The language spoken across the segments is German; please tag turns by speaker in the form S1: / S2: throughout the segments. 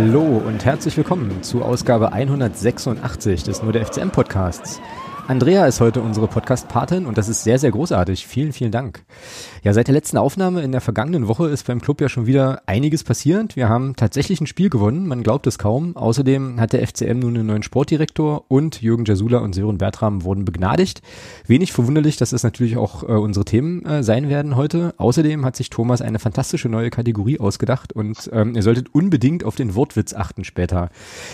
S1: Hallo und herzlich willkommen zu Ausgabe 186 des Nur der FCM Podcasts. Andrea ist heute unsere Podcast-Patin und das ist sehr, sehr großartig. Vielen, vielen Dank. Ja, seit der letzten Aufnahme in der vergangenen Woche ist beim Club ja schon wieder einiges passiert. Wir haben tatsächlich ein Spiel gewonnen, man glaubt es kaum. Außerdem hat der FCM nun einen neuen Sportdirektor und Jürgen Jasula und Sören Bertram wurden begnadigt. Wenig verwunderlich, dass das natürlich auch äh, unsere Themen äh, sein werden heute. Außerdem hat sich Thomas eine fantastische neue Kategorie ausgedacht und ähm, ihr solltet unbedingt auf den Wortwitz achten später.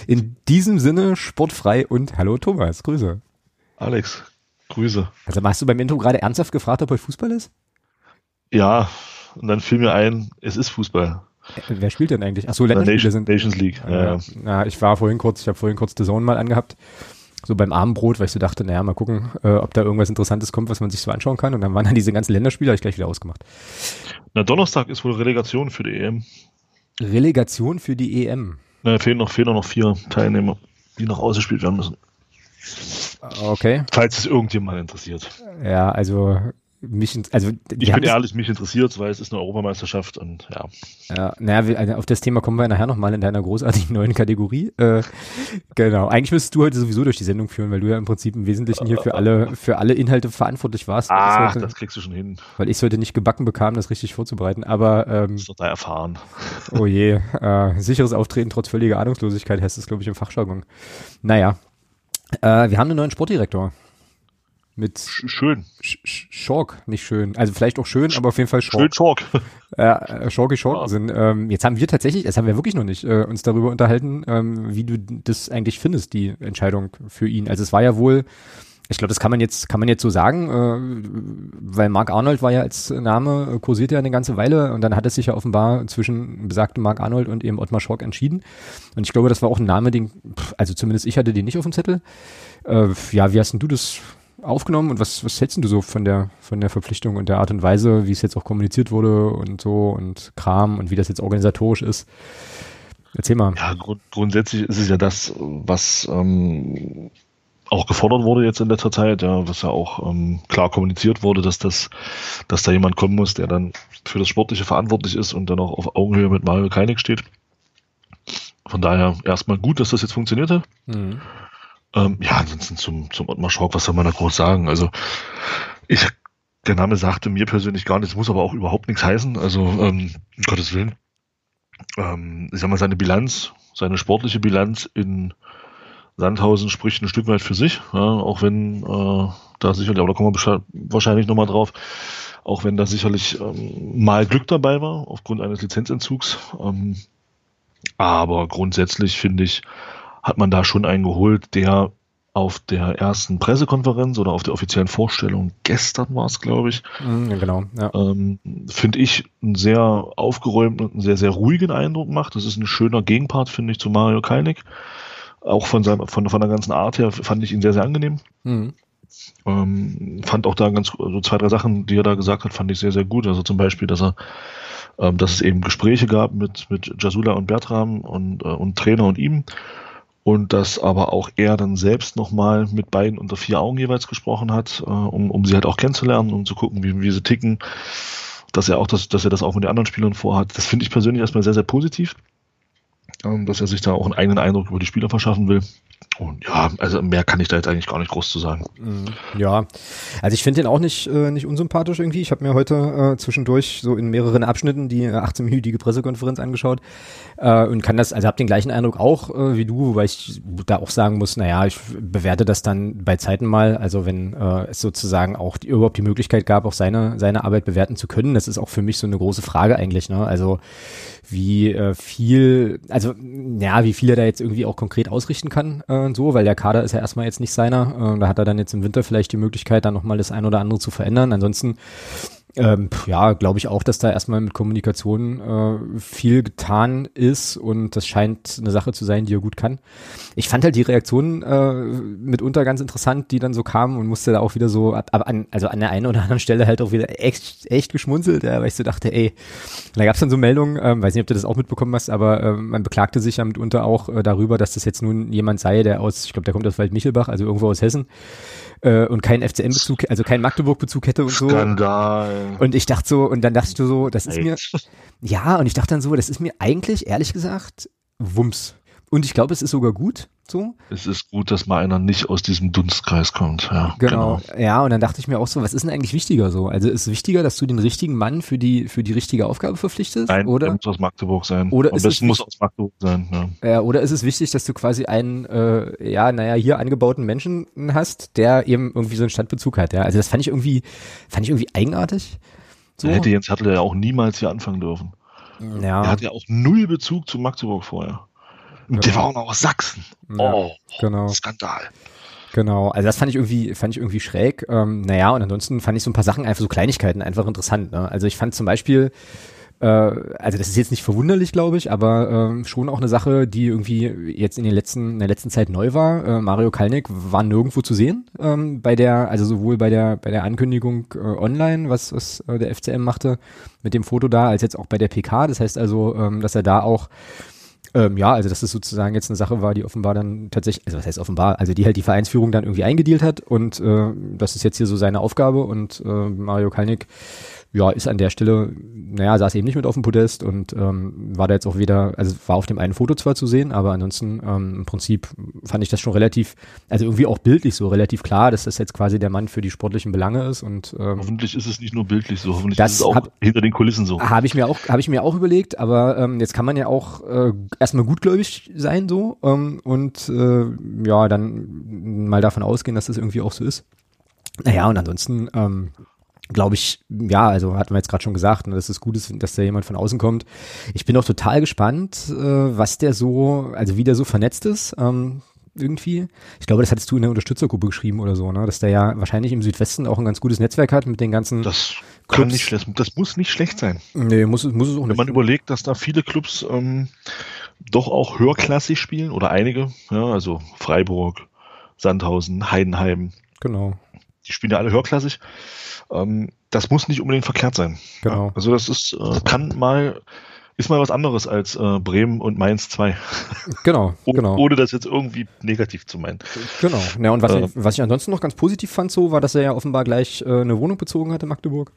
S1: In diesem Sinne sportfrei und hallo Thomas, Grüße.
S2: Alex, Grüße.
S1: Also hast du beim Intro gerade ernsthaft gefragt, ob heute Fußball ist?
S2: Ja, und dann fiel mir ein, es ist Fußball.
S1: Wer spielt denn eigentlich? Achso, Länderspiele
S2: Nation,
S1: sind.
S2: Nations League. Ja,
S1: Ja, ja, ich war vorhin kurz, ich habe vorhin kurz The Zone mal angehabt, so beim Abendbrot, weil ich so dachte, naja, mal gucken, äh, ob da irgendwas Interessantes kommt, was man sich so anschauen kann. Und dann waren dann diese ganzen Länderspiele, habe ich gleich wieder ausgemacht.
S2: Na, Donnerstag ist wohl Relegation für die EM.
S1: Relegation für die EM.
S2: Na, fehlen noch, fehlen noch vier Teilnehmer, die noch ausgespielt werden müssen.
S1: Okay.
S2: Falls es irgendjemand interessiert.
S1: Ja, also mich, also
S2: Ich bin ehrlich, mich interessiert, weil es ist eine Europameisterschaft und ja.
S1: Ja, naja, also auf das Thema kommen wir nachher nochmal in deiner großartigen neuen Kategorie. Äh, genau. Eigentlich müsstest du heute sowieso durch die Sendung führen, weil du ja im Prinzip im Wesentlichen hier für alle, für alle Inhalte verantwortlich warst.
S2: Ach,
S1: heute,
S2: das kriegst du schon hin.
S1: weil ich es heute nicht gebacken bekam, das richtig vorzubereiten. Aber ähm,
S2: Das da erfahren.
S1: oh je, äh, sicheres Auftreten trotz völliger Ahnungslosigkeit heißt es, glaube ich, im Fachjargon. Naja. Äh, wir haben einen neuen Sportdirektor. Mit
S2: Sch- Schön.
S1: Sch Sch Schork, nicht schön. Also vielleicht auch schön, aber auf jeden Fall Schork.
S2: Schön Chalk.
S1: Ja, äh, Schorke Schorken sind. Ähm, jetzt haben wir tatsächlich, das haben wir wirklich noch nicht, äh, uns darüber unterhalten, ähm, wie du das eigentlich findest, die Entscheidung für ihn. Also es war ja wohl, ich glaube, das kann man jetzt, kann man jetzt so sagen, äh, weil Mark Arnold war ja als Name, äh, kursiert ja eine ganze Weile und dann hat es sich ja offenbar zwischen besagtem Mark Arnold und eben Ottmar Schork entschieden. Und ich glaube, das war auch ein Name, den, also zumindest ich hatte den nicht auf dem Zettel. Äh, ja, wie hast denn du das aufgenommen und was, was hältst du so von der, von der Verpflichtung und der Art und Weise, wie es jetzt auch kommuniziert wurde und so und Kram und wie das jetzt organisatorisch ist? Erzähl mal.
S2: Ja, grund grundsätzlich ist es ja das, was ähm, auch gefordert wurde jetzt in letzter Zeit, ja, was ja auch ähm, klar kommuniziert wurde, dass das, dass da jemand kommen muss, der dann für das Sportliche verantwortlich ist und dann auch auf Augenhöhe mit Mario Keinig steht. Von daher erstmal gut, dass das jetzt funktioniert hat.
S1: Mhm.
S2: Ähm, ja, ansonsten zum, zum Ottmar Schork, was soll man da groß sagen? Also, ich, der Name sagte mir persönlich gar nichts, muss aber auch überhaupt nichts heißen. Also, ähm, um Gottes Willen. Ähm, ich sag mal, seine Bilanz, seine sportliche Bilanz in Sandhausen spricht ein Stück weit für sich, ja, auch wenn äh, da sicherlich, aber da kommen wir wahrscheinlich nochmal drauf, auch wenn da sicherlich ähm, mal Glück dabei war, aufgrund eines Lizenzentzugs. Ähm, aber grundsätzlich finde ich, hat man da schon einen geholt, der auf der ersten Pressekonferenz oder auf der offiziellen Vorstellung gestern war es, glaube ich,
S1: Mhm, ja, genau. Ja.
S2: ähm, finde ich, einen sehr aufgeräumten und einen sehr, sehr ruhigen Eindruck macht. Das ist ein schöner Gegenpart, finde ich, zu Mario Kalnick. Auch von, seinem, von, von der ganzen Art her fand ich ihn sehr, sehr angenehm.
S1: Mhm.
S2: Ähm, fand auch da ganz, also zwei, drei Sachen, die er da gesagt hat, fand ich sehr, sehr gut. Also zum Beispiel, dass er, ähm, dass es eben Gespräche gab mit, mit Jasula und Bertram und, äh, und Trainer und ihm. Und dass aber auch er dann selbst nochmal mit beiden unter vier Augen jeweils gesprochen hat, äh, um, um sie halt auch kennenzulernen, um zu gucken, wie, wie sie ticken. Dass er auch das, dass er das auch mit den anderen Spielern vorhat. Das finde ich persönlich erstmal sehr, sehr positiv. Ähm, dass er sich da auch einen eigenen Eindruck über die Spieler verschaffen will. Und ja, also mehr kann ich da jetzt eigentlich gar nicht groß zu sagen.
S1: Mhm. Ja, also ich finde den auch nicht, äh, nicht unsympathisch irgendwie. Ich habe mir heute äh, zwischendurch so in mehreren Abschnitten die äh, 18-minütige Pressekonferenz angeschaut äh, und kann das, also habe den gleichen Eindruck auch äh, wie du, wobei ich da auch sagen muss, naja, ich bewerte das dann bei Zeiten mal, also wenn äh, es sozusagen auch die, überhaupt die Möglichkeit gab, auch seine, seine Arbeit bewerten zu können. Das ist auch für mich so eine große Frage eigentlich, ne? Also wie äh, viel, also ja, wie viel er da jetzt irgendwie auch konkret ausrichten kann äh, so, weil der Kader ist ja erstmal jetzt nicht seiner. Äh, da hat er dann jetzt im Winter vielleicht die Möglichkeit, dann nochmal das ein oder andere zu verändern. Ansonsten ähm, ja, glaube ich auch, dass da erstmal mit Kommunikation äh, viel getan ist und das scheint eine Sache zu sein, die er gut kann. Ich fand halt die Reaktionen äh, mitunter ganz interessant, die dann so kamen und musste da auch wieder so, ab, ab an, also an der einen oder anderen Stelle halt auch wieder echt, echt geschmunzelt, ja, weil ich so dachte, ey, da gab es dann so Meldungen, ähm, weiß nicht, ob du das auch mitbekommen hast, aber äh, man beklagte sich ja mitunter auch äh, darüber, dass das jetzt nun jemand sei, der aus, ich glaube, der kommt aus Waldmichelbach, also irgendwo aus Hessen, äh, und keinen FCM-Bezug, also keinen Magdeburg-Bezug hätte und so.
S2: Skandal.
S1: Und ich dachte so, und dann dachte ich so, das ist mir,
S2: Echt?
S1: ja, und ich dachte dann so, das ist mir eigentlich, ehrlich gesagt, Wumms. Und ich glaube, es ist sogar gut so.
S2: Es ist gut, dass mal einer nicht aus diesem Dunstkreis kommt. Ja,
S1: genau. genau. Ja, und dann dachte ich mir auch so, was ist denn eigentlich wichtiger so? Also ist es wichtiger, dass du den richtigen Mann für die für die richtige Aufgabe verpflichtest?
S2: Nein,
S1: oder
S2: muss aus Magdeburg sein.
S1: Oder Am
S2: besten muss aus Magdeburg sein.
S1: Ja. ja. Oder ist es wichtig, dass du quasi einen, äh, ja, naja, hier angebauten Menschen hast, der eben irgendwie so einen Standbezug hat. Ja, also das fand ich irgendwie, fand ich irgendwie eigenartig.
S2: So. Da hätte Jens Hattel ja auch niemals hier anfangen dürfen. Ja. Er hat ja auch null Bezug zu Magdeburg vorher. Und genau. der war auch noch aus Sachsen. Ja, oh, genau. Skandal.
S1: Genau, also das fand ich irgendwie, fand ich irgendwie schräg. Ähm, naja, und ansonsten fand ich so ein paar Sachen einfach so Kleinigkeiten einfach interessant. Ne? Also ich fand zum Beispiel, äh, also das ist jetzt nicht verwunderlich, glaube ich, aber äh, schon auch eine Sache, die irgendwie jetzt in den letzten, in der letzten Zeit neu war. Äh, Mario Kalnick war nirgendwo zu sehen ähm, bei der, also sowohl bei der bei der Ankündigung äh, online, was was äh, der FCM machte mit dem Foto da, als jetzt auch bei der PK. Das heißt also, ähm, dass er da auch ähm, ja, also dass es sozusagen jetzt eine Sache war, die offenbar dann tatsächlich, also was heißt offenbar, also die halt die Vereinsführung dann irgendwie eingedealt hat und äh, das ist jetzt hier so seine Aufgabe und äh, Mario Kalnick ja, ist an der Stelle, naja, saß eben nicht mit auf dem Podest und ähm, war da jetzt auch wieder, also war auf dem einen Foto zwar zu sehen, aber ansonsten ähm, im Prinzip fand ich das schon relativ, also irgendwie auch bildlich so relativ klar, dass das jetzt quasi der Mann für die sportlichen Belange ist und
S2: ähm, hoffentlich ist es nicht nur bildlich so, hoffentlich ist es auch hab, hinter den Kulissen so.
S1: Habe ich mir auch, habe ich mir auch überlegt, aber ähm, jetzt kann man ja auch äh, erstmal gutgläubig sein so ähm, und äh, ja, dann mal davon ausgehen, dass das irgendwie auch so ist. Naja, und ansonsten ähm, glaube ich, ja, also hatten wir jetzt gerade schon gesagt, ne, dass es gut ist, dass da jemand von außen kommt. Ich bin auch total gespannt, äh, was der so, also wie der so vernetzt ist. Ähm, irgendwie. Ich glaube, das hattest du in der Unterstützergruppe geschrieben oder so, ne? Dass der ja wahrscheinlich im Südwesten auch ein ganz gutes Netzwerk hat mit den ganzen.
S2: Das Clubs. kann nicht schlecht, das muss nicht schlecht sein.
S1: Nee, muss, muss es auch
S2: nicht.
S1: Wenn
S2: man überlegt, dass da viele Clubs ähm, doch auch höherklassig spielen oder einige, ja, also Freiburg, Sandhausen, Heidenheim.
S1: Genau.
S2: Die spielen ja alle höherklassig. Ähm, das muss nicht unbedingt verkehrt sein.
S1: Genau.
S2: Also das ist, äh, kann mal, ist mal was anderes als äh, Bremen und Mainz 2.
S1: Genau,
S2: oh,
S1: genau.
S2: Ohne das jetzt irgendwie negativ zu meinen.
S1: Genau. Ja, und was, äh, ich, was ich ansonsten noch ganz positiv fand, so, war, dass er ja offenbar gleich äh, eine Wohnung bezogen hat in Magdeburg.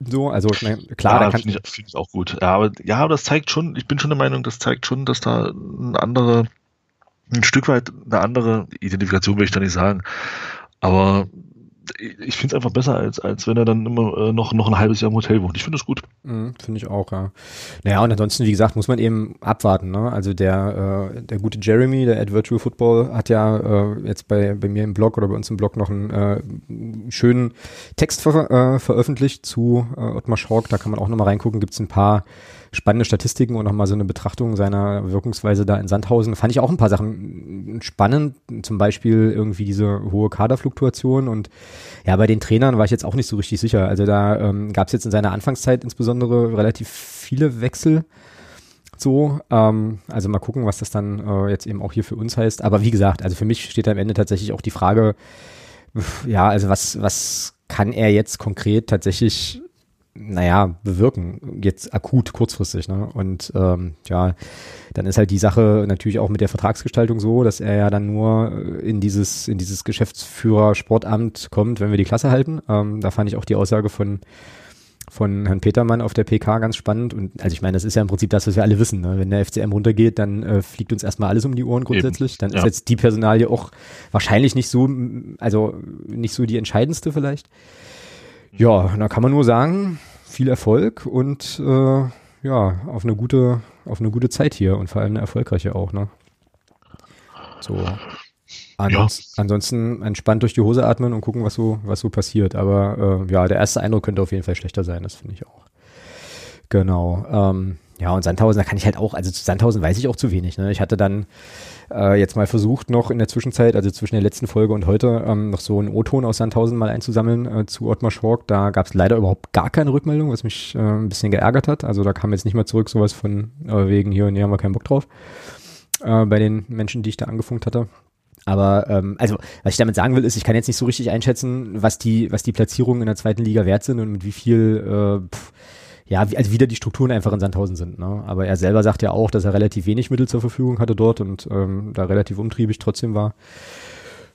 S1: So, also ne, klar,
S2: ja, finde ich, find ich auch gut. Ja, aber ja, aber das zeigt schon, ich bin schon der Meinung, das zeigt schon, dass da eine andere, ein Stück weit eine andere Identifikation will ich da nicht sagen. Aber ich finde es einfach besser, als, als wenn er dann immer äh, noch, noch ein halbes Jahr im Hotel wohnt. Ich finde das gut.
S1: Mhm, finde ich auch, ja. Naja, und ansonsten, wie gesagt, muss man eben abwarten. Ne? Also der, äh, der gute Jeremy, der Ad Virtual Football, hat ja äh, jetzt bei, bei mir im Blog oder bei uns im Blog noch einen äh, schönen Text ver äh, veröffentlicht zu äh, Ottmar Schork. Da kann man auch nochmal reingucken. Gibt es ein paar spannende Statistiken und nochmal so eine Betrachtung seiner Wirkungsweise da in Sandhausen. Fand ich auch ein paar Sachen spannend, zum Beispiel irgendwie diese hohe Kaderfluktuation und ja, bei den Trainern war ich jetzt auch nicht so richtig sicher. Also da ähm, gab es jetzt in seiner Anfangszeit insbesondere relativ viele Wechsel. So, ähm, also mal gucken, was das dann äh, jetzt eben auch hier für uns heißt. Aber wie gesagt, also für mich steht am Ende tatsächlich auch die Frage, ja, also was, was kann er jetzt konkret tatsächlich naja, bewirken, jetzt akut, kurzfristig. Ne? Und ähm, ja, dann ist halt die Sache natürlich auch mit der Vertragsgestaltung so, dass er ja dann nur in dieses, in dieses Geschäftsführer-Sportamt kommt, wenn wir die Klasse halten. Ähm, da fand ich auch die Aussage von von Herrn Petermann auf der PK ganz spannend. Und also ich meine, das ist ja im Prinzip das, was wir alle wissen. Ne? Wenn der FCM runtergeht, dann äh, fliegt uns erstmal alles um die Ohren grundsätzlich. Eben. Dann ja. ist jetzt die Personalie auch wahrscheinlich nicht so, also nicht so die entscheidendste vielleicht. Ja, da kann man nur sagen, viel Erfolg und äh, ja, auf eine gute, auf eine gute Zeit hier und vor allem eine erfolgreiche auch, ne? So. Ansonsten, ja. ansonsten entspannt durch die Hose atmen und gucken, was so, was so passiert. Aber äh, ja, der erste Eindruck könnte auf jeden Fall schlechter sein, das finde ich auch. Genau. Ähm, ja, und Sandhausen, da kann ich halt auch, also zu Sandhausen weiß ich auch zu wenig. Ne? Ich hatte dann äh, jetzt mal versucht, noch in der Zwischenzeit, also zwischen der letzten Folge und heute, ähm, noch so einen O-Ton aus Sandhausen mal einzusammeln äh, zu Ottmar Schork. Da gab es leider überhaupt gar keine Rückmeldung, was mich äh, ein bisschen geärgert hat. Also da kam jetzt nicht mal zurück sowas von äh, wegen hier und hier haben wir keinen Bock drauf. Äh, bei den Menschen, die ich da angefunkt hatte. Aber ähm, also, was ich damit sagen will, ist, ich kann jetzt nicht so richtig einschätzen, was die, was die Platzierungen in der zweiten Liga wert sind und mit wie viel äh, pff, ja, wie, also wieder die Strukturen einfach in Sandhausen sind. Ne? Aber er selber sagt ja auch, dass er relativ wenig Mittel zur Verfügung hatte dort und ähm, da relativ umtriebig trotzdem war.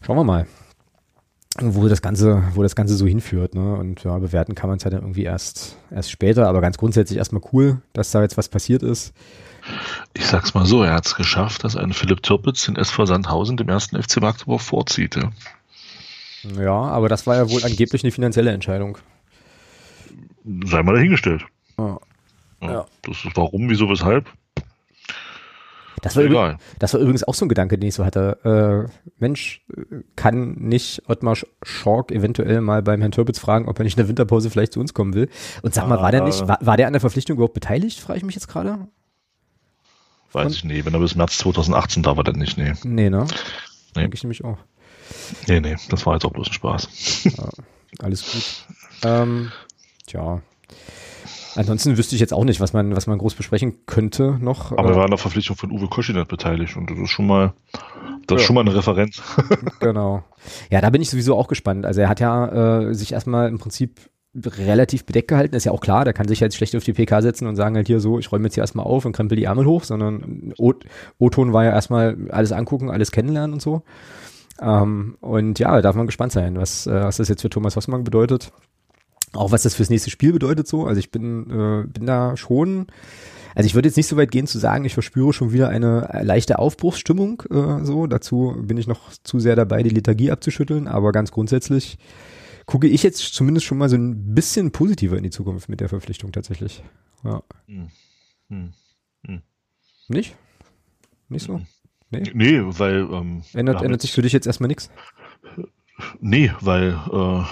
S1: Schauen wir mal. wo das Ganze, wo das Ganze so hinführt, ne? Und ja, bewerten kann man es ja dann irgendwie erst, erst später, aber ganz grundsätzlich erstmal cool, dass da jetzt was passiert ist.
S2: Ich sag's mal so, er hat es geschafft, dass ein Philipp Türpitz den SV Sandhausen dem ersten FC Magdeburg vorzieht. Ja.
S1: ja, aber das war ja wohl angeblich eine finanzielle Entscheidung.
S2: Sei mal dahingestellt.
S1: Ja.
S2: Ja.
S1: Ja.
S2: Das ist warum, wieso, weshalb.
S1: Das war,
S2: Egal.
S1: übrigens, das war übrigens auch so ein Gedanke, den ich so hatte. Äh, Mensch, kann nicht Ottmar Sch- Schork eventuell mal beim Herrn Türpitz fragen, ob er nicht in der Winterpause vielleicht zu uns kommen will? Und sag mal, war der nicht, war, war der an der Verpflichtung überhaupt beteiligt, frage ich mich jetzt gerade?
S2: Weiß
S1: Und-
S2: ich nicht. Wenn er bis März 2018 da war, dann nicht. Nee.
S1: Nee, ne?
S2: Nee.
S1: Denke ich nämlich auch.
S2: Nee, nee. Das war jetzt auch bloß ein Spaß.
S1: Alles gut. Ähm, tja. Ansonsten wüsste ich jetzt auch nicht, was man, was man groß besprechen könnte noch.
S2: Aber
S1: Äh,
S2: er war an der Verpflichtung von Uwe Koschinet beteiligt und das ist schon mal, das ist
S1: Ja.
S2: schon mal eine Referenz.
S1: Genau. Ja, da bin ich sowieso auch gespannt. Also er hat ja äh, sich erstmal im Prinzip relativ bedeckt gehalten, ist ja auch klar, der kann sich jetzt schlecht auf die PK setzen und sagen halt hier so, ich räume jetzt hier erstmal auf und krempel die Ärmel hoch, sondern O-Ton war ja erstmal alles angucken, alles kennenlernen und so. Ähm, und ja, da darf man gespannt sein, was, äh, was das jetzt für Thomas Hossmann bedeutet. Auch was das fürs nächste Spiel bedeutet so. Also ich bin, äh, bin da schon, also ich würde jetzt nicht so weit gehen zu sagen, ich verspüre schon wieder eine leichte Aufbruchsstimmung äh, so. Dazu bin ich noch zu sehr dabei, die Lethargie abzuschütteln, aber ganz grundsätzlich gucke ich jetzt zumindest schon mal so ein bisschen positiver in die Zukunft mit der Verpflichtung tatsächlich. Ja.
S2: Hm.
S1: Nicht? Nicht so? Nee?
S2: Nee, weil, ähm,
S1: Ändert, ändert sich für dich jetzt erstmal nichts?
S2: Nee, weil äh,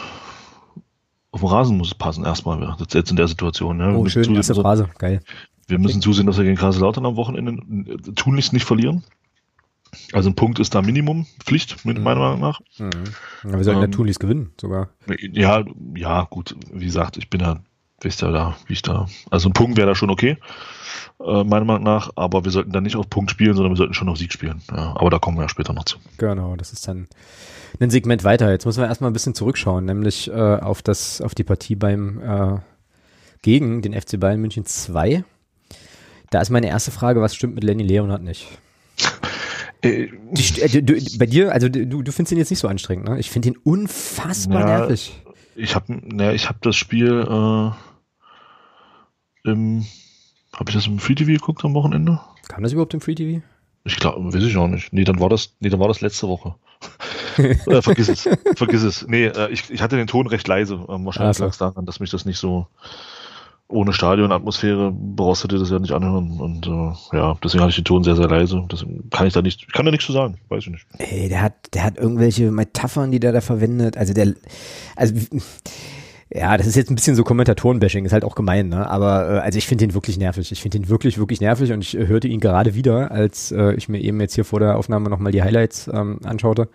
S2: auf dem Rasen muss es passen erstmal. jetzt in der Situation. Ne? Wir
S1: Oh,
S2: müssen
S1: schön,
S2: zusehen,
S1: erste
S2: dass wir-
S1: Phrase. Geil.
S2: Wir müssen zusehen, dass wir gegen Kaiserslautern am Wochenende äh, tunlichst nicht verlieren. Also ein Punkt ist da Minimum, Pflicht, mit
S1: Mhm.
S2: meiner Meinung nach.
S1: Mhm. Ja, wir sollten
S2: Ähm,
S1: ja tunlichst gewinnen, sogar.
S2: Ja, ja, gut, wie gesagt, ich bin ja, wisst ja da, wie ich da. Also ein Punkt wäre da schon okay, äh, meiner Meinung nach, aber wir sollten dann nicht auf Punkt spielen, sondern wir sollten schon auf Sieg spielen. Ja, aber da kommen wir ja später noch zu.
S1: Genau, das ist dann ein Segment weiter. Jetzt müssen wir erstmal ein bisschen zurückschauen, nämlich äh, auf das, auf die Partie beim äh, gegen den FC Bayern München 2. Da ist meine erste Frage, was stimmt mit Lenny Leonhardt nicht?
S2: Äh,
S1: Die, äh, du, du, bei dir, also du, du findest ihn jetzt nicht so anstrengend, ne? Ich finde ihn unfassbar
S2: Ja.
S1: nervig.
S2: Ich habe ne, ich hab das Spiel äh, im, habe ich das im Free TV geguckt am Wochenende?
S1: Kam das überhaupt im Free TV?
S2: Ich glaube, weiß ich auch nicht. Nee, dann war das, nee, dann war das letzte Woche. äh, vergiss es, vergiss es. Nee, äh, ich, ich hatte den Ton recht leise. Ähm, wahrscheinlich
S1: Ach so.
S2: lag es daran, dass mich das nicht so ohne Stadionatmosphäre brauchst du dir das ja nicht anhören. Und äh, ja, deswegen hatte ich den Ton sehr, sehr leise. Deswegen kann ich da nicht, ich kann da nichts zu sagen, weiß ich nicht.
S1: Ey, der hat, der hat irgendwelche Metaphern, die der da verwendet. Also der, also ja, das ist jetzt ein bisschen so Kommentatoren-Bashing, ist halt auch gemein, ne? Aber äh, also ich finde ihn wirklich nervig. Ich finde ihn wirklich, wirklich nervig und ich äh, hörte ihn gerade wieder, als äh, ich mir eben jetzt hier vor der Aufnahme nochmal die Highlights ähm, anschaute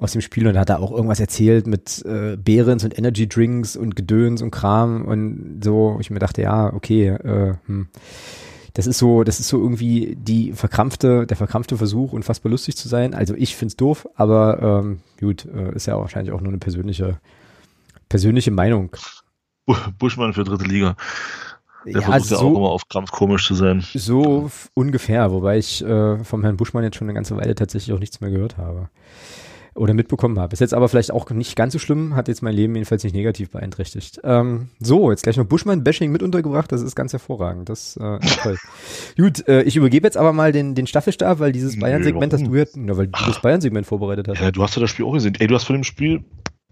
S1: aus dem Spiel und da hat er auch irgendwas erzählt mit äh, Behrens und Energy Drinks und Gedöns und Kram und so. Ich mir dachte, ja, okay, äh, hm. Das ist so, das ist so irgendwie die verkrampfte, der verkrampfte Versuch, unfassbar lustig zu sein. Also ich find's doof, aber ähm, gut, äh, ist ja wahrscheinlich auch nur eine persönliche, persönliche Meinung.
S2: Bu- Buschmann für dritte Liga. Der
S1: Ja,
S2: versucht ja auch
S1: so,
S2: immer auf Krampf komisch zu sein.
S1: so ungefähr, wobei ich äh, vom Herrn Buschmann jetzt schon eine ganze Weile tatsächlich auch nichts mehr gehört habe. Oder mitbekommen habe. Ist jetzt aber vielleicht auch nicht ganz so schlimm, hat jetzt mein Leben jedenfalls nicht negativ beeinträchtigt. Ähm, so, jetzt gleich noch Buschmann-Bashing mit untergebracht, das ist ganz hervorragend. Das äh, ist toll. Gut, äh, ich übergebe jetzt aber mal den, den Staffelstab, weil dieses Bayern-Segment, das du jetzt, na, weil du das Bayern-Segment vorbereitet hast.
S2: Ja, du hast ja das Spiel auch gesehen. Ey, du hast von dem Spiel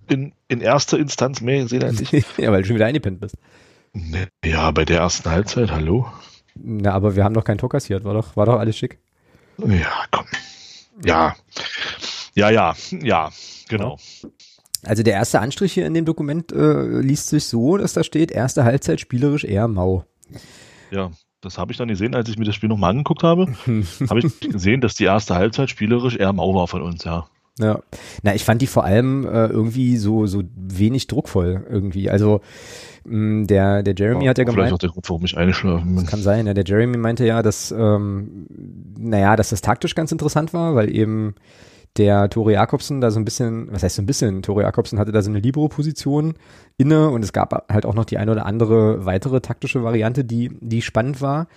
S2: in, in erster Instanz mehr gesehen als ich.
S1: ja, weil du schon wieder eingepennt bist.
S2: Ja, bei der ersten Halbzeit, hallo?
S1: Na, aber wir haben doch keinen Tor kassiert, war doch, war doch alles schick.
S2: Ja, komm. Ja. Ja, ja, ja, genau.
S1: Also der erste Anstrich hier in dem Dokument äh, liest sich so, dass da steht, erste Halbzeit spielerisch eher mau.
S2: Ja, das habe ich dann gesehen, als ich mir das Spiel nochmal angeguckt habe. habe ich gesehen, dass die erste Halbzeit spielerisch eher mau war von uns, ja.
S1: Ja, na, ich fand die vor allem äh, irgendwie so so wenig druckvoll irgendwie. Also mh, der der Jeremy hat ja
S2: Vielleicht
S1: gemeint,
S2: auch der Grund, warum ich eingeschlafen bin.
S1: kann sein, ja, der Jeremy meinte ja, dass ähm, naja, dass das taktisch ganz interessant war, weil eben der Tore Jakobsen da so ein bisschen, was heißt so ein bisschen, Tore Jakobsen hatte da so eine Libero-Position inne und es gab halt auch noch die eine oder andere weitere taktische Variante, die, die spannend war.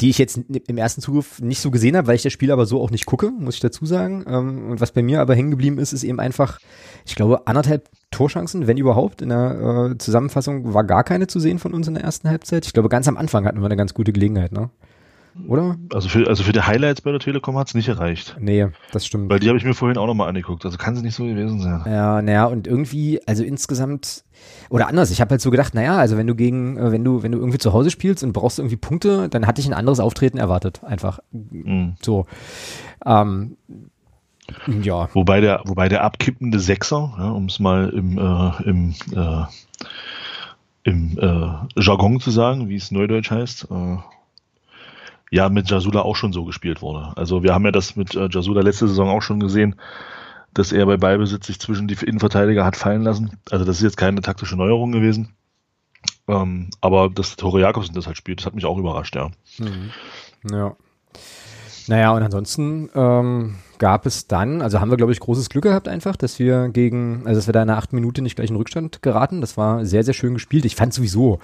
S1: die ich jetzt im ersten Zugriff nicht so gesehen habe, weil ich das Spiel aber so auch nicht gucke, muss ich dazu sagen. Ähm, und was bei mir aber hängen geblieben ist, ist eben einfach, ich glaube, anderthalb Torchancen, wenn überhaupt. In der äh, Zusammenfassung war gar keine zu sehen von uns in der ersten Halbzeit. Ich glaube, ganz am Anfang hatten wir eine ganz gute Gelegenheit, ne? Oder?
S2: Also für, also für die Highlights bei der Telekom hat es nicht erreicht.
S1: Nee, das stimmt.
S2: Weil die habe ich mir vorhin auch nochmal angeguckt. Also kann sie nicht so gewesen sein.
S1: Ja, naja, und irgendwie, also insgesamt, oder anders, ich habe halt so gedacht, naja, also wenn du gegen, äh, wenn du, wenn du irgendwie zu Hause spielst und brauchst irgendwie Punkte, dann hatte ich ein anderes Auftreten erwartet, einfach. Mhm. So. Ähm, ja.
S2: Wobei der, wobei der abkippende Sechser, ja, um es mal im, äh, im, äh, im äh, Jargon zu sagen, wie es neudeutsch heißt, äh, ja mit Jasula auch schon so gespielt wurde. Also wir haben ja das mit äh, Jasula letzte Saison auch schon gesehen, dass er bei Ballbesitz sich zwischen die Innenverteidiger hat fallen lassen. Also das ist jetzt keine taktische Neuerung gewesen. Ähm, aber dass Tore Jakobsen das halt spielt, das hat mich auch überrascht, ja.
S1: Mhm. Ja. Naja, und ansonsten ähm, gab es dann, also haben wir, glaube ich, großes Glück gehabt einfach, dass wir gegen, also dass wir da in der achten Minute nicht gleich in Rückstand geraten. Das war sehr, sehr schön gespielt. Ich fand sowieso,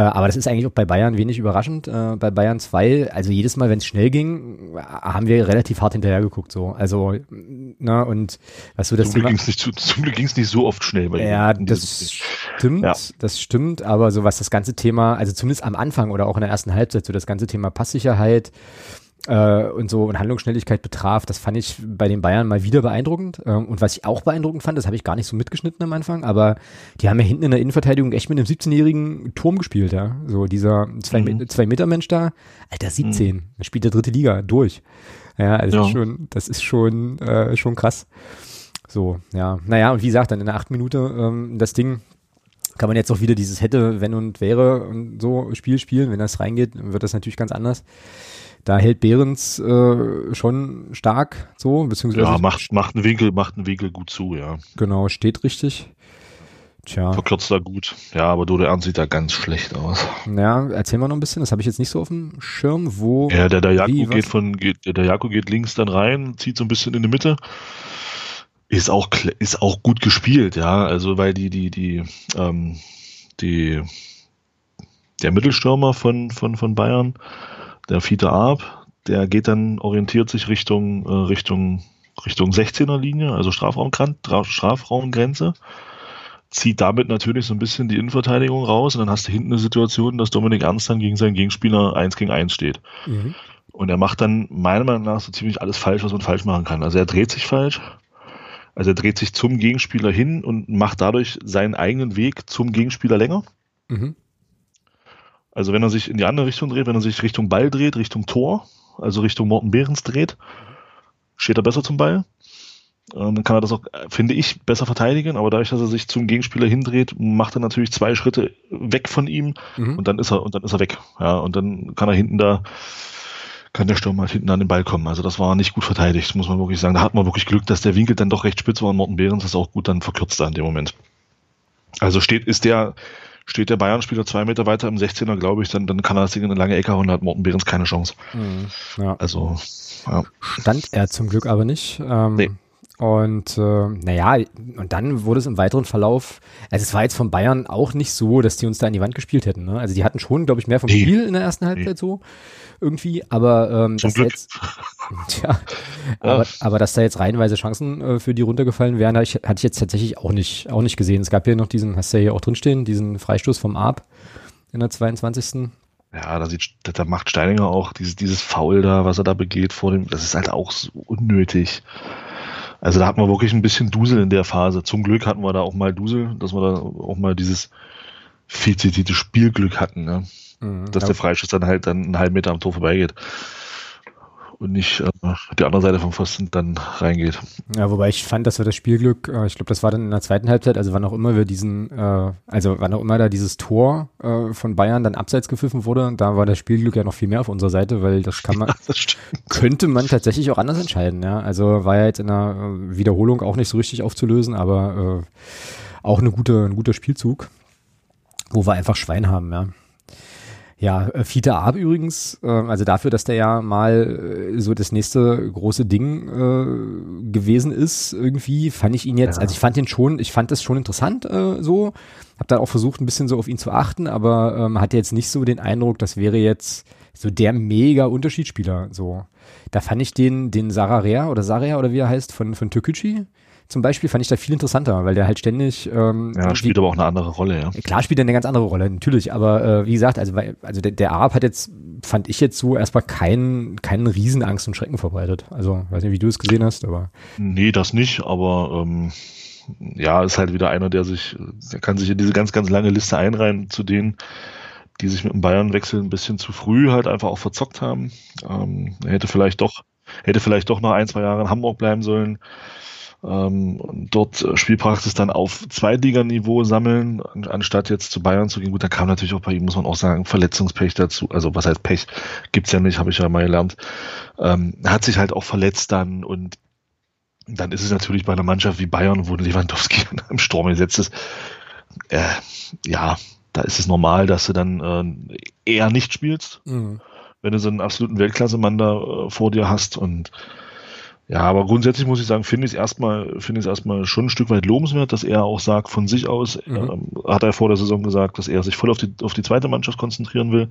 S1: aber das ist eigentlich auch bei Bayern wenig überraschend. Äh, bei Bayern 2, also jedes Mal, wenn es schnell ging, haben wir relativ hart hinterhergeguckt. So. Also, na, und was so das
S2: zum Thema. Glück nicht, zum Glück ging es nicht so oft schnell bei
S1: Ja, das stimmt, ja. das stimmt, aber so was das ganze Thema, also zumindest am Anfang oder auch in der ersten Halbzeit, so das ganze Thema Passsicherheit, äh, und so und Handlungsschnelligkeit betraf, das fand ich bei den Bayern mal wieder beeindruckend. Ähm, und was ich auch beeindruckend fand, das habe ich gar nicht so mitgeschnitten am Anfang, aber die haben ja hinten in der Innenverteidigung echt mit einem 17-jährigen Turm gespielt, ja. So dieser zwei, mhm. zwei Meter Mensch da, Alter, 17, mhm. spielt der dritte Liga durch. Ja, also ja. schon, das ist schon, äh, schon krass. So, ja. Naja, und wie gesagt, dann in der acht Minute ähm, das Ding kann man jetzt auch wieder dieses hätte, wenn und wäre und so Spiel spielen. Wenn das reingeht, wird das natürlich ganz anders da hält Behrens äh, schon stark so, beziehungsweise.
S2: Ja, macht, macht einen Winkel, macht einen Winkel gut zu, ja.
S1: Genau, steht richtig.
S2: Tja. Verkürzt da gut. Ja, aber Dodo Ernst sieht da ganz schlecht aus.
S1: Ja, erzähl mal noch ein bisschen, das habe ich jetzt nicht so auf dem Schirm, wo.
S2: Ja, der, der Jako geht von, geht, der Jako geht links dann rein, zieht so ein bisschen in die Mitte. Ist auch, ist auch gut gespielt, ja. Also, weil die, die, die, ähm, die, der Mittelstürmer von, von, von Bayern, der Fiete Arp, der geht dann, orientiert sich Richtung, äh, Richtung, Richtung 16er Linie, also Strafraumgrenze, zieht damit natürlich so ein bisschen die Innenverteidigung raus und dann hast du hinten eine Situation, dass Dominik Ernst dann gegen seinen Gegenspieler 1 gegen 1 steht. Mhm. Und er macht dann meiner Meinung nach so ziemlich alles falsch, was man falsch machen kann. Also er dreht sich falsch. Also er dreht sich zum Gegenspieler hin und macht dadurch seinen eigenen Weg zum Gegenspieler länger. Mhm. Also wenn er sich in die andere Richtung dreht, wenn er sich Richtung Ball dreht, Richtung Tor, also Richtung Morten Behrens dreht, steht er besser zum Ball. Ähm, dann kann er das auch, finde ich, besser verteidigen, aber dadurch, dass er sich zum Gegenspieler hindreht, macht er natürlich zwei Schritte weg von ihm mhm. und dann ist er, und dann ist er weg. Ja, und dann kann er hinten da, kann der Sturm halt hinten an den Ball kommen. Also das war nicht gut verteidigt, muss man wirklich sagen. Da hat man wirklich Glück, dass der Winkel dann doch recht spitz war und Morten Behrens das auch gut dann verkürzt da in dem Moment. Also steht, ist der, steht der Bayern-Spieler zwei Meter weiter im 16er, glaube ich, dann, dann kann er das Ding in eine lange Ecke hauen, und hat Morten Behrens keine Chance. Mhm, ja. Also,
S1: ja. Stand er zum Glück aber nicht. Ähm, nee. Und äh, naja, und dann wurde es im weiteren Verlauf, also es war jetzt von Bayern auch nicht so, dass die uns da in die Wand gespielt hätten. Ne? Also die hatten schon, glaube ich, mehr vom nee. Spiel in der ersten Halbzeit nee. so irgendwie, aber ähm,
S2: Zum Glück.
S1: Jetzt, tja, aber, ja. aber dass da jetzt reihenweise Chancen äh, für die runtergefallen wären, ich, hatte ich jetzt tatsächlich auch nicht, auch nicht gesehen. Es gab hier noch diesen, hast du ja hier auch drinstehen, diesen Freistoß vom Arp in der 22.
S2: Ja, da, sieht, da macht Steininger auch dieses, dieses Foul da, was er da begeht vor dem, das ist halt auch so unnötig. Also da hatten wir wirklich ein bisschen Dusel in der Phase. Zum Glück hatten wir da auch mal Dusel, dass wir da auch mal dieses viel zitierte Spielglück hatten. Ne? Mhm, dass ja. der Freischuss dann halt dann einen halben Meter am Tor vorbeigeht und nicht äh, die andere Seite vom Pfosten dann reingeht.
S1: Ja, wobei ich fand, dass wir das Spielglück, äh, ich glaube, das war dann in der zweiten Halbzeit, also wann auch immer wir diesen, äh, also wann auch immer da dieses Tor äh, von Bayern dann abseits gepfiffen wurde, da war das Spielglück ja noch viel mehr auf unserer Seite, weil das kann man, ja, das könnte man tatsächlich auch anders entscheiden, ja. Also war ja jetzt in der äh, Wiederholung auch nicht so richtig aufzulösen, aber äh, auch eine gute, ein guter Spielzug, wo wir einfach Schwein haben, ja. Ja, äh, Fiete Ab übrigens, äh, also dafür, dass der ja mal äh, so das nächste große Ding äh, gewesen ist, irgendwie, fand ich ihn jetzt, ja. also ich fand ihn schon, ich fand das schon interessant äh, so, hab dann auch versucht, ein bisschen so auf ihn zu achten, aber ähm, hatte jetzt nicht so den Eindruck, das wäre jetzt so der mega Unterschiedsspieler. So, da fand ich den, den Sararea oder Saria oder wie er heißt von von Türkgücü zum Beispiel fand ich da viel interessanter, weil der halt ständig. Ähm,
S2: ja, spielt aber auch eine andere Rolle, ja.
S1: Klar spielt er eine ganz andere Rolle, natürlich. Aber äh, wie gesagt, also, also der, der Arab hat jetzt, fand ich jetzt so erstmal keinen, keinen Riesenangst und Schrecken verbreitet. Also, weiß nicht, wie du es gesehen hast, aber.
S2: Nee, das nicht, aber ähm, ja, ist halt wieder einer, der sich, der kann sich in diese ganz, ganz lange Liste einreihen zu denen, die sich mit dem Bayern-Wechsel ein bisschen zu früh halt einfach auch verzockt haben. Ähm, er hätte vielleicht doch, hätte vielleicht doch noch ein, zwei Jahre in Hamburg bleiben sollen ähm, dort Spielpraxis dann auf Zweitliganiveau sammeln, anstatt jetzt zu Bayern zu gehen. Gut, da kam natürlich auch bei ihm, muss man auch sagen, Verletzungspech dazu. Also was heißt Pech? Gibt's ja nicht, habe ich ja mal gelernt. Ähm, hat sich halt auch verletzt dann und dann ist es natürlich bei einer Mannschaft wie Bayern, wo Lewandowski im Sturm gesetzt ist, äh, ja, da ist es normal, dass du dann äh, eher nicht spielst, mhm. wenn du so einen absoluten Weltklasse-Mann da äh, vor dir hast und ja, aber grundsätzlich muss ich sagen, finde ich es erstmal, finde ich es erstmal schon ein Stück weit lobenswert, dass er auch sagt, von sich aus, mhm. ähm, hat er vor der Saison gesagt, dass er sich voll auf die, auf die zweite Mannschaft konzentrieren will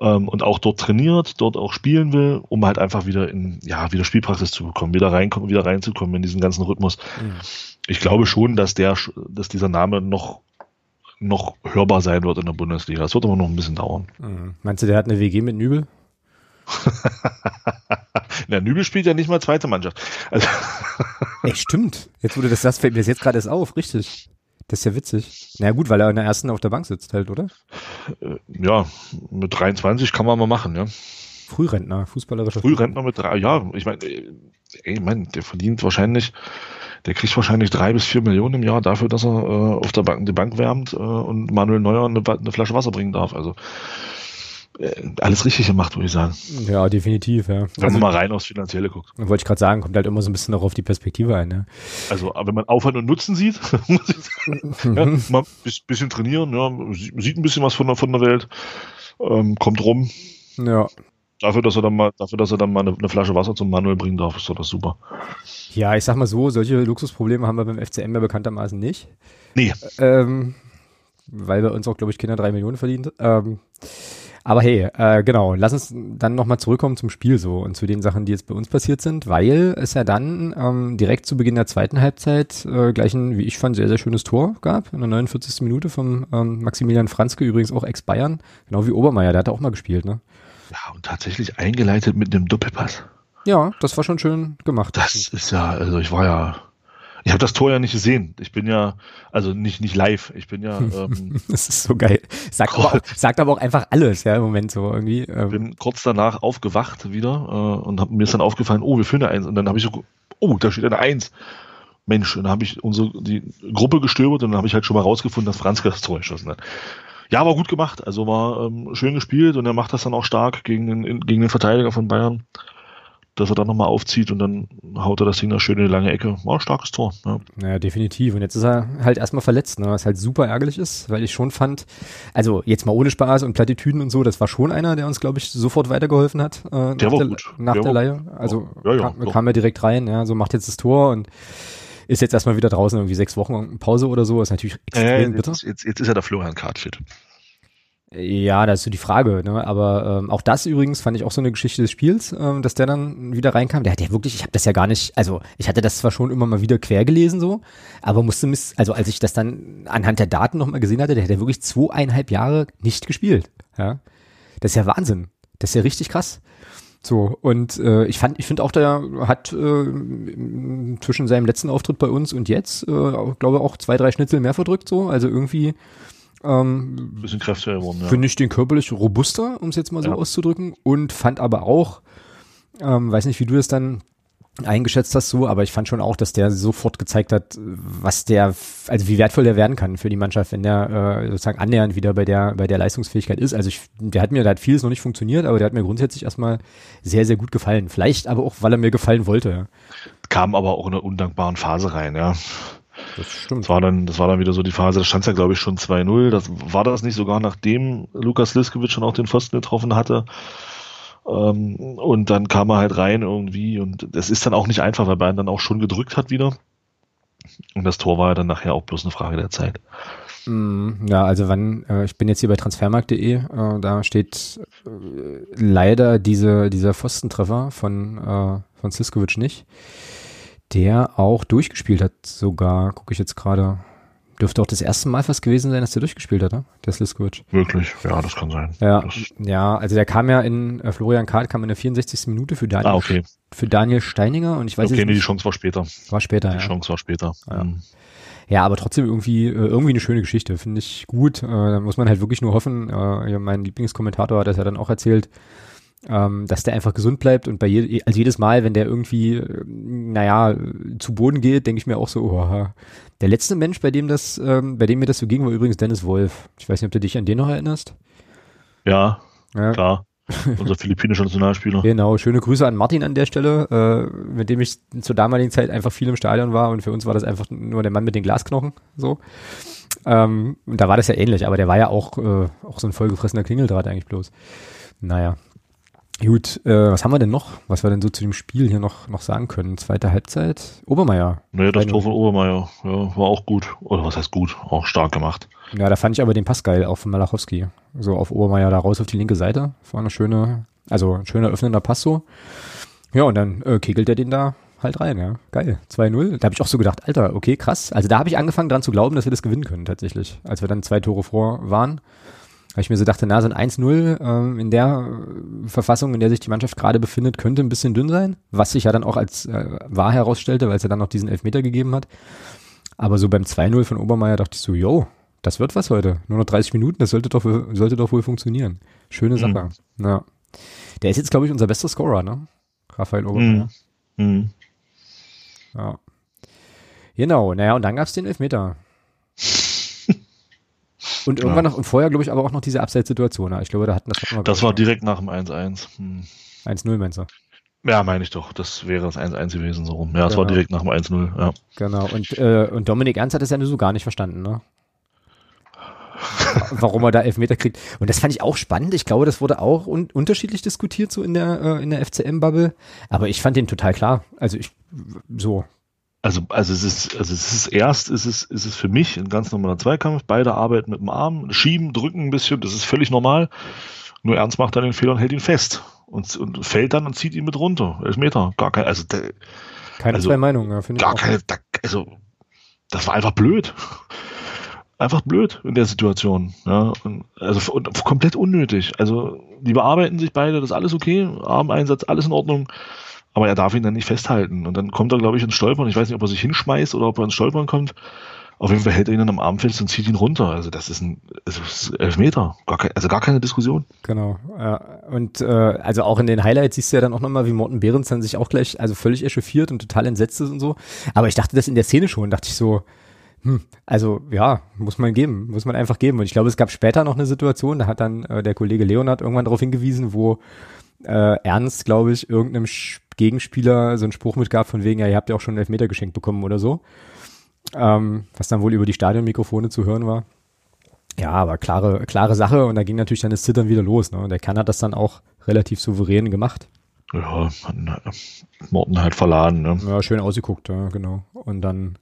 S2: ähm, und auch dort trainiert, dort auch spielen will, um halt einfach wieder in, ja, wieder Spielpraxis zu bekommen, wieder reinkommen, wieder reinzukommen in diesen ganzen Rhythmus. Mhm. Ich glaube schon, dass der, dass dieser Name noch noch hörbar sein wird in der Bundesliga. Das wird aber noch ein bisschen dauern.
S1: Mhm. Meinst du, der hat eine WG mit Nübel?
S2: Na, Nübel spielt ja nicht mal zweite Mannschaft. Also
S1: Echt, stimmt. Jetzt wurde das, das fällt mir jetzt gerade erst auf, richtig. Das ist ja witzig. Na gut, weil er in der ersten auf der Bank sitzt halt, oder?
S2: Äh, ja, mit 23 kann man mal machen, ja.
S1: Frührentner, fußballerischer
S2: Frührentner mit drei, ja, ich meine, ey, ich mein, der verdient wahrscheinlich, der kriegt wahrscheinlich drei bis vier Millionen im Jahr dafür, dass er äh, auf der Bank die Bank wärmt äh, und Manuel Neuer eine, eine Flasche Wasser bringen darf. Also äh, alles richtig gemacht, würde ich sagen.
S1: Ja, definitiv, ja.
S2: Wenn also, man mal rein aufs Finanzielle guckt.
S1: Wollte ich gerade sagen, kommt halt immer so ein bisschen noch auf die Perspektive ein. Ne?
S2: Also, wenn man Aufwand und Nutzen sieht, muss ich sagen, ja, mal ein bisschen trainieren, ja, sieht ein bisschen was von der, von der Welt, ähm, kommt rum.
S1: Ja.
S2: Dafür, dass er dann mal, dafür, dass er dann mal eine, eine Flasche Wasser zum Manuel bringen darf, ist doch das super.
S1: Ja, ich sag mal so, solche Luxusprobleme haben wir beim FCM ja bekanntermaßen nicht.
S2: Nee.
S1: Ähm, weil bei uns auch, glaube ich, Kinder drei Millionen verdient. Ähm, aber hey, äh, genau, lass uns dann nochmal zurückkommen zum Spiel so und zu den Sachen, die jetzt bei uns passiert sind, weil es ja dann ähm, direkt zu Beginn der zweiten Halbzeit äh, gleich ein, wie ich fand, sehr, sehr schönes Tor gab, in der 49. Minute vom ähm, Maximilian Franzke, übrigens auch Ex-Bayern, genau wie Obermeier, der hat auch mal gespielt, ne?
S2: Ja, und tatsächlich eingeleitet mit einem Doppelpass.
S1: Ja, das war schon schön gemacht.
S2: Das ist ja, also ich war ja ich habe das Tor ja nicht gesehen. Ich bin ja, also nicht, nicht live. Ich bin ja. Ähm,
S1: das ist so geil. Sagt aber, auch, sagt aber auch einfach alles, ja, im Moment so irgendwie.
S2: Ähm. Bin kurz danach aufgewacht wieder äh, und hab, mir ist dann aufgefallen, oh, wir führen eine Eins. Und dann habe ich so, oh, da steht eine Eins. Mensch, und dann habe ich unsere die Gruppe gestöbert und dann habe ich halt schon mal rausgefunden, dass Franzke das Tor geschossen hat. Ja, war gut gemacht. Also war ähm, schön gespielt und er macht das dann auch stark gegen den, gegen den Verteidiger von Bayern dass er dann nochmal aufzieht und dann haut er das Ding da schön in die lange Ecke. War ein starkes Tor. Ja.
S1: Naja, definitiv. Und jetzt ist er halt erstmal verletzt, ne? was halt super ärgerlich ist, weil ich schon fand, also jetzt mal ohne Spaß und Plattitüden und so, das war schon einer, der uns, glaube ich, sofort weitergeholfen hat äh,
S2: der
S1: nach,
S2: der,
S1: gut. nach der,
S2: der
S1: Leihe. Also ja, ja, kam, kam er direkt rein, ja, so macht jetzt das Tor und ist jetzt erstmal wieder draußen, irgendwie sechs Wochen Pause oder so, ist natürlich extrem
S2: äh, bitter. Jetzt, jetzt, jetzt ist er der Florian Kartfit.
S1: Ja, das ist so die Frage, ne? Aber ähm, auch das übrigens fand ich auch so eine Geschichte des Spiels, ähm, dass der dann wieder reinkam. Der hat ja wirklich, ich habe das ja gar nicht, also ich hatte das zwar schon immer mal wieder quer gelesen so, aber musste miss, also als ich das dann anhand der Daten nochmal gesehen hatte, der hat ja wirklich zweieinhalb Jahre nicht gespielt. Ja, das ist ja Wahnsinn. Das ist ja richtig krass. So, und äh, ich fand, ich finde auch, der hat äh, zwischen seinem letzten Auftritt bei uns und jetzt, äh, glaube auch zwei, drei Schnitzel mehr verdrückt, so. Also irgendwie ähm,
S2: bisschen kräftiger geworden, ja.
S1: Finde ich den körperlich robuster, um es jetzt mal so ja. auszudrücken. Und fand aber auch, ähm, weiß nicht, wie du das dann eingeschätzt hast so, aber ich fand schon auch, dass der sofort gezeigt hat, was der, also wie wertvoll der werden kann für die Mannschaft, wenn der äh, sozusagen annähernd wieder bei der bei der Leistungsfähigkeit ist. Also ich, der hat mir, da hat vieles noch nicht funktioniert, aber der hat mir grundsätzlich erstmal sehr sehr gut gefallen. Vielleicht aber auch, weil er mir gefallen wollte.
S2: Kam aber auch in einer undankbaren Phase rein, ja.
S1: Das stimmt.
S2: Das war dann, das war dann wieder so die Phase, da stand ja, glaube ich, schon 2-0. Das war das nicht sogar, nachdem Lukas Liskewitsch schon auch den Pfosten getroffen hatte. Ähm, und dann kam er halt rein irgendwie und es ist dann auch nicht einfach, weil Bayern dann auch schon gedrückt hat wieder. Und das Tor war ja dann nachher auch bloß eine Frage der Zeit.
S1: Mm, Ja, also wann, äh, ich bin jetzt hier bei transfermarkt.de, äh, da steht äh, leider diese, dieser Pfostentreffer von, äh, von Siskovic nicht, der auch durchgespielt hat sogar, gucke ich jetzt gerade, dürfte auch das erste Mal fast gewesen sein, dass der durchgespielt hat, ne? der Sliskovic.
S2: Wirklich, ja, das kann sein.
S1: Ja,
S2: Das,
S1: ja, also der kam ja in, äh, Florian Kahn kam in der 64. Minute für Daniel,
S2: ah, okay.
S1: für Daniel Steininger und ich weiß
S2: Okay,
S1: jetzt
S2: nee, die
S1: nicht,
S2: Chance war später.
S1: war später,
S2: Die
S1: ja.
S2: Chance war später.
S1: Ja.
S2: Mhm.
S1: Ja, aber trotzdem irgendwie, äh, irgendwie eine schöne Geschichte, finde ich gut. Äh, da muss man halt wirklich nur hoffen, äh, mein Lieblingskommentator hat das ja dann auch erzählt, ähm, dass der einfach gesund bleibt und bei je, also jedes Mal, wenn der irgendwie, äh, naja, zu Boden geht, denke ich mir auch so, oh, der letzte Mensch, bei dem das, ähm, bei dem mir das so ging, war übrigens Dennis Wolf. Ich weiß nicht, ob du dich an den noch erinnerst.
S2: Ja,
S1: Ja,
S2: klar. Unser philippinischer Nationalspieler.
S1: Genau, schöne Grüße an Martin an der Stelle, äh, mit dem ich zur damaligen Zeit einfach viel im Stadion war und für uns war das einfach nur der Mann mit den Glasknochen, so. Ähm, und da war das ja ähnlich, aber der war ja auch, äh, auch so ein vollgefressener Klingeldraht eigentlich bloß. Naja. Gut, äh, was haben wir denn noch, was wir denn so zu dem Spiel hier noch, noch sagen können? Zweite Halbzeit, Obermeier.
S2: Nee, das
S1: 3-0.
S2: Tor von Obermeier, ja, war auch gut. Oder was heißt gut? Auch stark gemacht.
S1: Ja, da fand ich aber den Pass geil, auch von Malachowski. So auf Obermeier da raus auf die linke Seite. War eine schöne, also ein schöner öffnender Pass so. Ja, und dann äh, kegelt er den da halt rein, ja. Geil. 2-0. Da habe ich auch so gedacht, Alter, okay, krass. Also da habe ich angefangen dran zu glauben, dass wir das gewinnen können tatsächlich. Als wir dann zwei Tore vor waren. Weil ich mir so dachte, na, so ein 1-0 ähm, in der äh, Verfassung, in der sich die Mannschaft gerade befindet, könnte ein bisschen dünn sein. Was sich ja dann auch als äh, wahr herausstellte, weil es ja dann noch diesen Elfmeter gegeben hat. Aber so beim 2-0 von Obermeier dachte ich so, yo, das wird was heute. Nur noch 30 Minuten, das sollte doch, wohl- sollte doch wohl funktionieren. Schöne Sache. Ja. Der ist jetzt, glaube ich, unser bester Scorer, ne? Raphael Obermeier.
S2: Mhm. Mhm.
S1: Ja. Genau, naja, und dann gab's den Elfmeter. Und irgendwann
S2: Ja.
S1: noch, und vorher, glaube ich, aber auch noch diese Abseitssituation. Ich glaube, da hatten das hatten wir,
S2: Das war
S1: ich,
S2: direkt nach dem 1-1. Hm.
S1: noch. 1-0, meinst du?
S2: Ja, meine ich doch. Das wäre das 1-1 gewesen, so rum. Ja, es war
S1: Genau.
S2: direkt nach dem 1-0, ja.
S1: Genau. Und, äh, und Dominik Ernst hat es ja nur so gar nicht verstanden, ne? Warum er da Elfmeter kriegt. Und das fand ich auch spannend. Ich glaube, das wurde auch un unterschiedlich diskutiert, so in der, äh, in der FCM-Bubble. Aber ich fand den total klar. Also ich, so.
S2: Also, also es ist, also es ist erst, ist es, ist es für mich ein ganz normaler Zweikampf. Beide arbeiten mit dem Arm, schieben, drücken ein bisschen, das ist völlig normal. Nur Ernst macht dann den Fehler und hält ihn fest. Und, und fällt dann und zieht ihn mit runter. Elfmeter. Gar kein, also, der,
S1: Keine
S2: Also,
S1: zwei Meinungen, ja, finde ich
S2: gar
S1: auch.
S2: keine, da, also, das war einfach blöd. Einfach blöd in der Situation. Ja, und, also und komplett unnötig. Also, die bearbeiten sich beide, das ist alles okay, Armeinsatz, alles in Ordnung. Aber er darf ihn dann nicht festhalten. Und dann kommt er, glaube ich, ins Stolpern. Ich weiß nicht, ob er sich hinschmeißt oder ob er ins Stolpern kommt. Auf jeden Fall hält er ihn dann am Arm fest und zieht ihn runter. Also, das ist ein, also, das ist Elfmeter. Gar kein, also, gar keine Diskussion.
S1: Genau. Ja. Und äh, also auch in den Highlights siehst du ja dann auch nochmal, wie Morten Behrens dann sich auch gleich also völlig echauffiert und total entsetzt ist und so. Aber ich dachte das in der Szene schon, dachte ich so, hm, also ja, muss man geben, muss man einfach geben. Und ich glaube, es gab später noch eine Situation, da hat dann äh, der Kollege Leonard irgendwann darauf hingewiesen, wo äh, Ernst, glaube ich, irgendeinem Gegenspieler so einen Spruch mitgab von wegen, ja, ihr habt ja auch schon einen Elfmeter geschenkt bekommen oder so. Ähm, was dann wohl über die Stadionmikrofone zu hören war. Ja, aber klare, klare Sache und da ging natürlich dann das Zittern wieder los. Ne? Und der Kern hat das dann auch relativ souverän gemacht.
S2: Ja, man, Morten halt verladen, ne?
S1: Ja, schön ausgeguckt, ja, genau. Und dann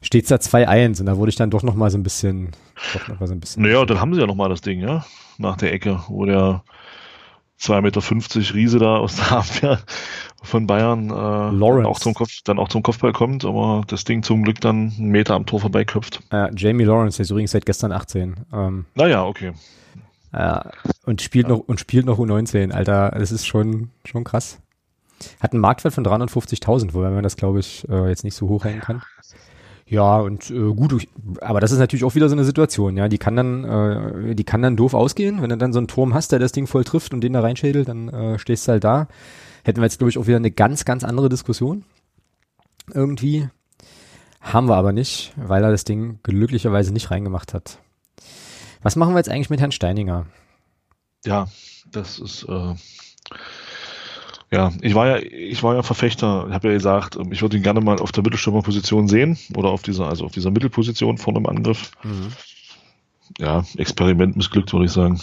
S1: steht's da 2-1 und da wurde ich dann doch noch mal so ein bisschen, doch noch mal so ein bisschen.
S2: Naja, dann haben sie ja nochmal das Ding, ja, nach der Ecke, wo der 2,50 Meter Riese da aus der Abwehr von Bayern äh,
S1: Lawrence.
S2: Dann, auch zum Kopf, dann auch zum Kopfball kommt, aber das Ding zum Glück dann einen Meter am Tor vorbeiköpft.
S1: Äh, Jamie Lawrence, ist übrigens seit gestern 18. Ähm,
S2: Naja, okay.
S1: äh, und spielt noch und spielt noch U19, Alter. Das ist schon, schon krass. Hat einen Marktwert von 350.000, wobei man das, glaube ich, äh, jetzt nicht so hoch hängen kann. Ja, und äh, gut, aber das ist natürlich auch wieder so eine Situation, ja, die kann dann, äh, die kann dann doof ausgehen, wenn du dann so einen Turm hast, der das Ding voll trifft und den da reinschädelt, dann äh, stehst du halt da. Hätten wir jetzt, glaube ich, auch wieder eine ganz, ganz andere Diskussion. Irgendwie. Haben wir aber nicht, weil er das Ding glücklicherweise nicht reingemacht hat. Was machen wir jetzt eigentlich mit Herrn Steininger?
S2: Ja, das ist äh, ja, ich war ja, ich war ja Verfechter, ich habe ja gesagt, ähm, ich würde ihn gerne mal auf der Mittelstürmerposition sehen oder auf dieser, also auf dieser Mittelposition vorne im Angriff. Ja, Experiment missglückt, würde ich sagen.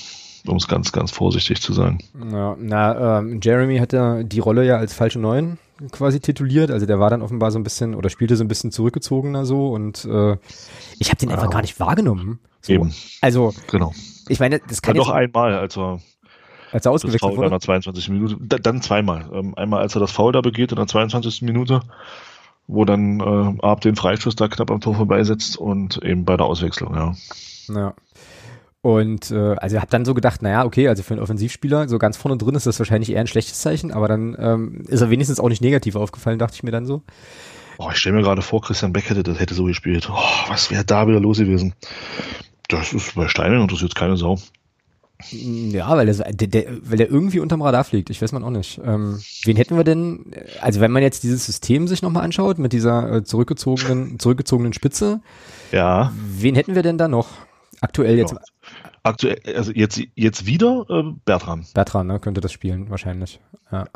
S2: um es ganz, ganz vorsichtig zu sagen.
S1: Ja, na, ähm, Jeremy hat ja die Rolle ja als falsche Neun quasi tituliert, also der war dann offenbar so ein bisschen oder spielte so ein bisschen zurückgezogener so und äh, ich habe den einfach gar nicht wahrgenommen. So.
S2: Eben.
S1: Also,
S2: Genau.
S1: ich meine, das kann jetzt,
S2: noch einmal, als er
S1: als er ausgewechselt wurde.
S2: der 22. Minute, da- dann zweimal. Ähm, einmal, als er das Foul da begeht in der 22. Minute, wo dann äh, Ab den Freischuss da knapp am Tor vorbeisetzt und eben bei der Auswechslung, ja.
S1: Ja. Und äh, also ich habe dann so gedacht, naja, okay, also für einen Offensivspieler, so ganz vorne drin ist das wahrscheinlich eher ein schlechtes Zeichen, aber dann ähm, ist er wenigstens auch nicht negativ aufgefallen, dachte ich mir dann so.
S2: Oh, ich stelle mir gerade vor, Christian Beck hätte das hätte so gespielt. Oh, was wäre da wieder los gewesen? Das ist bei Steinen interessiert keine Sau.
S1: Ja, weil, der, der, weil der irgendwie unterm Radar fliegt, ich weiß man auch nicht. Ähm, wen hätten wir denn, also wenn man jetzt dieses System sich nochmal anschaut, mit dieser äh, zurückgezogenen, zurückgezogenen Spitze,
S2: Ja,
S1: wen hätten wir denn da noch? Aktuell jetzt,
S2: Ja. aktuell, also jetzt, jetzt wieder äh, Bertram.
S1: Bertram, ne, könnte das spielen, wahrscheinlich. Ja.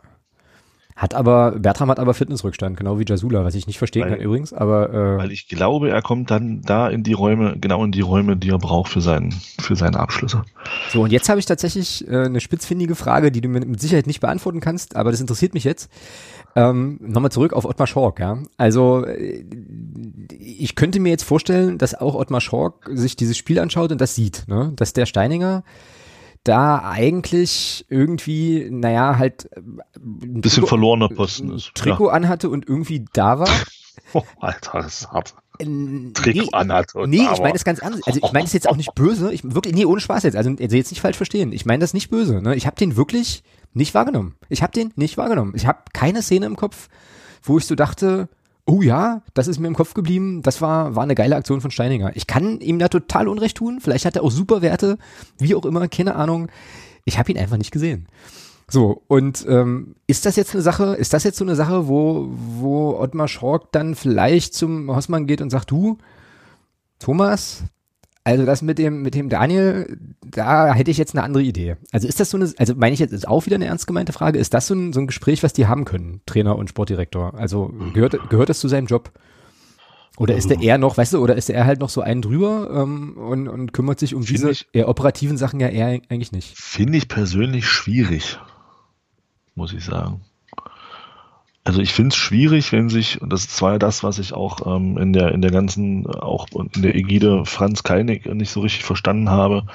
S1: Hat aber, Bertram hat aber Fitnessrückstand, genau wie Jasula, was ich nicht verstehen
S2: Weil-
S1: kann übrigens, aber äh,
S2: Weil ich glaube, er kommt dann da in die Räume, genau in die Räume, die er braucht für, seinen, für seine Abschlüsse.
S1: So, und jetzt habe ich tatsächlich äh, eine spitzfindige Frage, die du mir mit Sicherheit nicht beantworten kannst, aber das interessiert mich jetzt. Ähm, Nochmal zurück auf Ottmar Schork, ja. Also äh, ich könnte mir jetzt vorstellen, dass auch Ottmar Schork sich dieses Spiel anschaut und das sieht, ne? dass der Steininger da eigentlich irgendwie, naja, halt äh, ein
S2: Bisschen verlorener Posten ist.
S1: Trikot anhatte und irgendwie da war.
S2: Ja. Oh, Alter, das ist hart. Trikot
S1: nee,
S2: anhat. und
S1: Nee, ich meine das ganz anders. Also ich meine das jetzt auch nicht böse. Ich wirklich, nee, ohne Spaß jetzt. Also also jetzt nicht falsch verstehen. Ich meine das nicht böse. Ne? Ich habe den wirklich nicht wahrgenommen. Ich habe den nicht wahrgenommen. Ich habe keine Szene im Kopf, wo ich so dachte, oh ja, das ist mir im Kopf geblieben. Das war, war eine geile Aktion von Steininger. Ich kann ihm da total Unrecht tun. Vielleicht hat er auch super Werte, wie auch immer, keine Ahnung. Ich habe ihn einfach nicht gesehen. So, und ähm, ist das jetzt eine Sache, ist das jetzt so eine Sache, wo, wo Ottmar Schork dann vielleicht zum Hossmann geht und sagt, du, Thomas, also das mit dem, mit dem Daniel, da hätte ich jetzt eine andere Idee. Also ist das so eine, also meine ich jetzt, ist auch wieder eine ernst gemeinte Frage, ist das so ein, so ein Gespräch, was die haben können, Trainer und Sportdirektor? Also gehört, gehört das zu seinem Job? Oder ist er eher noch, weißt du, oder ist er halt noch so einen drüber ähm, und, und kümmert sich um diese
S2: ich-
S1: eher operativen Sachen ja eher eigentlich nicht?
S2: Finde ich persönlich schwierig, muss ich sagen. Also ich finde es schwierig, wenn sich, und das ist zwar das, was ich auch ähm, in der in der ganzen, auch in der Ägide Franz Kalnick nicht so richtig verstanden habe,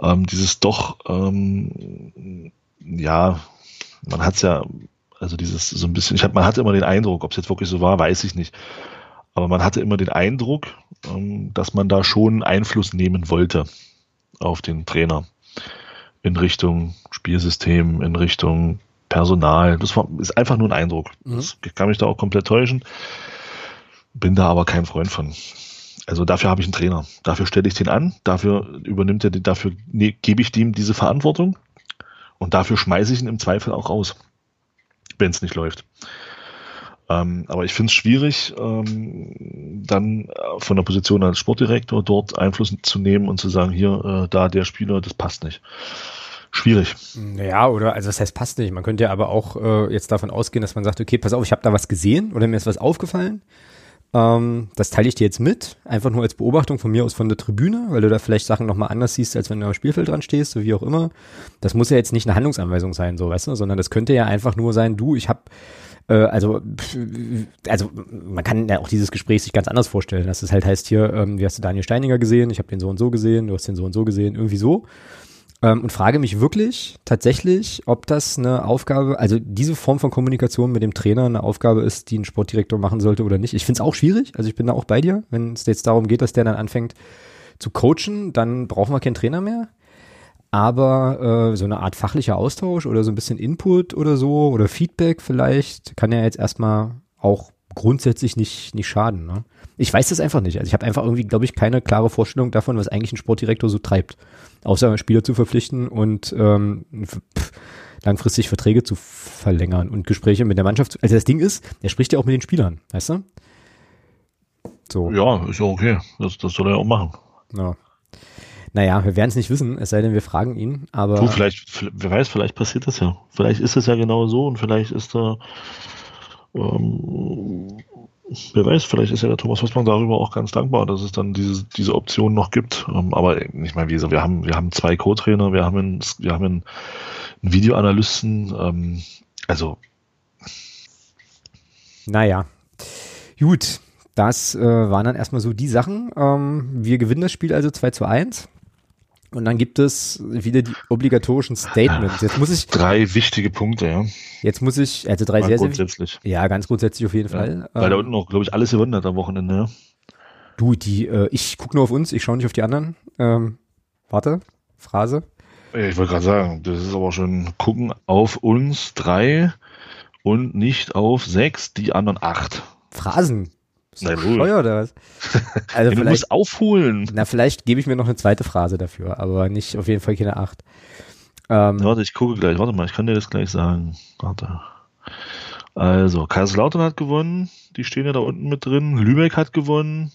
S2: ähm, dieses doch, ähm, ja, man hat es ja, also dieses so ein bisschen, ich hab, man hatte immer den Eindruck, ob es jetzt wirklich so war, weiß ich nicht. Aber man hatte immer den Eindruck, ähm, dass man da schon Einfluss nehmen wollte auf den Trainer in Richtung Spielsystem, in Richtung Personal. Das war, ist einfach nur ein Eindruck.
S1: Mhm.
S2: Das kann mich da auch komplett täuschen. Bin da aber kein Freund von. Also dafür habe ich einen Trainer. Dafür stelle ich den an. Dafür übernimmt er, die- dafür ne, gebe ich dem diese Verantwortung. Und dafür schmeiße ich ihn im Zweifel auch raus, wenn es nicht läuft. Ähm, aber ich finde es schwierig, ähm, dann äh, von der Position als Sportdirektor dort Einfluss zu nehmen und zu sagen, hier, äh, da der Spieler, das passt nicht. Schwierig.
S1: Ja, oder, also das heißt, passt nicht. Man könnte ja aber auch äh, jetzt davon ausgehen, dass man sagt, okay, pass auf, ich habe da was gesehen oder mir ist was aufgefallen. Ähm, das teile ich dir jetzt mit, einfach nur als Beobachtung von mir aus von der Tribüne, weil du da vielleicht Sachen nochmal anders siehst, als wenn du am Spielfeld dran stehst, so wie auch immer. Das muss ja jetzt nicht eine Handlungsanweisung sein, so, weißt du, sondern das könnte ja einfach nur sein, du, ich habe äh, also, also man kann ja auch dieses Gespräch sich ganz anders vorstellen, dass es halt heißt hier, ähm, wie hast du Daniel Steininger gesehen, ich habe den so und so gesehen, du hast den so und so gesehen, irgendwie so. Ähm, und frage mich wirklich tatsächlich, ob das eine Aufgabe, also diese Form von Kommunikation mit dem Trainer eine Aufgabe ist, die ein Sportdirektor machen sollte oder nicht. Ich finde es auch schwierig, also ich bin da auch bei dir, wenn es jetzt darum geht, dass der dann anfängt zu coachen, dann brauchen wir keinen Trainer mehr. Aber äh, so eine Art fachlicher Austausch oder so ein bisschen Input oder so oder Feedback vielleicht kann ja jetzt erstmal auch grundsätzlich nicht, nicht schaden. Ne? Ich weiß das einfach nicht. Also ich habe einfach irgendwie, glaube ich, keine klare Vorstellung davon, was eigentlich ein Sportdirektor so treibt. Außer Spieler zu verpflichten und ähm, pff, langfristig Verträge zu verlängern und Gespräche mit der Mannschaft. Zu, also das Ding ist, er spricht ja auch mit den Spielern, weißt du? So.
S2: Ja, ist ja okay. Das, das soll er auch machen.
S1: Ja. Naja, wir werden es nicht wissen, es sei denn, wir fragen ihn, aber.
S2: Du, vielleicht, wer weiß, vielleicht passiert das ja. Vielleicht ist es ja genau so und vielleicht ist da, ähm, wer weiß, vielleicht ist ja der Thomas Hossmann darüber auch ganz dankbar, dass es dann diese, diese Option noch gibt. Ähm, aber ich meine, wie gesagt, wir haben, wir haben zwei Co-Trainer, wir haben einen, wir haben einen Videoanalysten, ähm, also.
S1: Naja. Gut, das äh, waren dann erstmal so die Sachen. Ähm, wir gewinnen das Spiel also 2 zu 1. Und dann gibt es wieder die obligatorischen Statements. Jetzt muss ich.
S2: Drei wichtige Punkte, ja.
S1: Jetzt muss ich, also drei
S2: Mal
S1: sehr,
S2: grundsätzlich.
S1: sehr. Ja, ganz grundsätzlich auf jeden
S2: Ja,
S1: Fall.
S2: Weil da
S1: Ähm,
S2: unten noch, glaube ich, alles gewonnen hat am Wochenende, ja.
S1: du, die, äh, ich gucke nur auf uns, ich schaue nicht auf die anderen. Ähm, warte, Phrase.
S2: Ich wollte gerade sagen, das ist aber schon gucken auf uns drei und nicht auf sechs, die anderen acht.
S1: Phrasen. Ist
S2: wohl.
S1: Steuer oder was? Also
S2: du
S1: vielleicht,
S2: musst aufholen.
S1: na, vielleicht gebe ich mir noch eine zweite Phrase dafür, aber nicht auf jeden Fall keine acht. Ähm,
S2: Warte, ich gucke gleich. Warte mal, ich kann dir das gleich sagen. Warte. Also, Kaiserslautern hat gewonnen. Die stehen ja da unten mit drin. Lübeck hat gewonnen.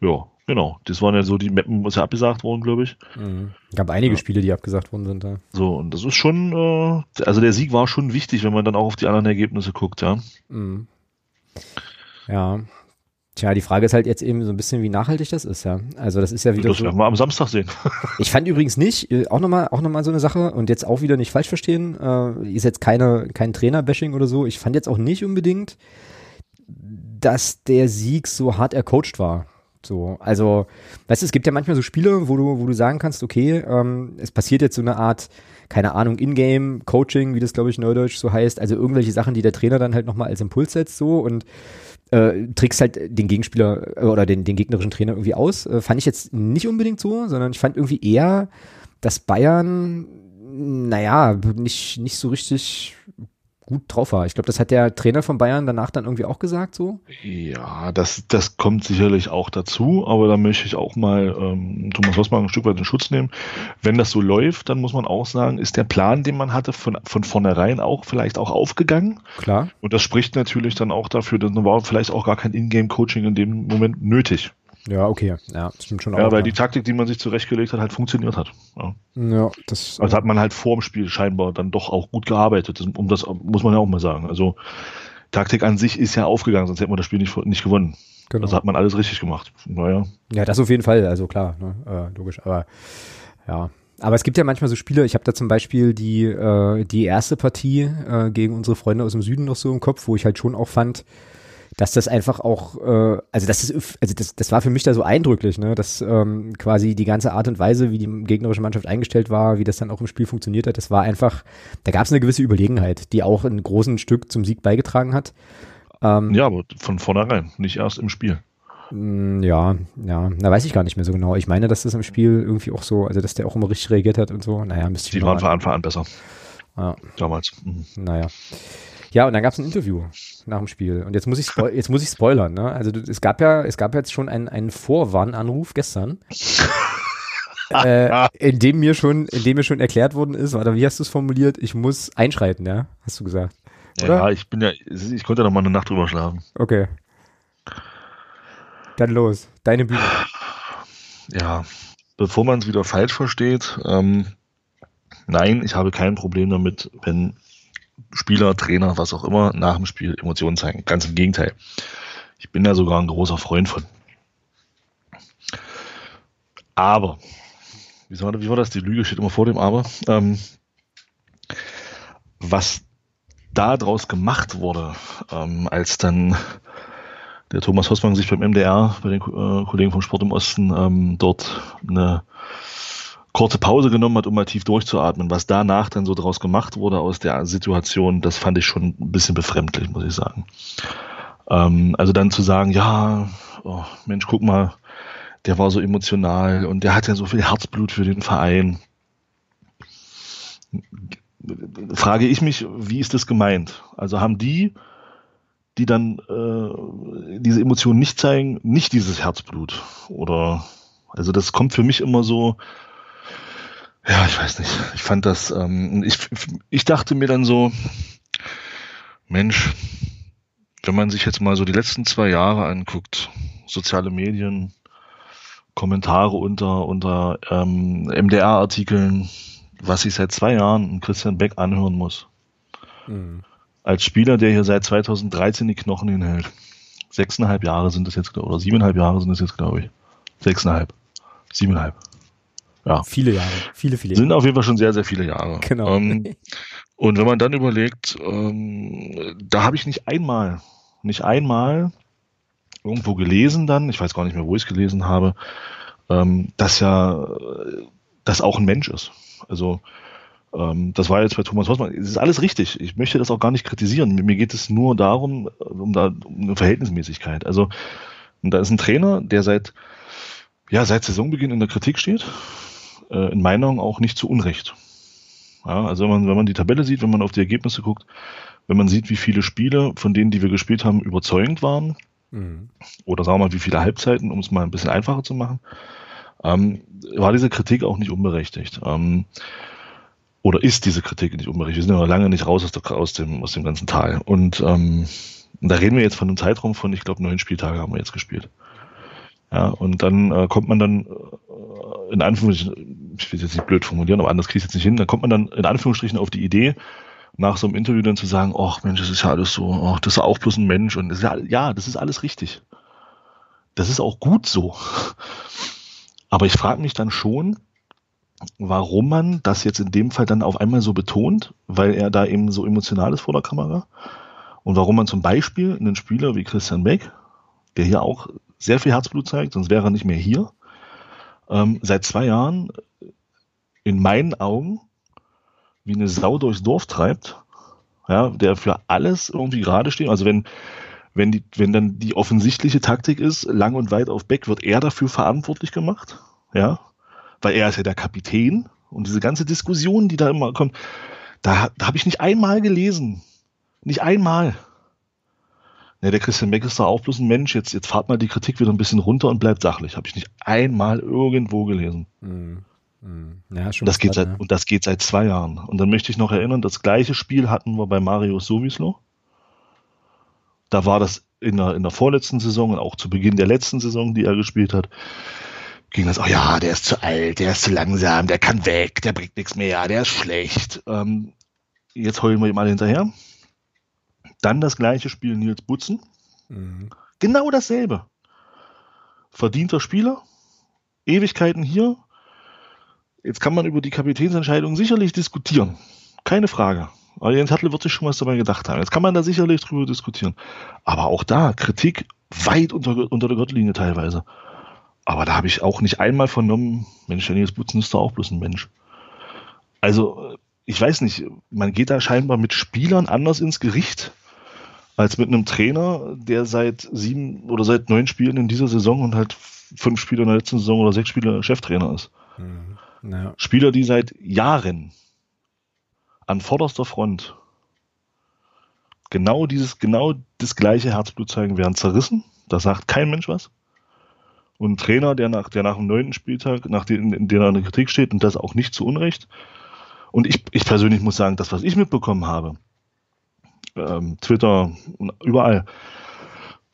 S2: Ja, genau. Das waren ja so die Mappen, was ja abgesagt worden, glaube ich.
S1: mh. gab einige
S2: Ja.
S1: Spiele, die abgesagt worden sind da.
S2: So, und das ist schon, äh, also der Sieg war schon wichtig, wenn man dann auch auf die anderen Ergebnisse guckt, ja.
S1: Mhm. Ja. Tja, die Frage ist halt jetzt eben so ein bisschen, wie nachhaltig das ist, ja. Also das ist ja wieder
S2: Das
S1: so.
S2: werden wir am Samstag sehen.
S1: Ich fand übrigens nicht, äh, auch nochmal auch noch mal so eine Sache und jetzt auch wieder nicht falsch verstehen, äh, ist jetzt keine, kein Trainer-Bashing oder so. Ich fand jetzt auch nicht unbedingt, dass der Sieg so hart ercoacht war. So, also, weißt du, es gibt ja manchmal so Spiele, wo du, wo du sagen kannst, okay, ähm, es passiert jetzt so eine Art, keine Ahnung, Ingame-Coaching, wie das, glaube ich, neudeutsch so heißt, also irgendwelche Sachen, die der Trainer dann halt nochmal als Impuls setzt, so und äh, trickst halt den Gegenspieler äh, oder den, den gegnerischen Trainer irgendwie aus. Äh, fand ich jetzt nicht unbedingt so, sondern ich fand irgendwie eher, dass Bayern, naja, nicht, nicht so richtig gut drauf war. Ich glaube, das hat der Trainer von Bayern danach dann irgendwie auch gesagt, so.
S2: Ja, das, das kommt sicherlich auch dazu, aber da möchte ich auch mal ähm, Thomas Rossmann ein Stück weit in Schutz nehmen. Wenn das so läuft, dann muss man auch sagen, ist der Plan, den man hatte, von, von vornherein auch vielleicht auch aufgegangen.
S1: Klar.
S2: Und das spricht natürlich dann auch dafür, dass war vielleicht auch gar kein Ingame-Coaching in dem Moment nötig.
S1: Ja, okay. Ja, stimmt schon
S2: Ja,
S1: auch.
S2: weil
S1: ja.
S2: die Taktik, die man sich zurechtgelegt hat, halt funktioniert hat. Ja.
S1: ja, das,
S2: Also hat man halt vor dem Spiel scheinbar dann doch auch gut gearbeitet. Das, um das muss man ja auch mal sagen. Also Taktik an sich ist ja aufgegangen, sonst hätte man das Spiel nicht, nicht gewonnen.
S1: genau.
S2: Also hat man alles richtig gemacht. Naja.
S1: Ja, das auf jeden Fall, also klar, ne, äh, logisch, aber ja. Aber es gibt ja manchmal so Spiele, ich habe da zum Beispiel die, äh, die erste Partie äh, gegen unsere Freunde aus dem Süden noch so im Kopf, wo ich halt schon auch fand, dass das einfach auch, äh, also das ist, also das, das war für mich da so eindrücklich, ne, dass ähm, quasi die ganze Art und Weise, wie die gegnerische Mannschaft eingestellt war, wie das dann auch im Spiel funktioniert hat, das war einfach, da gab es eine gewisse Überlegenheit, die auch ein großen Stück zum Sieg beigetragen hat. Ähm,
S2: Ja, aber von vornherein, nicht erst im Spiel.
S1: Mm, Ja, ja, da weiß ich gar nicht mehr so genau. Ich meine, dass das im Spiel irgendwie auch so, also dass der auch immer richtig reagiert hat und so. Naja, müsste ich
S2: Die waren von
S1: an-
S2: Anfang an besser.
S1: Ja,
S2: Damals. Mhm.
S1: naja. Ja, und dann gab es ein Interview nach dem Spiel. Und jetzt muss ich spoi- jetzt muss ich spoilern, ne? Also es gab ja, es gab jetzt schon einen, einen Vorwarnanruf gestern. äh, in dem mir schon, in dem mir schon erklärt worden ist, oder wie hast du es formuliert? Ich muss einschreiten, ja? Hast du gesagt. Oder?
S2: Ja, ich bin ja, ich konnte ja noch mal eine Nacht drüber schlafen.
S1: Okay. Dann los. Deine Bühne.
S2: Ja, bevor man es wieder falsch versteht, ähm, nein, ich habe kein Problem damit, wenn Spieler, Trainer, was auch immer, nach dem Spiel Emotionen zeigen. Ganz im Gegenteil. Ich bin ja sogar ein großer Freund von. Aber, wie war, das? Die Lüge steht immer vor dem Aber. Ähm, was da draus gemacht wurde, ähm, als dann der Thomas Hossmann sich beim MDR, bei den äh, Kollegen vom Sport im Osten, ähm, dort eine kurze Pause genommen hat, um mal tief durchzuatmen. Was danach dann so draus gemacht wurde aus der Situation, das fand ich schon ein bisschen befremdlich, muss ich sagen. Ähm, also dann zu sagen, ja, oh, Mensch, guck mal, der war so emotional und der hat ja so viel Herzblut für den Verein. Frage ich mich, wie ist das gemeint? Also haben die, die dann äh, diese Emotionen nicht zeigen, nicht dieses Herzblut? Oder also das kommt für mich immer so, ja, ich weiß nicht. Ich fand das, ähm, ich, ich dachte mir dann so, Mensch, wenn man sich jetzt mal so die letzten zwei Jahre anguckt, soziale Medien, Kommentare unter, unter ähm, MDR-Artikeln, was ich seit zwei Jahren Christian Beck anhören muss.
S1: Mhm.
S2: Als Spieler, der hier seit 2013 die Knochen hinhält. sechseinhalb Jahre sind es jetzt, oder siebeneinhalb Jahre sind es jetzt, glaube ich. Sechseinhalb. Siebeneinhalb.
S1: Ja. Viele Jahre. Viele, viele
S2: Jahre. Sind auf jeden Fall schon sehr, sehr viele Jahre.
S1: Genau.
S2: Ähm, und wenn man dann überlegt, ähm, da habe ich nicht einmal, nicht einmal irgendwo gelesen dann, ich weiß gar nicht mehr, wo ich es gelesen habe, ähm, dass ja das auch ein Mensch ist. Also ähm, das war jetzt bei Thomas Hossmann. Es ist alles richtig. Ich möchte das auch gar nicht kritisieren. Mir geht es nur darum, um, da, um eine Verhältnismäßigkeit. Also da ist ein Trainer, der seit ja seit Saisonbeginn in der Kritik steht. Äh, in meinen Augen auch nicht zu Unrecht. Ja, also wenn man, wenn man die Tabelle sieht, wenn man auf die Ergebnisse guckt, wenn man sieht, wie viele Spiele von denen, die wir gespielt haben, überzeugend waren, mhm. oder sagen wir mal, wie viele Halbzeiten, um es mal ein bisschen einfacher zu machen, ähm, war diese Kritik auch nicht unberechtigt. Ähm, oder ist diese Kritik nicht unberechtigt? Wir sind ja noch lange nicht raus aus, der, aus, dem, aus dem ganzen Tal. Und, ähm, da reden wir jetzt von einem Zeitraum von, ich glaube, neun Spieltage haben wir jetzt gespielt. Ja, und dann äh, kommt man dann äh, in Anführungsstrichen, ich will es jetzt nicht blöd formulieren, aber anders kriege ich es jetzt nicht hin, dann kommt man dann in Anführungsstrichen auf die Idee, nach so einem Interview dann zu sagen, ach Mensch, das ist ja alles so, ach, das ist ja auch bloß ein Mensch und das ja, ja, das ist alles richtig. Das ist auch gut so. Aber ich frage mich dann schon, warum man das jetzt in dem Fall dann auf einmal so betont, weil er da eben so emotional ist vor der Kamera. Und warum man zum Beispiel einen Spieler wie Christian Beck, der hier auch sehr viel Herzblut zeigt, sonst wäre er nicht mehr hier, ähm, seit zwei Jahren in meinen Augen wie eine Sau durchs Dorf treibt, ja, der für alles irgendwie gerade steht. Also wenn, wenn, die, wenn dann die offensichtliche Taktik ist, lang und weit auf Beck, wird er dafür verantwortlich gemacht. Ja, weil er ist ja der Kapitän. Und diese ganze Diskussion, die da immer kommt, da, da habe ich nicht einmal gelesen. Nicht einmal. Ne, der Christian Beck ist da auch bloß ein Mensch. Jetzt, jetzt fahrt mal die Kritik wieder ein bisschen runter und bleibt sachlich. Habe ich nicht einmal irgendwo gelesen. Mhm. Ja, schon das geht seit, ja. Und das geht seit zwei Jahren. Und dann möchte ich noch erinnern, das gleiche Spiel hatten wir bei Mario Sowislo. Da war das in der, in der vorletzten Saison und auch zu Beginn der letzten Saison, die er gespielt hat, ging das, oh ja, der ist zu alt, der ist zu langsam, der kann weg, der bringt nichts mehr, der ist schlecht. Ähm, jetzt heulen wir ihm alle hinterher. Dann das gleiche Spiel Nils Butzen. Mhm. Genau dasselbe. Verdienter Spieler, Ewigkeiten hier. Jetzt kann man über die Kapitänsentscheidung sicherlich diskutieren. Keine Frage. Aber Jens Hattel wird sich schon was dabei gedacht haben. Jetzt kann man da sicherlich drüber diskutieren. Aber auch da, Kritik weit unter, unter der Gürtellinie teilweise. Aber da habe ich auch nicht einmal vernommen, Mensch, der Nils Butzen ist doch auch bloß ein Mensch. Also, ich weiß nicht, man geht da scheinbar mit Spielern anders ins Gericht als mit einem Trainer, der seit sieben oder seit neun Spielen in dieser Saison und halt fünf Spiele in der letzten Saison oder sechs Spiele Cheftrainer ist. Mhm. Ja. Spieler, die seit Jahren an vorderster Front genau dieses, genau das gleiche Herzblut zeigen, werden zerrissen. Da sagt kein Mensch was und ein Trainer, der nach, der nach dem neunten Spieltag, nach dem, in der er in der Kritik steht und das auch nicht zu Unrecht. Und ich, ich persönlich muss sagen, das, was ich mitbekommen habe, ähm, Twitter, überall,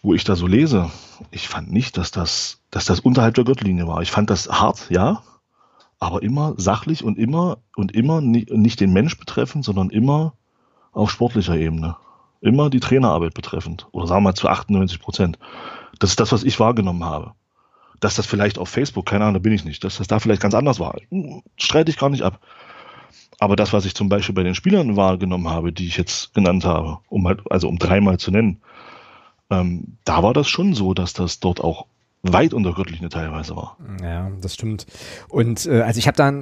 S2: wo ich da so lese, ich fand nicht, dass das, dass das unterhalb der Gürtellinie war. Ich fand das hart, ja, aber immer sachlich und immer und immer nicht, nicht den Mensch betreffend, sondern immer auf sportlicher Ebene. Immer die Trainerarbeit betreffend. Oder sagen wir mal zu 98 Prozent. Das ist das, was ich wahrgenommen habe dass das vielleicht auf Facebook, keine Ahnung, da bin ich nicht, dass das da vielleicht ganz anders war. Streite ich gar nicht ab. Aber das, was ich zum Beispiel bei den Spielern wahrgenommen habe, die ich jetzt genannt habe, um halt, also um dreimal zu nennen, ähm, da war das schon so, dass das dort auch weit unter Gürtellinie teilweise war.
S1: Ja, das stimmt. Und äh, also ich habe da,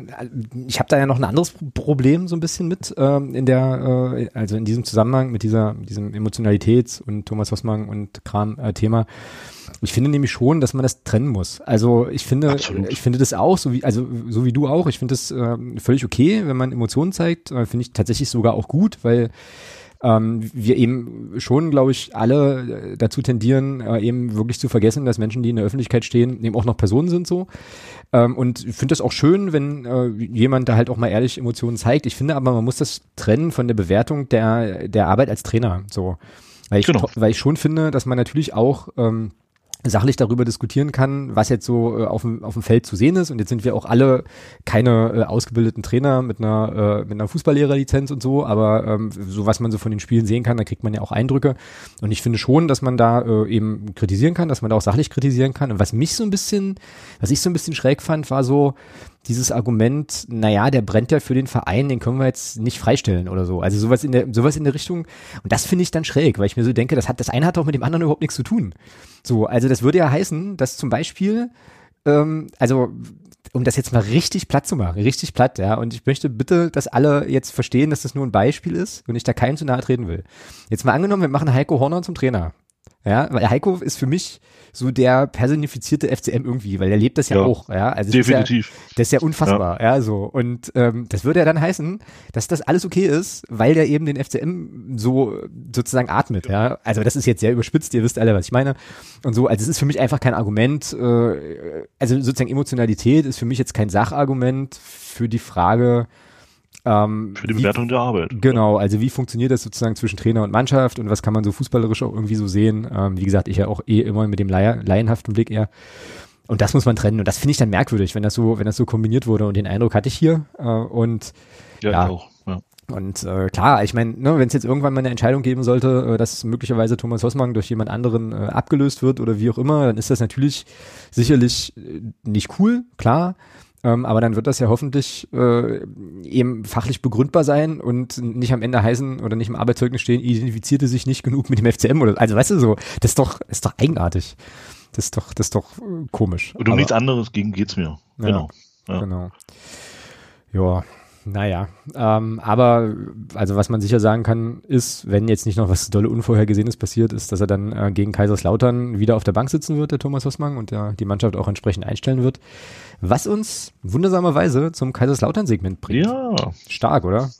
S1: ich habe da ja noch ein anderes Problem so ein bisschen mit ähm, in der, äh, also in diesem Zusammenhang mit dieser, diesem Emotionalitäts- und Thomas Hossmann und Kram-Thema. Äh, ich finde nämlich schon, dass man das trennen muss. Also ich finde, Absolut. ich finde das auch, so wie, also so wie du auch, ich finde das äh, völlig okay, wenn man Emotionen zeigt, äh, finde ich tatsächlich sogar auch gut, weil ähm, wir eben schon, glaube ich, alle äh, dazu tendieren, äh, eben wirklich zu vergessen, dass Menschen, die in der Öffentlichkeit stehen, eben auch noch Personen sind so. Ähm, und ich finde das auch schön, wenn äh, jemand da halt auch mal ehrlich Emotionen zeigt. Ich finde aber, man muss das trennen von der Bewertung der, der Arbeit als Trainer. So. Weil ich, genau. weil ich schon finde, dass man natürlich auch ähm, sachlich darüber diskutieren kann, was jetzt so äh, auf, dem, auf dem Feld zu sehen ist. Und jetzt sind wir auch alle keine äh, ausgebildeten Trainer mit einer, äh, mit einer Fußballlehrerlizenz und so, aber ähm, so was man so von den Spielen sehen kann, da kriegt man ja auch Eindrücke. Und ich finde schon, dass man da äh, eben kritisieren kann, dass man da auch sachlich kritisieren kann. Und was mich so ein bisschen, was ich so ein bisschen schräg fand, war so, dieses Argument, naja, der brennt ja für den Verein, den können wir jetzt nicht freistellen oder so. Also sowas in der, sowas in der Richtung. Und das finde ich dann schräg, weil ich mir so denke, das hat, das eine hat doch mit dem anderen überhaupt nichts zu tun. So, also das würde ja heißen, dass zum Beispiel, ähm, also um das jetzt mal richtig platt zu machen, richtig platt, ja. Und ich möchte bitte, dass alle jetzt verstehen, dass das nur ein Beispiel ist und ich da keinen zu nahe treten will. Jetzt mal angenommen, wir machen Heiko Horner zum Trainer. Ja, weil Heiko ist für mich so der personifizierte FCM irgendwie, weil er lebt das ja, ja auch, ja. Also
S2: definitiv.
S1: Das ist ja, das ist ja unfassbar, ja, ja so. Und ähm, das würde ja dann heißen, dass das alles okay ist, weil der eben den FCM so sozusagen atmet, ja. Also das ist jetzt sehr überspitzt, ihr wisst alle, was ich meine. Und so, also es ist für mich einfach kein Argument, äh, also sozusagen Emotionalität ist für mich jetzt kein Sachargument für die Frage,
S2: ähm, Für die Bewertung wie, der Arbeit.
S1: Genau, also wie funktioniert das sozusagen zwischen Trainer und Mannschaft und was kann man so fußballerisch auch irgendwie so sehen? Ähm, wie gesagt, ich ja auch eh immer mit dem Laie, laienhaften Blick eher. Und das muss man trennen. Und das finde ich dann merkwürdig, wenn das so, wenn das so kombiniert wurde. Und den Eindruck hatte ich hier. Äh, und ja, ja auch. Ja. Und äh, klar, ich meine, ne, wenn es jetzt irgendwann mal eine Entscheidung geben sollte, äh, dass möglicherweise Thomas Hossmann durch jemand anderen äh, abgelöst wird oder wie auch immer, dann ist das natürlich sicherlich äh, nicht cool, klar. Ähm, aber dann wird das ja hoffentlich äh, eben fachlich begründbar sein und nicht am Ende heißen oder nicht im Arbeitszeugnis stehen, identifizierte sich nicht genug mit dem FCM oder also weißt du so, das ist doch, ist doch eigenartig. Das ist doch, das ist doch äh, komisch.
S2: Und um aber, nichts anderes gegen geht's mir.
S1: Genau. Ja, genau. Ja, naja, ähm, aber also was man sicher sagen kann, ist, wenn jetzt nicht noch was dolle Unvorhergesehenes passiert ist, dass er dann äh, gegen Kaiserslautern wieder auf der Bank sitzen wird, der Thomas Hossmann, und der die Mannschaft auch entsprechend einstellen wird. Was uns wundersamerweise zum Kaiserslautern-Segment bringt.
S2: Ja.
S1: Stark, oder?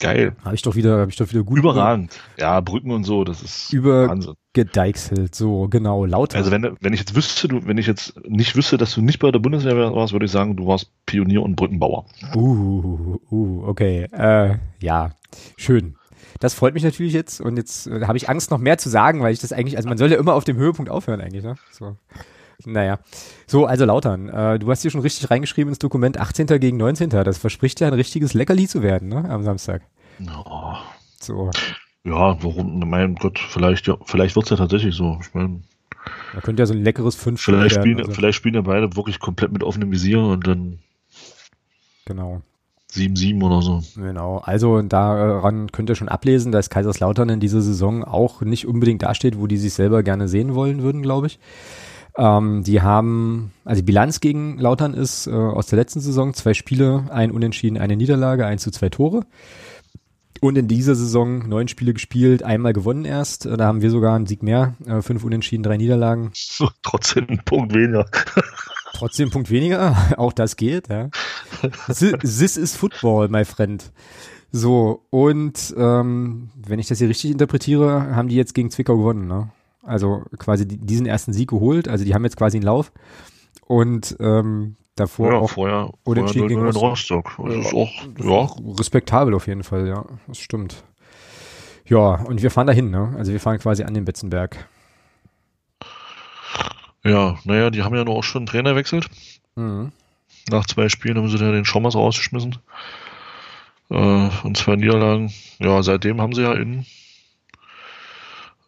S2: Geil.
S1: Habe ich doch wieder, habe ich doch wieder gut.
S2: Überragend. Ja, Brücken und so, das ist
S1: über Wahnsinn. Gedeichselt, so genau, lauter.
S2: Also wenn, wenn ich jetzt wüsste, du, wenn ich jetzt nicht wüsste, dass du nicht bei der Bundeswehr warst, würde ich sagen, du warst Pionier und Brückenbauer.
S1: Uh, uh, okay, äh, ja, schön. Das freut mich natürlich jetzt und jetzt äh, habe ich Angst, noch mehr zu sagen, weil ich das eigentlich, also man soll ja immer auf dem Höhepunkt aufhören eigentlich, ne? So. Naja. So, also Lautern, äh, du hast hier schon richtig reingeschrieben ins Dokument 18. gegen 19. Das verspricht ja ein richtiges Leckerli zu werden, ne, am Samstag.
S2: Oh. So. Ja, warum, mein Gott, vielleicht, ja, vielleicht wird's ja tatsächlich so. Ich meine.
S1: Man könnte ja so ein leckeres 5
S2: vielleicht spielen, also. Vielleicht spielen ja beide wirklich komplett mit offenem Visier und dann.
S1: Genau.
S2: 7-7 oder so.
S1: Genau, also daran könnt ihr schon ablesen, dass Kaiserslautern in dieser Saison auch nicht unbedingt dasteht, wo die sich selber gerne sehen wollen würden, glaube ich. Ähm, die haben, also die Bilanz gegen Lautern ist äh, aus der letzten Saison zwei Spiele, ein Unentschieden, eine Niederlage, eins zu zwei Tore. Und in dieser Saison neun Spiele gespielt, einmal gewonnen erst. Da haben wir sogar einen Sieg mehr, äh, fünf Unentschieden, drei Niederlagen.
S2: Trotzdem ein Punkt weniger.
S1: Trotzdem ein Punkt weniger, auch das geht, ja. This is Football, my friend. So, und ähm, wenn ich das hier richtig interpretiere, haben die jetzt gegen Zwickau gewonnen, ne? Also quasi diesen ersten Sieg geholt. Also die haben jetzt quasi einen Lauf. Und ähm, davor
S2: ja, auch vorher,
S1: unentschieden
S2: gegen Rostock. Das ist auch ja.
S1: respektabel auf jeden Fall, ja. Das stimmt. Ja, und wir fahren dahin, ne? Also wir fahren quasi an den Betzenberg.
S2: Ja, naja, die haben ja noch auch schon einen Trainer wechselt. Mhm. Nach zwei Spielen haben sie ja den Schommers rausgeschmissen. Äh, und zwei Niederlagen. Ja, seitdem haben sie ja in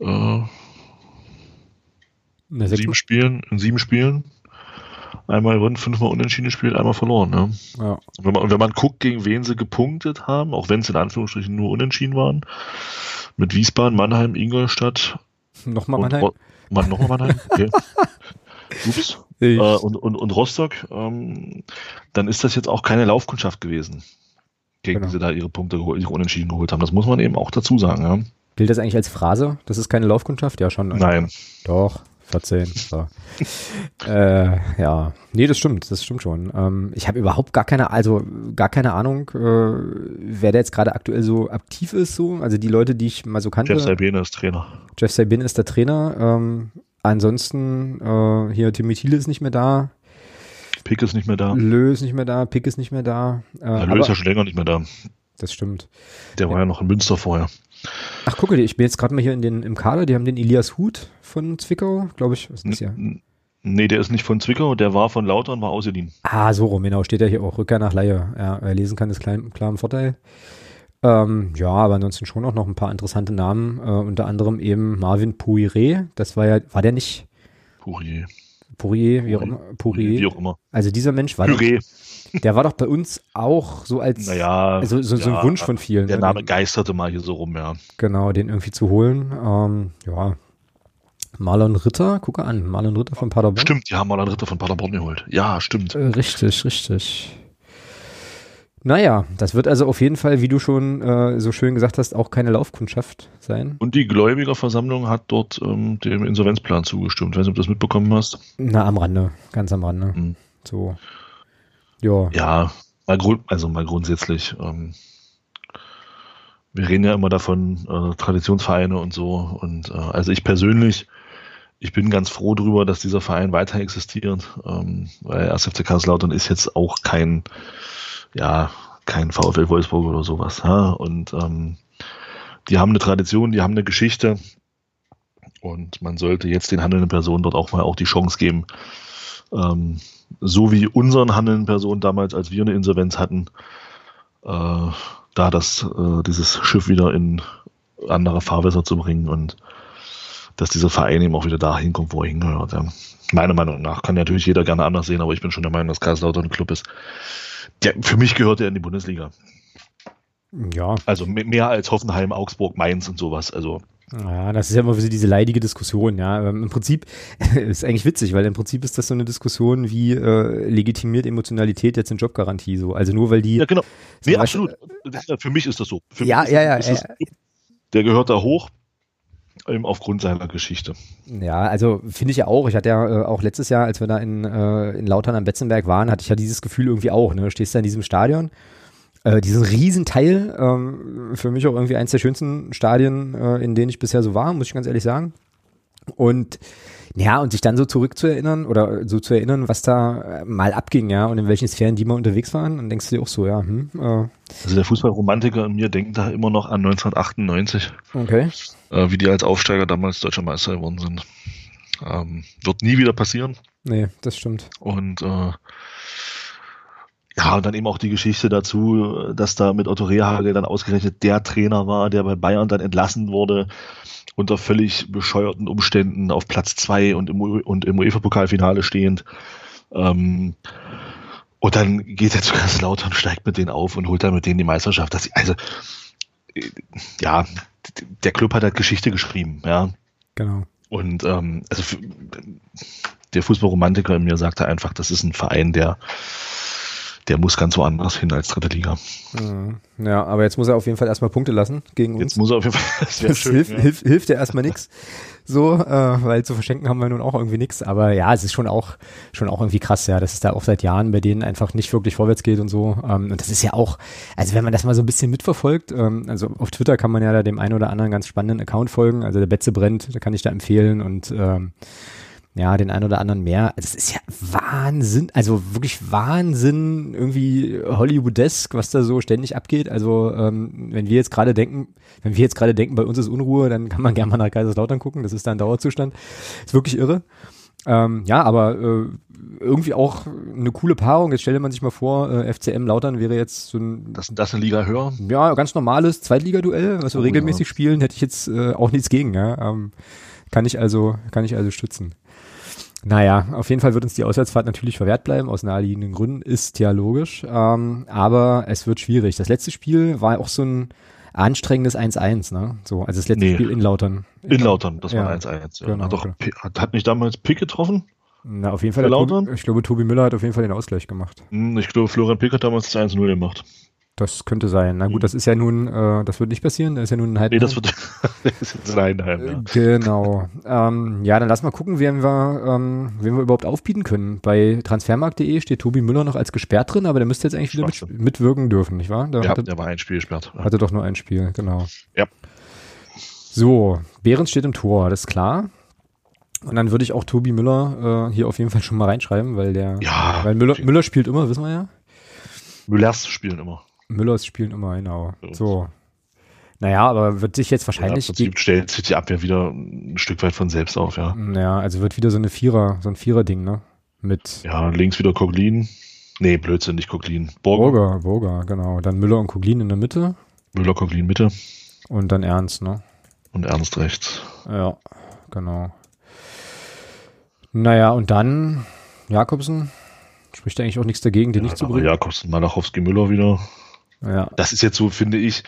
S2: äh, sieben Spielen, in sieben Spielen einmal gewonnen, fünfmal unentschieden gespielt, einmal verloren. Ne? Ja. Und wenn man, wenn man guckt, gegen wen sie gepunktet haben, auch wenn es in Anführungsstrichen nur unentschieden waren, mit Wiesbaden, Mannheim, Ingolstadt.
S1: Nochmal Mannheim?
S2: Ro Man, nochmal Mannheim? Okay. Ups. Äh, und, und, und Rostock, ähm, dann ist das jetzt auch keine Laufkundschaft gewesen, gegen genau. die sie da ihre Punkte, ihre Unentschieden geholt haben. Das muss man eben auch dazu sagen. Ja?
S1: Gilt das eigentlich als Phrase? Das ist keine Laufkundschaft? Ja, schon.
S2: Nein.
S1: Doch. 14. So. äh, ja, nee, das stimmt, das stimmt schon. Ähm, ich habe überhaupt gar keine, also gar keine Ahnung, äh, wer da jetzt gerade aktuell so aktiv ist, so. Also die Leute, die ich mal so kannte.
S2: Jeff Sabine ist Trainer.
S1: Jeff Sabine ist der Trainer. Ähm, ansonsten äh, hier Timmy Thiele ist nicht mehr da.
S2: Pick ist nicht mehr da.
S1: Lö ist nicht mehr da, Pick ist nicht mehr da.
S2: Äh, ja, Lö ist ja schon länger nicht mehr da.
S1: Das stimmt.
S2: Der war ja, ja noch in Münster vorher.
S1: Ach, gucke, ich bin jetzt gerade mal hier in den, im Kader, die haben den Elias Huth von Zwickau, glaube ich. Was ist das ja?
S2: Nee, der ist nicht von Zwickau, der war von Lautern, war ausgeliehen.
S1: Ah, so rum, genau, steht ja hier auch Rückkehr nach Laie. Ja, lesen kann, ist klein, klar ein Vorteil. Ähm, ja, aber ansonsten schon auch noch ein paar interessante Namen, äh, unter anderem eben Marvin Pouire, das war ja, war der nicht?
S2: Pourier.
S1: Pourier, wie auch immer. Pourier.
S2: Wie auch immer.
S1: Also dieser Mensch war
S2: Püree.
S1: Der war doch bei uns auch so als,
S2: Naja,
S1: also so, so ein
S2: ja,
S1: Wunsch von vielen.
S2: der
S1: ne,
S2: Name geisterte mal hier so rum, ja.
S1: Genau, den irgendwie zu holen. Ähm, ja. Marlon Ritter, gucke an, Marlon Ritter von Paderborn.
S2: Stimmt, die haben einen Ritter von Paderborn geholt. Ja, stimmt.
S1: Äh, richtig, richtig. Naja, das wird also auf jeden Fall, wie du schon äh, so schön gesagt hast, auch keine Laufkundschaft sein.
S2: Und die Gläubigerversammlung hat dort ähm, dem Insolvenzplan zugestimmt. Ich weiß nicht, ob du das mitbekommen hast.
S1: Na, am Rande, ganz am Rande.
S2: Hm.
S1: So. Ja.
S2: Ja, mal grund, also mal grundsätzlich. Ähm, wir reden ja immer davon, äh, Traditionsvereine und so. Und äh, also ich persönlich, ich bin ganz froh darüber, dass dieser Verein weiter existiert, ähm, weil 1. FC Kaiserslautern ist jetzt auch kein, ja, kein VfL Wolfsburg oder sowas. Ja? Und ähm, die haben eine Tradition, die haben eine Geschichte. Und man sollte jetzt den handelnden Personen dort auch mal auch die Chance geben, ähm, so wie unseren handelnden Personen damals, als wir eine Insolvenz hatten, äh, da das, äh, dieses Schiff wieder in andere Fahrwässer zu bringen und dass dieser Verein eben auch wieder dahin kommt, wo er hingehört. Ja. Meiner Meinung nach kann natürlich jeder gerne anders sehen, aber ich bin schon der Meinung, dass Kaiserslautern ein Club ist. Der, für mich gehört er in die Bundesliga.
S1: Ja.
S2: Also me- mehr als Hoffenheim, Augsburg, Mainz und sowas. Also
S1: Ja, das ist ja immer so diese leidige Diskussion, ja. Ähm, Im Prinzip ist eigentlich witzig, weil im Prinzip ist das so eine Diskussion wie äh, legitimiert Emotionalität jetzt in Jobgarantie so. Also nur weil die
S2: ja, genau. Nee,
S1: Beispiel-
S2: absolut. Ist ja- Für mich ist das so. Für
S1: Ja, ja, ja,
S2: ist das,
S1: ja.
S2: Der gehört da hoch, aufgrund seiner Geschichte.
S1: Ja, also finde ich ja auch. Ich hatte ja äh, auch letztes Jahr, als wir da in, äh, in Lautern am Betzenberg waren, hatte ich ja dieses Gefühl irgendwie auch. Ne? Du stehst da in diesem Stadion, äh, diesen riesen Teil, ähm, für mich auch irgendwie eins der schönsten Stadien, äh, in denen ich bisher so war, muss ich ganz ehrlich sagen. Und ja, und sich dann so zurückzuerinnern oder so zu erinnern, was da äh, mal abging, ja, und in welchen Sphären die mal unterwegs waren, dann denkst du dir auch so, ja, hm, äh,
S2: Also der Fußballromantiker in mir denkt da immer noch an 1998,
S1: okay.
S2: äh, wie die als Aufsteiger damals deutscher Meister geworden sind. Ähm, wird nie wieder passieren.
S1: Nee, das stimmt.
S2: Und äh, ja, und dann eben auch die Geschichte dazu, dass da mit Otto Rehagel dann ausgerechnet der Trainer war, der bei Bayern dann entlassen wurde, unter völlig bescheuerten Umständen auf Platz zwei und im, und im UEFA-Pokalfinale stehend. Ähm, und dann geht er zu Kaiserslautern, steigt mit denen auf und holt dann mit denen die Meisterschaft. Das, also, äh, ja, der Club hat halt Geschichte geschrieben, ja.
S1: Genau.
S2: Und ähm, also der Fußballromantiker in mir sagte einfach, das ist ein Verein, der, der muss ganz woanders hin als dritte Liga.
S1: Mhm. Ja, aber jetzt muss er auf jeden Fall erstmal Punkte lassen gegen uns.
S2: Jetzt muss er auf jeden Fall. Das,
S1: Das
S2: schön,
S1: hilft,
S2: ja.
S1: hilft, hilft ja erstmal nix. So, äh, weil zu verschenken haben wir nun auch irgendwie nix. Aber ja, es ist schon auch, schon auch irgendwie krass, ja, dass es da auch seit Jahren bei denen einfach nicht wirklich vorwärts geht und so. Ähm, und das ist ja auch, also wenn man das mal so ein bisschen mitverfolgt, ähm, also auf Twitter kann man ja da dem einen oder anderen ganz spannenden Account folgen. Also der Betze brennt, da kann ich da empfehlen und ähm, ja, den einen oder anderen mehr. Also es ist ja Wahnsinn, also wirklich Wahnsinn, irgendwie Hollywoodesk, was da so ständig abgeht. Also ähm, wenn wir jetzt gerade denken, wenn wir jetzt gerade denken, bei uns ist Unruhe, dann kann man gerne mal nach Kaiserslautern gucken. Das ist da ein Dauerzustand. Ist wirklich irre. Ähm, ja, aber äh, irgendwie auch eine coole Paarung. Jetzt stelle man sich mal vor, äh, FCM Lautern wäre jetzt so ein
S2: Das, das eine Liga höher.
S1: ja, ganz normales Zweitligaduell, was wir
S2: Oh,
S1: regelmäßig
S2: ja.
S1: spielen, hätte ich jetzt äh, auch nichts gegen, ja. Ähm, kann ich also, kann ich also stützen. Naja, auf jeden Fall wird uns die Auswärtsfahrt natürlich verwehrt bleiben, aus naheliegenden Gründen, ist ja logisch. Ähm, aber es wird schwierig. Das letzte Spiel war auch so ein anstrengendes 1-1, ne? So, also das letzte
S2: Nee.
S1: Spiel in Lautern.
S2: In Lautern, das
S1: Ja,
S2: war 1-1. Ja.
S1: genau,
S2: hat, doch. Pi- hat, nicht damals Pick getroffen?
S1: Na, auf jeden Fall. Tobi,
S2: Lautern?
S1: ich glaube, Tobi Müller hat auf jeden Fall den Ausgleich gemacht.
S2: Hm, Ich glaube, Florian Pick hat damals das 1-0 gemacht.
S1: Das könnte sein. Na gut,
S2: Mhm.
S1: das ist ja nun, äh, das wird nicht passieren. Das ist ja nun ein halb.
S2: Nee, das wird das ist ein Heimheim, ja.
S1: Genau. ähm, ja, dann lass mal gucken, wen wir, ähm, wen wir überhaupt aufbieten können. Bei transfermarkt.de steht Tobi Müller noch als gesperrt drin, aber der müsste jetzt eigentlich wieder mit, mitwirken dürfen, nicht wahr? Der
S2: Ja,
S1: hatte,
S2: der war ein Spiel gesperrt.
S1: Hatte doch nur ein Spiel, genau.
S2: Ja.
S1: So, Behrens steht im Tor, das ist klar. Und dann würde ich auch Tobi Müller äh, hier auf jeden Fall schon mal reinschreiben, weil der,
S2: Ja,
S1: weil Müller, Müller spielt immer, wissen wir ja.
S2: Müllers spielen immer.
S1: Müllers spielen immer, genau.
S2: Uns.
S1: So. Naja, aber wird sich jetzt wahrscheinlich.
S2: Ja, Im Prinzip stellt sich die Abwehr wieder ein Stück weit von selbst auf, ja.
S1: Ja, also wird wieder so eine Vierer, so ein Vierer-Ding, ne? Mit.
S2: Ja, links wieder Koglin. Nee, Blödsinn, nicht Koglin.
S1: Burger. Burger, Burger, genau. Dann Müller und Koglin in der Mitte.
S2: Müller, Koglin Mitte.
S1: Und dann Ernst, ne?
S2: Und Ernst rechts.
S1: Ja, genau. Naja, und dann Jakobsen. Spricht eigentlich auch nichts dagegen, den ja, nicht zu bringen.
S2: Jakobsen, Malachowski, Müller wieder.
S1: Ja.
S2: Das ist jetzt so, finde ich,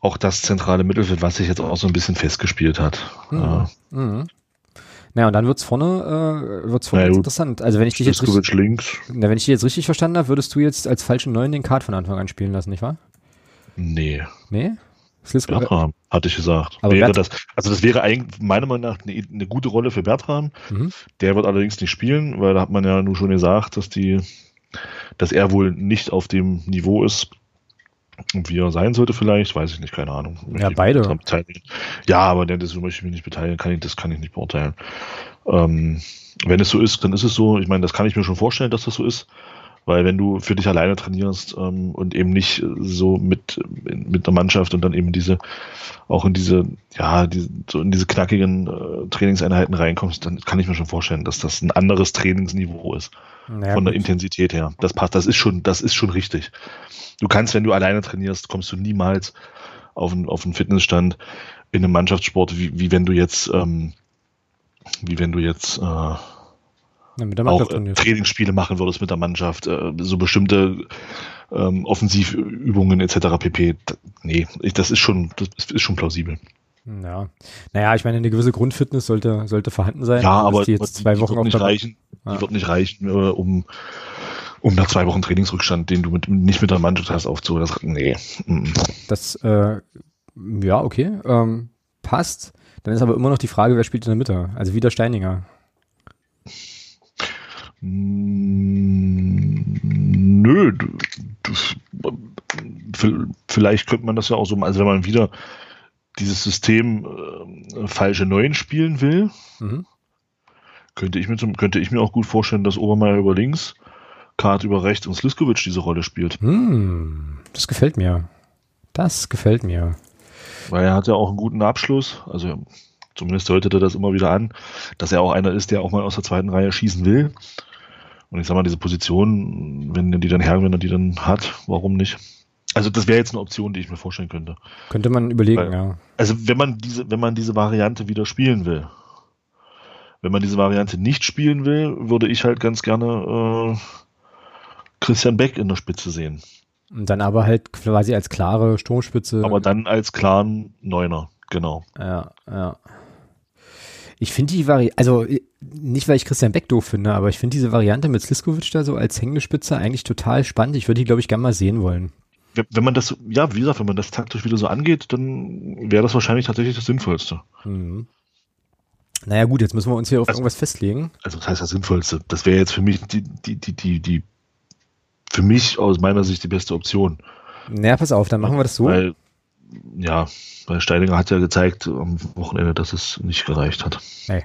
S2: auch das zentrale Mittelfeld, was sich jetzt auch so ein bisschen festgespielt hat.
S1: Mhm. Ja. Mhm. Naja, und dann wird's vorne, äh, wird's vorne naja, interessant. Also wenn ich dich jetzt richtig,
S2: links.
S1: Na, wenn ich dich jetzt richtig verstanden habe, würdest du jetzt als falschen Neuen den Card von Anfang an spielen lassen, nicht wahr?
S2: Nee.
S1: Nee?
S2: Bertram, hatte ich gesagt. Aber wäre das, also das wäre eigentlich meiner Meinung nach eine, eine gute Rolle für Bertram. Mhm. Der wird allerdings nicht spielen, weil da hat man ja nur schon gesagt, dass die, dass er wohl nicht auf dem Niveau ist, wie er sein sollte vielleicht, weiß ich nicht, keine Ahnung.
S1: Ja, beide.
S2: Ja, aber das möchte ich mich nicht beteiligen, kann ich, das kann ich nicht beurteilen. Ähm, wenn es so ist, dann ist es so. Ich meine, das kann ich mir schon vorstellen, dass das so ist. Weil wenn du für dich alleine trainierst ähm, und eben nicht so mit, mit der Mannschaft und dann eben diese, auch in diese, ja, diese, so in diese knackigen äh, Trainingseinheiten reinkommst, dann kann ich mir schon vorstellen, dass das ein anderes Trainingsniveau ist. Naja, von der gut. Intensität her. Das passt, das ist schon, das ist schon richtig. Du kannst, wenn du alleine trainierst, kommst du niemals auf einen, auf einen Fitnessstand in einem Mannschaftssport, wie, wie wenn du jetzt, ähm, wie wenn du jetzt äh, ja, auch äh, Trainingsspiele machen würdest mit der Mannschaft, äh, so bestimmte ähm, Offensivübungen etc. pp. Nee, ich, das ist schon, das ist schon plausibel.
S1: Ja, naja, ich meine, eine gewisse Grundfitness sollte, sollte vorhanden sein.
S2: Ja, aber die, jetzt zwei die, Wochen wird nicht reichen, ja. die wird nicht reichen, äh, um, um nach zwei Wochen Trainingsrückstand, den du mit, nicht mit der Mannschaft hast, aufzuholen. Das, nee.
S1: Das, äh, ja, okay, ähm, passt. Dann ist aber immer noch die Frage, wer spielt in der Mitte? Also wieder Steininger.
S2: Nö, das, vielleicht könnte man das ja auch so, also wenn man wieder dieses System äh, falsche Neuen spielen will, mhm. könnte, ich mir zum, könnte ich mir auch gut vorstellen, dass Obermeier über links, Kart über rechts und Sliskovic diese Rolle spielt.
S1: Hm, das gefällt mir. Das gefällt mir.
S2: Weil er hat ja auch einen guten Abschluss, also zumindest deutet er das immer wieder an, dass er auch einer ist, der auch mal aus der zweiten Reihe schießen will. Und ich sag mal, diese Position, wenn er die dann her, wenn er die dann hat, warum nicht? Also das wäre jetzt eine Option, die ich mir vorstellen könnte.
S1: Könnte man überlegen, Weil, ja.
S2: Also wenn man diese, wenn man diese Variante wieder spielen will, wenn man diese Variante nicht spielen will, würde ich halt ganz gerne äh, Christian Beck in der Spitze sehen.
S1: Und dann aber halt quasi als klare Sturmspitze.
S2: Aber dann als klaren Neuner, genau.
S1: Ja, ja. Ich finde die Variante, also äh, nicht, weil ich Christian Beck doof finde, aber ich finde diese Variante mit Sliskovic da so als hängende Spitze eigentlich total spannend. Ich würde die, glaube ich, gerne mal sehen wollen.
S2: Wenn man das, ja, wie gesagt, wenn man das taktisch wieder so angeht, dann wäre das wahrscheinlich tatsächlich das Sinnvollste. Mhm.
S1: Naja, gut, jetzt müssen wir uns hier auf also, irgendwas festlegen.
S2: Also, das heißt das Sinnvollste. Das wäre jetzt für mich die, die, die, die, die, für mich aus meiner Sicht die beste Option.
S1: Naja, pass auf, dann machen wir das so.
S2: Weil ja, weil Steininger hat ja gezeigt am Wochenende, dass es nicht gereicht hat.
S1: Nee.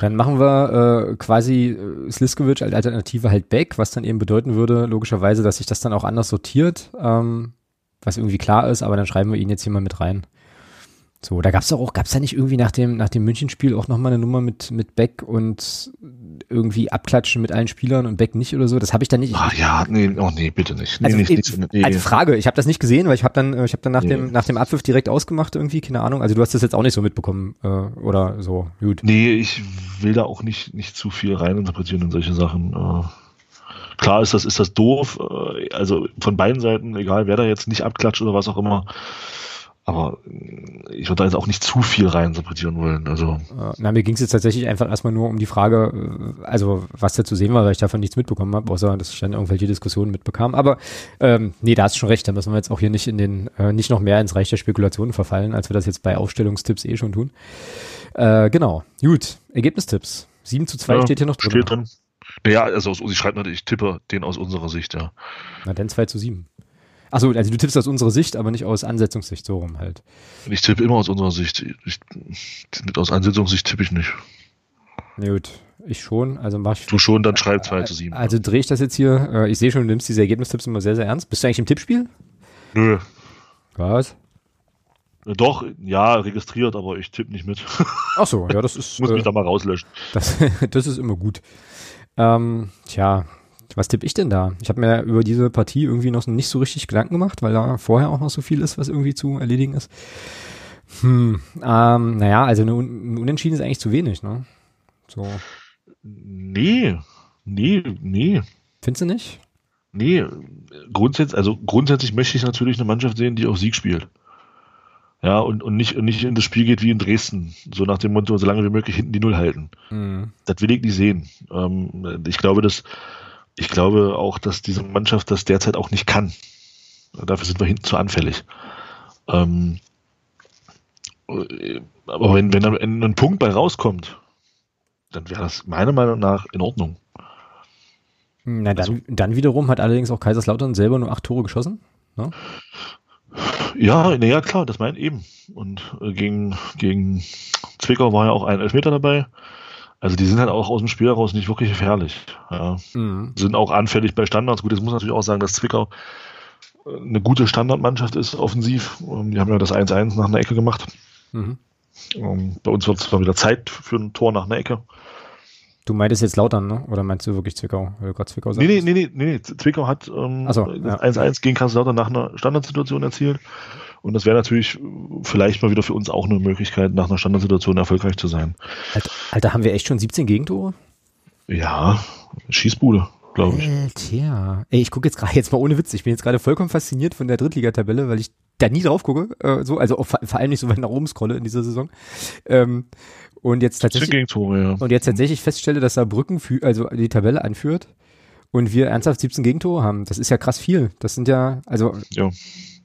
S1: Dann machen wir äh, quasi äh, Sliskovic als Alternative halt back, was dann eben bedeuten würde, logischerweise, dass sich das dann auch anders sortiert, ähm, was irgendwie klar ist, aber dann schreiben wir ihn jetzt hier mal mit rein. So, da gab's doch auch, gab's da nicht irgendwie nach dem, nach dem München-Spiel auch nochmal eine Nummer mit, mit Beck und irgendwie abklatschen mit allen Spielern und Beck nicht oder so? Das habe ich dann nicht.
S2: Ach ja, nee, oh nee, bitte nicht. Nee,
S1: also,
S2: nicht,
S1: nicht nee. Als Frage, ich habe das nicht gesehen, weil ich habe dann, äh, ich habe dann nach nee. dem, nach dem Abpfiff direkt ausgemacht irgendwie, keine Ahnung. Also du hast das jetzt auch nicht so mitbekommen äh, oder so.
S2: Gut. Nee, ich will da auch nicht, nicht zu viel reininterpretieren in solche Sachen. Äh klar ist das, ist das doof. Äh, also von beiden Seiten, egal wer da jetzt nicht abklatscht oder was auch immer. Aber äh, ich würde da jetzt auch nicht zu viel reininterpretieren wollen. Also.
S1: Na, mir ging es jetzt tatsächlich einfach erstmal nur um die Frage, äh, also was da zu sehen war, weil ich davon nichts mitbekommen habe, außer dass ich dann irgendwelche Diskussionen mitbekam. Aber ähm, nee, da hast du schon recht, da müssen wir jetzt auch hier nicht in den, äh, nicht noch mehr ins Reich der Spekulationen verfallen, als wir das jetzt bei Aufstellungstipps eh schon tun. Äh, genau. Gut, Ergebnistipps. 7 zu 2 ja, steht hier noch drin. Steht drin.
S2: Naja, also sie schreibt natürlich, ich tippe den aus unserer Sicht, ja.
S1: Na dann 2 zu 7. Achso, also du tippst aus unserer Sicht, aber nicht aus Ansetzungssicht, so rum halt.
S2: Ich tippe immer aus unserer Sicht. Ich, aus Ansetzungssicht tippe ich nicht.
S1: Na gut, ich schon. Also mach ich.
S2: Du schon, dann schreib 2 zu 7.
S1: Also drehe ich das jetzt hier. Äh, ich sehe schon, du nimmst diese Ergebnistipps immer sehr, sehr ernst. Bist du eigentlich im Tippspiel?
S2: Nö.
S1: Was?
S2: Doch, ja, registriert, aber ich tippe nicht mit.
S1: Ach so, ja, das ist.
S2: Muss mich da mal rauslöschen.
S1: Das, das ist immer gut. Ähm, tja, was tippe ich denn da? Ich habe mir über diese Partie irgendwie noch nicht so richtig Gedanken gemacht, weil da vorher auch noch so viel ist, was irgendwie zu erledigen ist. Hm, ähm, naja, also ein Unentschieden ist eigentlich zu wenig, ne? So.
S2: Nee, nee, nee.
S1: Findest du nicht?
S2: Nee, grundsätzlich, also grundsätzlich möchte ich natürlich eine Mannschaft sehen, die auf Sieg spielt. Ja, und, und, nicht, und nicht in das Spiel geht wie in Dresden. So nach dem Motto, so lange wie möglich hinten die Null halten. Mhm. Das will ich nicht sehen. Ähm, ich glaube, dass, ich glaube auch, dass diese Mannschaft das derzeit auch nicht kann. Dafür sind wir hinten zu anfällig. Ähm, aber wenn, wenn ein, ein Punkt bei rauskommt, dann wäre das meiner Meinung nach in Ordnung.
S1: Na, dann, also, dann wiederum hat allerdings auch Kaiserslautern selber nur acht Tore geschossen. Ne?
S2: Ja, naja, klar, das meint eben. Und äh, gegen, gegen Zwickau war ja auch ein Elfmeter dabei. Also die sind halt auch aus dem Spiel heraus nicht wirklich gefährlich. Ja. Mhm. Sind auch anfällig bei Standards. Gut, jetzt muss natürlich auch sagen, dass Zwickau äh, eine gute Standardmannschaft ist, offensiv. Ähm, die haben ja das 1-1 nach einer Ecke gemacht. Mhm. Ähm, bei uns wird es mal wieder Zeit für ein Tor nach einer Ecke.
S1: Du meintest jetzt Lautern, ne? Oder meinst du wirklich Zwickau? Weil du
S2: Zwickau. Nee, nee, nee, nee, nee. Zwickau hat 1-1 ähm, so, ja. gegen Kaiserslautern nach einer Standardsituation erzielt. Und das wäre natürlich vielleicht mal wieder für uns auch eine Möglichkeit, nach einer Standardsituation erfolgreich zu sein.
S1: Alter, Alter haben wir echt schon 17 Gegentore?
S2: Ja, Schießbude, glaube ich.
S1: Alter. Ey, ich gucke jetzt gerade, jetzt mal ohne Witz, ich bin jetzt gerade vollkommen fasziniert von der Drittligatabelle, weil ich da nie drauf gucke, äh, so, also vor, vor allem nicht so weit nach oben scrolle in dieser Saison. Ähm, und jetzt tatsächlich
S2: ja.
S1: und jetzt tatsächlich feststelle, dass Saarbrücken für, also die Tabelle anführt und wir ernsthaft 17 Gegentore haben. Das ist ja krass viel. Das sind ja, also ja.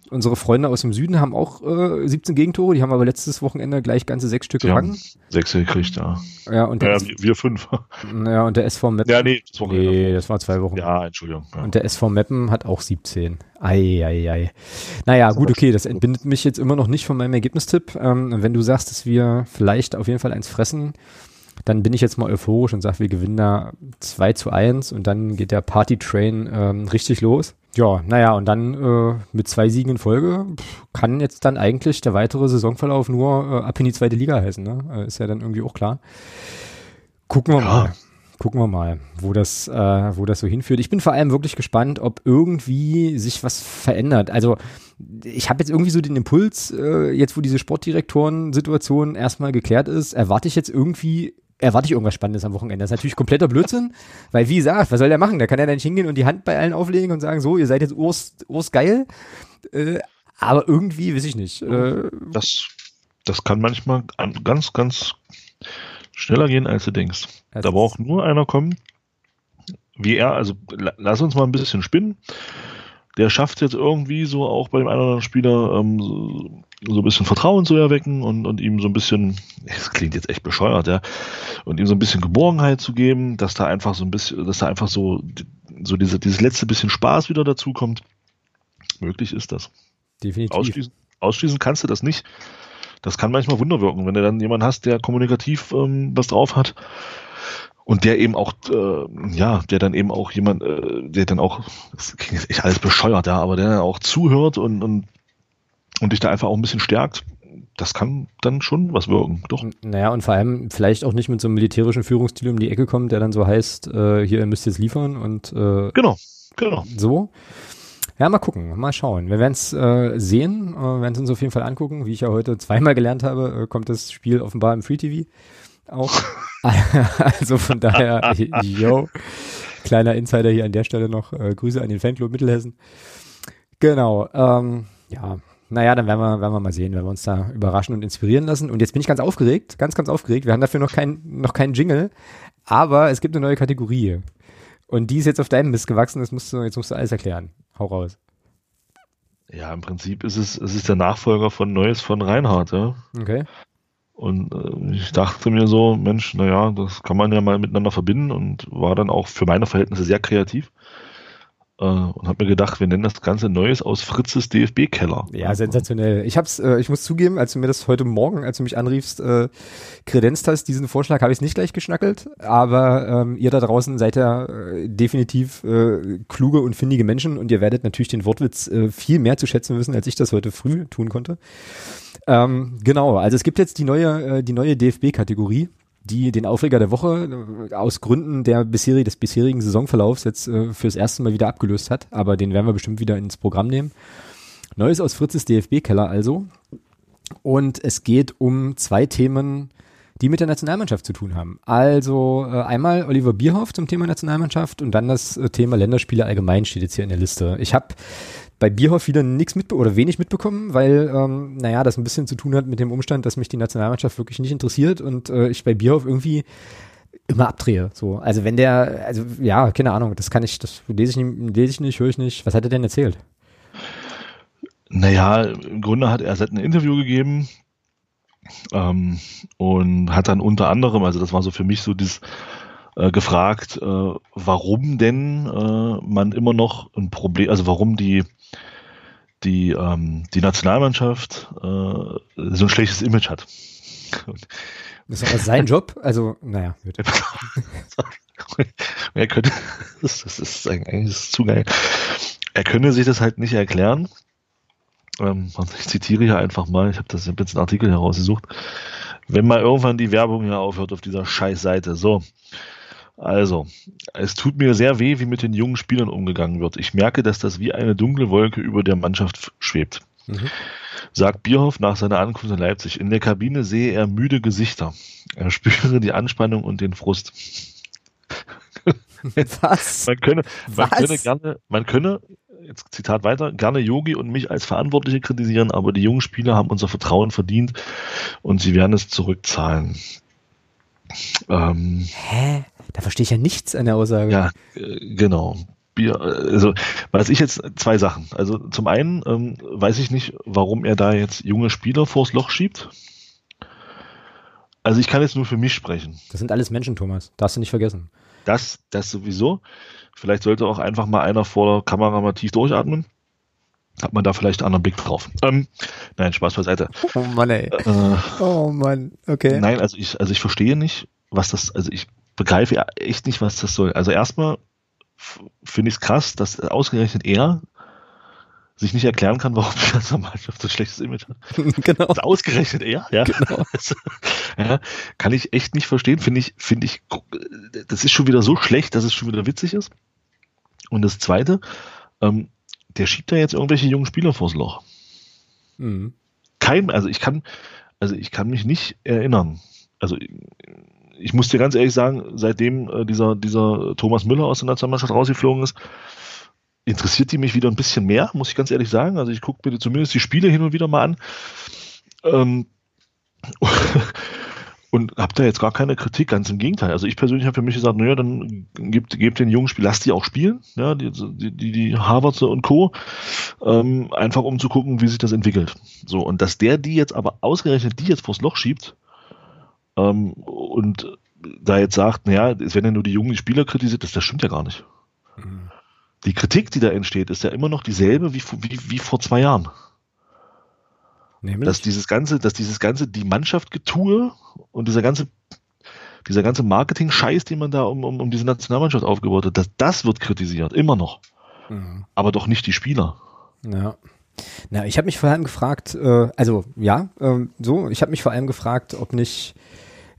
S1: Unsere Freunde aus dem Süden haben auch äh, 17 Gegentore, die haben aber letztes Wochenende gleich ganze sechs Stück gefangen.
S2: Sechs gekriegt, ja.
S1: Ja, und der
S2: ja, wir fünf.
S1: Ja, und der SV Meppen.
S2: Ja, nee, das,
S1: Wochenende nee, das war zwei Wochen.
S2: Ja, Entschuldigung. Ja.
S1: Und der SV Meppen hat auch 17. Ei, ei, ei. Naja, gut, okay, das entbindet mich jetzt immer noch nicht von meinem Ergebnistipp. Ähm, wenn du sagst, dass wir vielleicht auf jeden Fall eins fressen, dann bin ich jetzt mal euphorisch und sage, wir gewinnen da 2 zu 1 und dann geht der Party-Train ähm, richtig los. Ja, naja, und dann äh, mit zwei Siegen in Folge kann jetzt dann eigentlich der weitere Saisonverlauf nur äh, ab in die zweite Liga heißen. Ne? Äh, ist ja dann irgendwie auch klar. Gucken wir ja. mal. Gucken wir mal, wo das, äh, wo das so hinführt. Ich bin vor allem wirklich gespannt, ob irgendwie sich was verändert. Also ich habe jetzt irgendwie so den Impuls, äh, jetzt wo diese Sportdirektoren-Situation erstmal geklärt ist, erwarte ich jetzt irgendwie erwarte ich irgendwas Spannendes am Wochenende. Das ist natürlich kompletter Blödsinn, weil wie gesagt, was soll der machen? Da kann er dann nicht hingehen und die Hand bei allen auflegen und sagen, so, ihr seid jetzt urs, urs geil. Äh, aber irgendwie, weiß ich nicht. Äh,
S2: das, das kann manchmal ganz, ganz schneller gehen, als du denkst. Da braucht nur einer kommen, wie er, also lass uns mal ein bisschen spinnen der schafft jetzt irgendwie so auch bei dem einen oder anderen Spieler ähm, so, so, ein bisschen Vertrauen zu erwecken und, und ihm so ein bisschen, es klingt jetzt echt bescheuert, ja, und ihm so ein bisschen Geborgenheit zu geben, dass da einfach so ein bisschen, dass da einfach so, so diese, dieses letzte bisschen Spaß wieder dazukommt. Möglich ist das.
S1: Definitiv.
S2: Ausschließen, ausschließen kannst du das nicht. Das kann manchmal Wunder wirken, wenn du dann jemanden hast, der kommunikativ ähm, was drauf hat und der eben auch, äh, ja, der dann eben auch jemand, äh, der dann auch, das klingt jetzt echt alles bescheuert, ja, aber der dann auch zuhört und, und, und dich da einfach auch ein bisschen stärkt, das kann dann schon was wirken, doch.
S1: Naja, und vor allem vielleicht auch nicht mit so einem militärischen Führungsstil um die Ecke kommt, der dann so heißt, äh, hier, ihr müsst jetzt liefern und äh,
S2: genau, genau.
S1: So. Ja, mal gucken, mal schauen. Wir werden es äh, sehen, äh, werden es uns auf jeden Fall angucken. Wie ich ja heute zweimal gelernt habe, äh, kommt das Spiel offenbar im Free TV auch. also von daher, yo, kleiner Insider hier an der Stelle noch. Äh, Grüße an den Fanclub Mittelhessen. Genau, ähm, ja, naja, dann werden wir, werden wir mal sehen, wenn wir uns da überraschen und inspirieren lassen. Und jetzt bin ich ganz aufgeregt, ganz, ganz aufgeregt. Wir haben dafür noch kein, noch keinen Jingle, aber es gibt eine neue Kategorie. Und die ist jetzt auf deinem Mist gewachsen, das musst du, jetzt musst du alles erklären. Hau raus.
S2: Ja, im Prinzip ist es, es ist der Nachfolger von Neues von Reinhardt, ja.
S1: Okay.
S2: Und äh, ich dachte mir so, Mensch, naja, das kann man ja mal miteinander verbinden und war dann auch für meine Verhältnisse sehr kreativ. Äh, und habe mir gedacht, wir nennen das Ganze Neues aus Fritzes DFB-Keller.
S1: Ja, sensationell. Ich hab's, äh, ich muss zugeben, als du mir das heute Morgen, als du mich anriefst, äh, kredenzt hast, diesen Vorschlag, habe ich nicht gleich geschnackelt. Aber ähm, ihr da draußen seid ja äh, definitiv äh, kluge und findige Menschen und ihr werdet natürlich den Wortwitz äh, viel mehr zu schätzen wissen, als ich das heute früh tun konnte. Ähm, genau, also es gibt jetzt die neue, äh, die neue DFB-Kategorie die den Aufreger der Woche äh, aus Gründen der bisherig, des bisherigen Saisonverlaufs jetzt äh, fürs erste Mal wieder abgelöst hat. Aber den werden wir bestimmt wieder ins Programm nehmen. Neues aus Fritzes DFB-Keller also. Und es geht um zwei Themen, die mit der Nationalmannschaft zu tun haben. Also äh, einmal Oliver Bierhoff zum Thema Nationalmannschaft und dann das äh, Thema Länderspiele allgemein steht jetzt hier in der Liste. Ich habe bei Bierhoff wieder nichts mit oder wenig mitbekommen, weil, ähm, naja, das ein bisschen zu tun hat mit dem Umstand, dass mich die Nationalmannschaft wirklich nicht interessiert und äh, ich bei Bierhoff irgendwie immer abdrehe. So, also wenn der, also ja, keine Ahnung, das kann ich, das lese ich nicht, lese ich nicht, höre ich nicht. Was hat er denn erzählt?
S2: Naja, im Grunde hat er ein Interview gegeben ähm, und hat dann unter anderem, also das war so für mich so dieses äh, gefragt, äh, warum denn äh, man immer noch ein Problem, also warum die die, ähm, die Nationalmannschaft äh, so ein schlechtes Image hat.
S1: Das ist aber sein Job, also naja.
S2: er könnte, das, das ist eigentlich das ist zu geil. Er könne sich das halt nicht erklären. Ähm, ich zitiere hier einfach mal, ich habe das jetzt einen Artikel herausgesucht. Wenn mal irgendwann die Werbung hier aufhört auf dieser scheiß Seite. So, also, es tut mir sehr weh, wie mit den jungen Spielern umgegangen wird. Ich merke, dass das wie eine dunkle Wolke über der Mannschaft schwebt. Mhm. Sagt Bierhoff nach seiner Ankunft in Leipzig. In der Kabine sehe er müde Gesichter. Er spüre die Anspannung und den Frust.
S1: Was?
S2: man könne, man Was? könne gerne, man könne, jetzt Zitat weiter, gerne Yogi und mich als Verantwortliche kritisieren, aber die jungen Spieler haben unser Vertrauen verdient und sie werden es zurückzahlen.
S1: Ähm, Hä? Da verstehe ich ja nichts an der Aussage.
S2: Ja, äh, genau. Bier, also weiß ich jetzt zwei Sachen. Also zum einen ähm, weiß ich nicht, warum er da jetzt junge Spieler vors Loch schiebt. Also ich kann jetzt nur für mich sprechen.
S1: Das sind alles Menschen, Thomas. Darfst du nicht vergessen.
S2: Das, das sowieso. Vielleicht sollte auch einfach mal einer vor der Kamera mal tief durchatmen. Hat man da vielleicht einen anderen Blick drauf. Ähm, nein, Spaß beiseite.
S1: Oh Mann, ey. Äh, oh Mann, okay.
S2: Nein, also ich, also ich verstehe nicht, was das, also ich begreife echt nicht, was das soll. Also erstmal finde ich es krass, dass ausgerechnet er sich nicht erklären kann, warum die ganze Mannschaft so ein schlechtes Image hat. Genau. Also ausgerechnet er, ja. Genau. ja. Kann ich echt nicht verstehen. Finde ich, finde ich, das ist schon wieder so schlecht, dass es schon wieder witzig ist. Und das zweite, ähm, der schiebt da jetzt irgendwelche jungen Spieler vors Loch. Mhm. Kein, also ich kann, also ich kann mich nicht erinnern. Also ich muss dir ganz ehrlich sagen, seitdem äh, dieser, dieser Thomas Müller aus der Nationalmannschaft rausgeflogen ist, interessiert die mich wieder ein bisschen mehr, muss ich ganz ehrlich sagen. Also ich gucke mir zumindest die Spiele hin und wieder mal an. Ähm, und habe da jetzt gar keine Kritik, ganz im Gegenteil. Also ich persönlich habe für mich gesagt, naja, dann gebt, gebt den jungen Spiel, lasst die auch spielen, ja, die, die, die Harvards und Co., ähm, einfach um zu gucken, wie sich das entwickelt. So, und dass der die jetzt aber ausgerechnet die jetzt vors Loch schiebt, ähm, und da jetzt sagt, naja, es werden ja nur die jungen Spieler kritisiert, das, das stimmt ja gar nicht. Mhm. Die Kritik, die da entsteht, ist ja immer noch dieselbe wie, wie, wie vor zwei Jahren. Nämlich? Dass dieses ganze, dass dieses ganze, die Mannschaft getue und dieser ganze, dieser ganze Marketing-Scheiß, den man da um, um, um diese Nationalmannschaft aufgebaut hat, dass das wird kritisiert, immer noch. Mhm. Aber doch nicht die Spieler.
S1: Ja. Na, ich habe mich vor allem gefragt, äh, also ja, äh, so, ich habe mich vor allem gefragt, ob nicht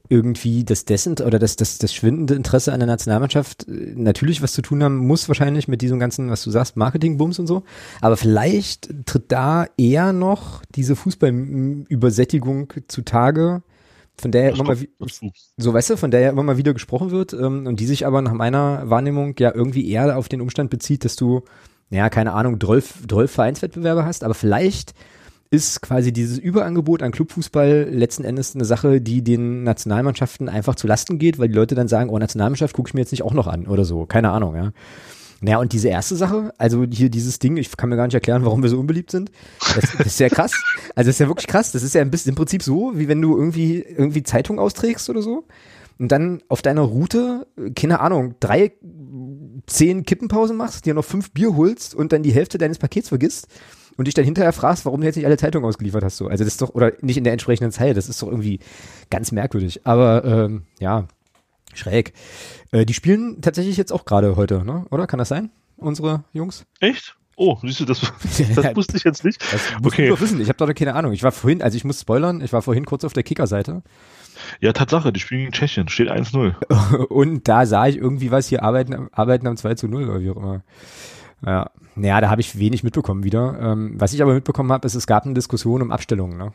S1: irgendwie das dessen oder das, das, das schwindende Interesse an der Nationalmannschaft äh, natürlich was zu tun haben muss, wahrscheinlich mit diesem ganzen, was du sagst, Marketing-Bums und so. Aber vielleicht tritt da eher noch diese Fußballübersättigung zutage, von der ja immer mal, so weißt du, von der ja immer mal wieder gesprochen wird ähm, und die sich aber nach meiner Wahrnehmung ja irgendwie eher auf den Umstand bezieht, dass du, naja, keine Ahnung, 12, 12 Vereinswettbewerbe hast, aber vielleicht ist quasi dieses Überangebot an Clubfußball letzten Endes eine Sache, die den Nationalmannschaften einfach zu Lasten geht, weil die Leute dann sagen, oh, Nationalmannschaft gucke ich mir jetzt nicht auch noch an oder so. Keine Ahnung, ja. Naja, und diese erste Sache, also hier dieses Ding, ich kann mir gar nicht erklären, warum wir so unbeliebt sind. Das, das ist ja krass. Also das ist ja wirklich krass. Das ist ja ein bisschen im Prinzip so, wie wenn du irgendwie, irgendwie Zeitung austrägst oder so. Und dann auf deiner Route, keine Ahnung, drei zehn Kippenpausen machst, dir noch fünf Bier holst und dann die Hälfte deines Pakets vergisst und dich dann hinterher fragst, warum du jetzt nicht alle Zeitungen ausgeliefert hast. So. Also das ist doch, oder nicht in der entsprechenden Zeit, das ist doch irgendwie ganz merkwürdig. Aber ähm, ja, schräg. Äh, die spielen tatsächlich jetzt auch gerade heute, ne? oder? Kann das sein? Unsere Jungs?
S2: Echt? Oh, siehst du, das, das wusste ich jetzt nicht.
S1: Das okay. du wissen. Ich habe da keine Ahnung. Ich war vorhin, also ich muss spoilern, ich war vorhin kurz auf der Kicker-Seite.
S2: Ja, Tatsache, die spielen gegen Tschechien, steht
S1: 1-0. Und da sah ich irgendwie was hier arbeiten, arbeiten am 2 zu 0 oder wie auch immer. Ja, naja, da habe ich wenig mitbekommen wieder. Ähm, was ich aber mitbekommen habe, ist, es gab eine Diskussion um Abstellungen, ne?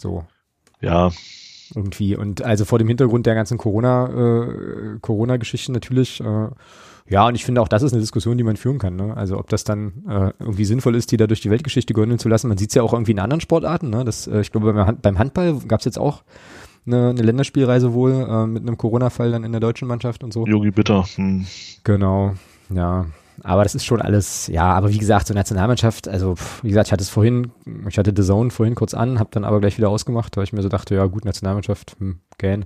S1: So.
S2: Ja.
S1: Irgendwie. Und also vor dem Hintergrund der ganzen Corona, äh, Corona-Geschichten natürlich, äh, ja, und ich finde auch, das ist eine Diskussion, die man führen kann. Ne? Also ob das dann äh, irgendwie sinnvoll ist, die da durch die Weltgeschichte gondeln zu lassen. Man sieht es ja auch irgendwie in anderen Sportarten. Ne? Das, äh, ich glaube, beim, Hand, beim Handball gab es jetzt auch eine, eine Länderspielreise wohl äh, mit einem Corona-Fall dann in der deutschen Mannschaft und so.
S2: Yogi Bitter. Hm.
S1: Genau, ja. Aber das ist schon alles, ja, aber wie gesagt, so Nationalmannschaft, also wie gesagt, ich hatte es vorhin, ich hatte The Zone vorhin kurz an, habe dann aber gleich wieder ausgemacht, weil ich mir so dachte, ja gut, Nationalmannschaft, hm, gähn.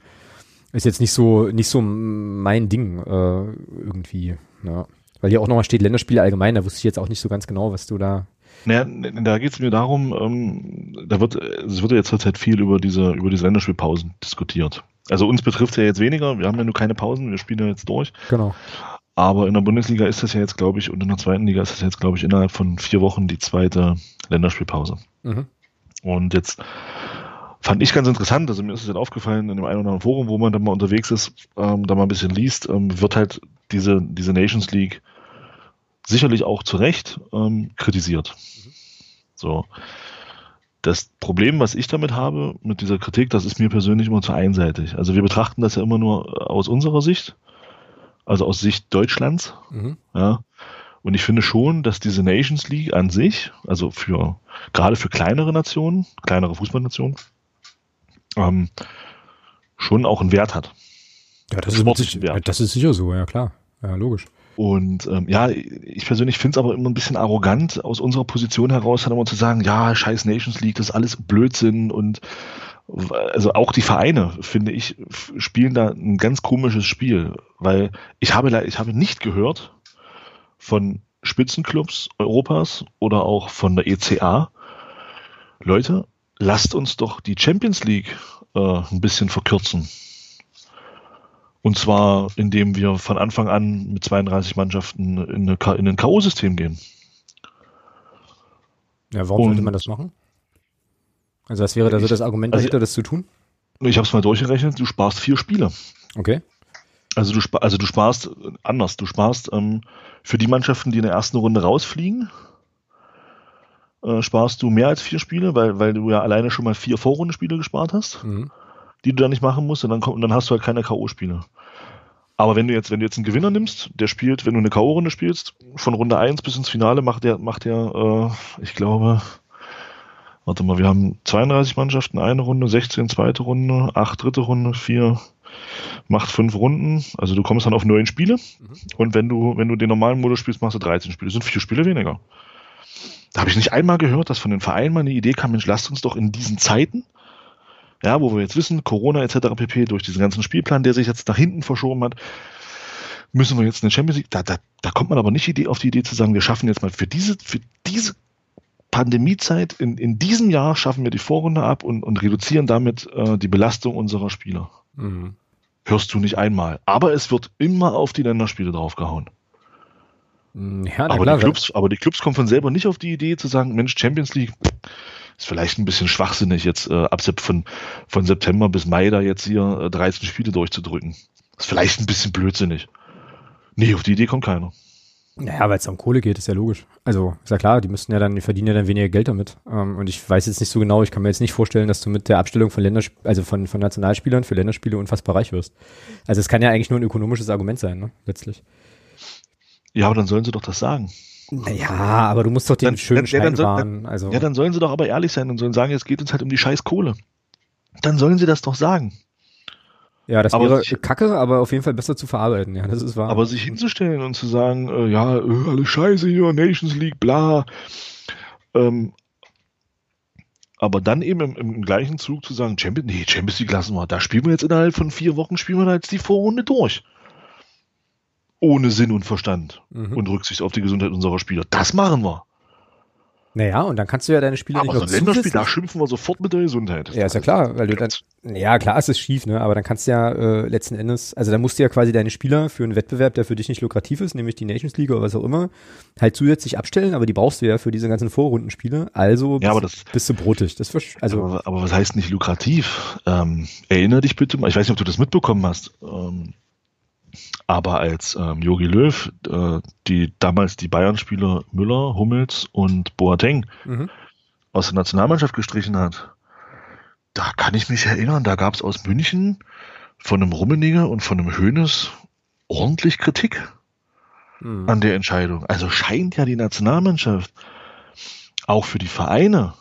S1: Ist jetzt nicht so, nicht so mein Ding äh, irgendwie. Ja. Weil hier auch nochmal steht Länderspiele allgemein, da wusste ich jetzt auch nicht so ganz genau, was du da.
S2: Naja, da geht es mir darum, ähm, da wird, es wird ja jetzt zurzeit viel über diese, über diese Länderspielpausen diskutiert. Also uns betrifft es ja jetzt weniger, wir haben ja nur keine Pausen, wir spielen ja jetzt durch.
S1: Genau.
S2: Aber in der Bundesliga ist das ja jetzt, glaube ich, und in der zweiten Liga ist das jetzt, glaube ich, innerhalb von vier Wochen die zweite Länderspielpause. Mhm. Und jetzt fand ich ganz interessant, also mir ist es dann aufgefallen in dem einen oder anderen Forum, wo man dann mal unterwegs ist, ähm, da mal ein bisschen liest, ähm, wird halt diese, diese Nations League sicherlich auch zu Recht ähm, kritisiert. Mhm. So. Das Problem, was ich damit habe, mit dieser Kritik, das ist mir persönlich immer zu einseitig. Also wir betrachten das ja immer nur aus unserer Sicht, also aus Sicht Deutschlands. Mhm. Ja. Und ich finde schon, dass diese Nations League an sich, also für gerade für kleinere Nationen, kleinere Fußballnationen, ähm, schon auch einen Wert hat.
S1: Ja, das, ist, sicher, das ist sicher so, ja klar. Ja, logisch.
S2: Und ähm, ja, ich persönlich finde es aber immer ein bisschen arrogant, aus unserer Position heraus dann immer zu sagen, ja, scheiß Nations League, das ist alles Blödsinn und also auch die Vereine, finde ich, spielen da ein ganz komisches Spiel, weil ich habe, ich habe nicht gehört von Spitzenclubs Europas oder auch von der ECA, Leute, lasst uns doch die Champions League äh, ein bisschen verkürzen. Und zwar, indem wir von Anfang an mit 32 Mannschaften in, eine, in ein K.O.-System gehen.
S1: Ja, warum sollte man das machen? Also was wäre da so das Argument also, dahinter, das zu tun?
S2: Ich habe es mal durchgerechnet, du sparst vier Spiele.
S1: Okay.
S2: Also du, also du sparst anders, du sparst ähm, für die Mannschaften, die in der ersten Runde rausfliegen, äh, sparst du mehr als vier Spiele, weil, weil du ja alleine schon mal vier Vorrundenspiele gespart hast, mhm. die du dann nicht machen musst und dann, kommt, und dann hast du halt keine K.O.-Spiele. Aber wenn du jetzt, wenn du jetzt einen Gewinner nimmst, der spielt, wenn du eine K.O.-Runde spielst, von Runde 1 bis ins Finale macht der, macht der, äh, ich glaube, warte mal, wir haben 32 Mannschaften, eine Runde, 16 zweite Runde, 8 dritte Runde, 4, macht 5 Runden, also du kommst dann auf 9 Spiele mhm. und wenn du, wenn du den normalen Modus spielst, machst du 13 Spiele, das sind 4 Spiele weniger. Da habe ich nicht einmal gehört, dass von den Vereinen mal eine Idee kam, Mensch, lasst uns doch in diesen Zeiten, ja, wo wir jetzt wissen, Corona etc. pp, durch diesen ganzen Spielplan, der sich jetzt nach hinten verschoben hat, müssen wir jetzt eine Champions League, da, da, da kommt man aber nicht auf die Idee zu sagen, wir schaffen jetzt mal für diese, für diese Pandemiezeit, in, in diesem Jahr schaffen wir die Vorrunde ab und, und reduzieren damit äh, die Belastung unserer Spieler. Mhm. Hörst du nicht einmal. Aber es wird immer auf die Länderspiele draufgehauen. Hm, ja, aber, die Clubs, aber die Clubs kommen von selber nicht auf die Idee zu sagen, Mensch, Champions League ist vielleicht ein bisschen schwachsinnig, jetzt äh, ab von, von September bis Mai da jetzt hier äh, 13 Spiele durchzudrücken. Ist vielleicht ein bisschen blödsinnig. Nee, auf die Idee kommt keiner.
S1: Naja, weil es um Kohle geht, ist ja logisch. Also, ist ja klar, die müssten ja dann, die verdienen ja dann weniger Geld damit. Ähm, und ich weiß jetzt nicht so genau, ich kann mir jetzt nicht vorstellen, dass du mit der Abstellung von Ländersp also von, von Nationalspielern für Länderspiele unfassbar reich wirst. Also es kann ja eigentlich nur ein ökonomisches Argument sein, ne, letztlich.
S2: Ja, aber dann sollen sie doch das sagen.
S1: Ja, aber du musst doch den dann, schönen dann, Schein ja, dann wahren. Also.
S2: Ja, dann sollen sie doch aber ehrlich sein und sollen sagen, es geht uns halt um die scheiß Kohle. Dann sollen sie das doch sagen.
S1: Ja, das aber wäre sich, kacke, aber auf jeden Fall besser zu verarbeiten, ja, das ist wahr.
S2: Aber sich hinzustellen und zu sagen, äh, ja, äh, alles scheiße hier, Nations League, bla. Ähm, aber dann eben im, im, gleichen Zug zu sagen, Champions, nee, Champions League lassen wir, da spielen wir jetzt innerhalb von vier Wochen, spielen wir da jetzt die Vorrunde durch. ohne Sinn und Verstand mhm. und Rücksicht auf die Gesundheit unserer Spieler. Das machen wir.
S1: Naja, und dann kannst du ja deine Spieler
S2: aber
S1: nicht
S2: so ein Länderspiel, da schimpfen wir sofort mit der Gesundheit.
S1: Ja, ist ja klar, weil du dann, ja klar, ist es schief, ne, aber dann kannst du ja äh, letzten Endes, also dann musst du ja quasi deine Spieler für einen Wettbewerb, der für dich nicht lukrativ ist, nämlich die Nations League oder was auch immer, halt zusätzlich abstellen, aber die brauchst du ja für diese ganzen Vorrundenspiele, also
S2: ja, aber das,
S1: bist du brotig. Das
S2: also, aber, aber was heißt nicht lukrativ? Ähm, erinnere dich bitte mal, ich weiß nicht, ob du das mitbekommen hast, ähm, aber als ähm, Jogi Löw äh, die damals die Bayern-Spieler Müller, Hummels und Boateng mhm. aus der Nationalmannschaft gestrichen hat, da kann ich mich erinnern, da gab es aus München von einem Rummenigge und von einem Hönes ordentlich Kritik mhm. an der Entscheidung. Also scheint ja die Nationalmannschaft auch für die Vereine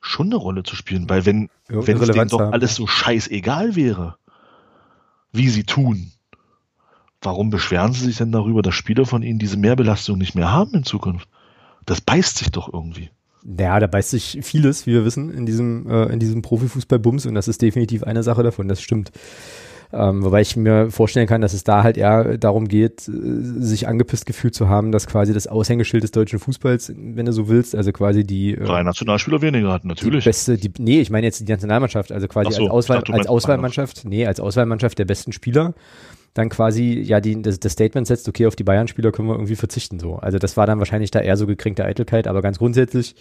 S2: schon eine Rolle zu spielen, weil wenn, wenn es denen doch alles so scheißegal wäre, wie sie tun. Warum beschweren sie sich denn darüber, dass Spieler von ihnen diese Mehrbelastung nicht mehr haben in Zukunft? Das beißt sich doch irgendwie.
S1: Ja, da beißt sich vieles, wie wir wissen, in diesem, äh, in diesem Profifußball-Bums und das ist definitiv eine Sache davon, das stimmt. Ähm, wobei ich mir vorstellen kann, dass es da halt eher darum geht, äh, sich angepisst gefühlt zu haben, dass quasi das Aushängeschild des deutschen Fußballs, wenn du so willst, also quasi die
S2: äh, drei Nationalspieler weniger hatten, natürlich.
S1: Die beste, die, nee, ich meine jetzt die Nationalmannschaft, also quasi so, als, Auswahl, dachte, als Auswahlmannschaft, nee, als Auswahlmannschaft der besten Spieler dann quasi ja die, das, das Statement setzt, okay, auf die Bayern-Spieler können wir irgendwie verzichten so. Also das war dann wahrscheinlich da eher so gekränkte Eitelkeit, aber ganz grundsätzlich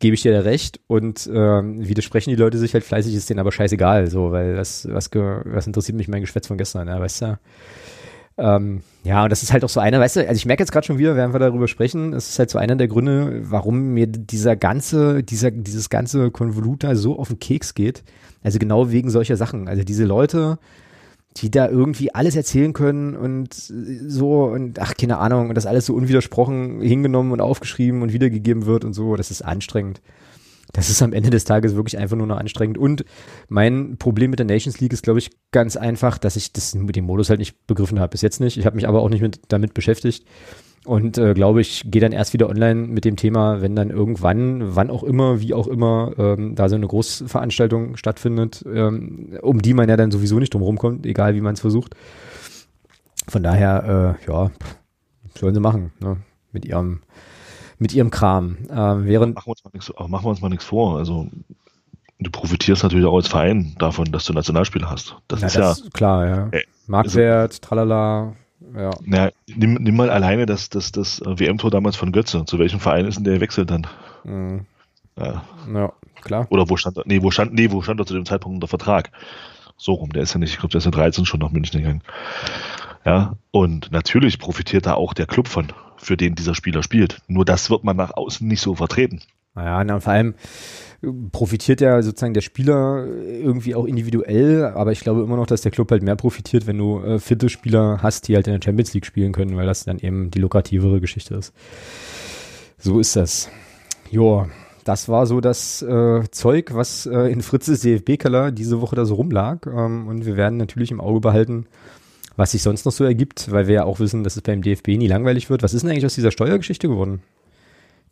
S1: gebe ich dir da recht und ähm, widersprechen die Leute sich halt fleißig, ist denen aber scheißegal, so, weil das, was, was interessiert mich mein Geschwätz von gestern, ja, weißt du? Ähm, ja, und das ist halt auch so einer, weißt du, also ich merke jetzt gerade schon wieder, während wir darüber sprechen, es ist halt so einer der Gründe, warum mir dieser ganze, dieser, dieses ganze Konvolut da so auf den Keks geht. Also genau wegen solcher Sachen. Also diese Leute, die da irgendwie alles erzählen können und so und ach, keine Ahnung, und das alles so unwidersprochen hingenommen und aufgeschrieben und wiedergegeben wird und so, das ist anstrengend. Das ist am Ende des Tages wirklich einfach nur noch anstrengend. Und mein Problem mit der Nations League ist, glaube ich, ganz einfach, dass ich das mit dem Modus halt nicht begriffen habe. Bis jetzt nicht. Ich habe mich aber auch nicht mit, damit beschäftigt. Und äh, glaube ich, gehe dann erst wieder online mit dem Thema, wenn dann irgendwann, wann auch immer, wie auch immer, ähm, da so eine Großveranstaltung stattfindet, ähm, um die man ja dann sowieso nicht drum rumkommt, egal wie man es versucht. Von daher, äh, ja, sollen sie machen, ne? mit ihrem, mit ihrem Kram. Ähm, während
S2: machen, wir uns mal nichts, machen wir uns mal nichts vor. Also du profitierst natürlich auch als Verein davon, dass du Nationalspieler hast. Das ja, ist das ja
S1: klar, ja. Äh, Marktwert, also, tralala, ja.
S2: Na, nimm, nimm mal alleine das, das, das WM-Tor damals von Götze. Zu welchem Verein ist denn der wechselt dann?
S1: Mhm. Ja. ja, klar.
S2: Oder wo stand er? Nee, wo stand, nee, wo stand er zu dem Zeitpunkt unter Vertrag? So rum, der ist ja nicht, ich glaube, der ist ja 13 schon nach München gegangen. Ja, und natürlich profitiert da auch der Club von, für den dieser Spieler spielt. Nur das wird man nach außen nicht so vertreten.
S1: Naja, na, vor allem, profitiert ja sozusagen der Spieler irgendwie auch individuell, aber ich glaube immer noch, dass der Club halt mehr profitiert, wenn du äh, fitte Spieler hast, die halt in der Champions League spielen können, weil das dann eben die lukrativere Geschichte ist. So ist das. Joa, das war so das äh, Zeug, was äh, in Fritzes DFB-Keller diese Woche da so rumlag. Ähm, und wir werden natürlich im Auge behalten, was sich sonst noch so ergibt, weil wir ja auch wissen, dass es beim DFB nie langweilig wird. Was ist denn eigentlich aus dieser Steuergeschichte geworden?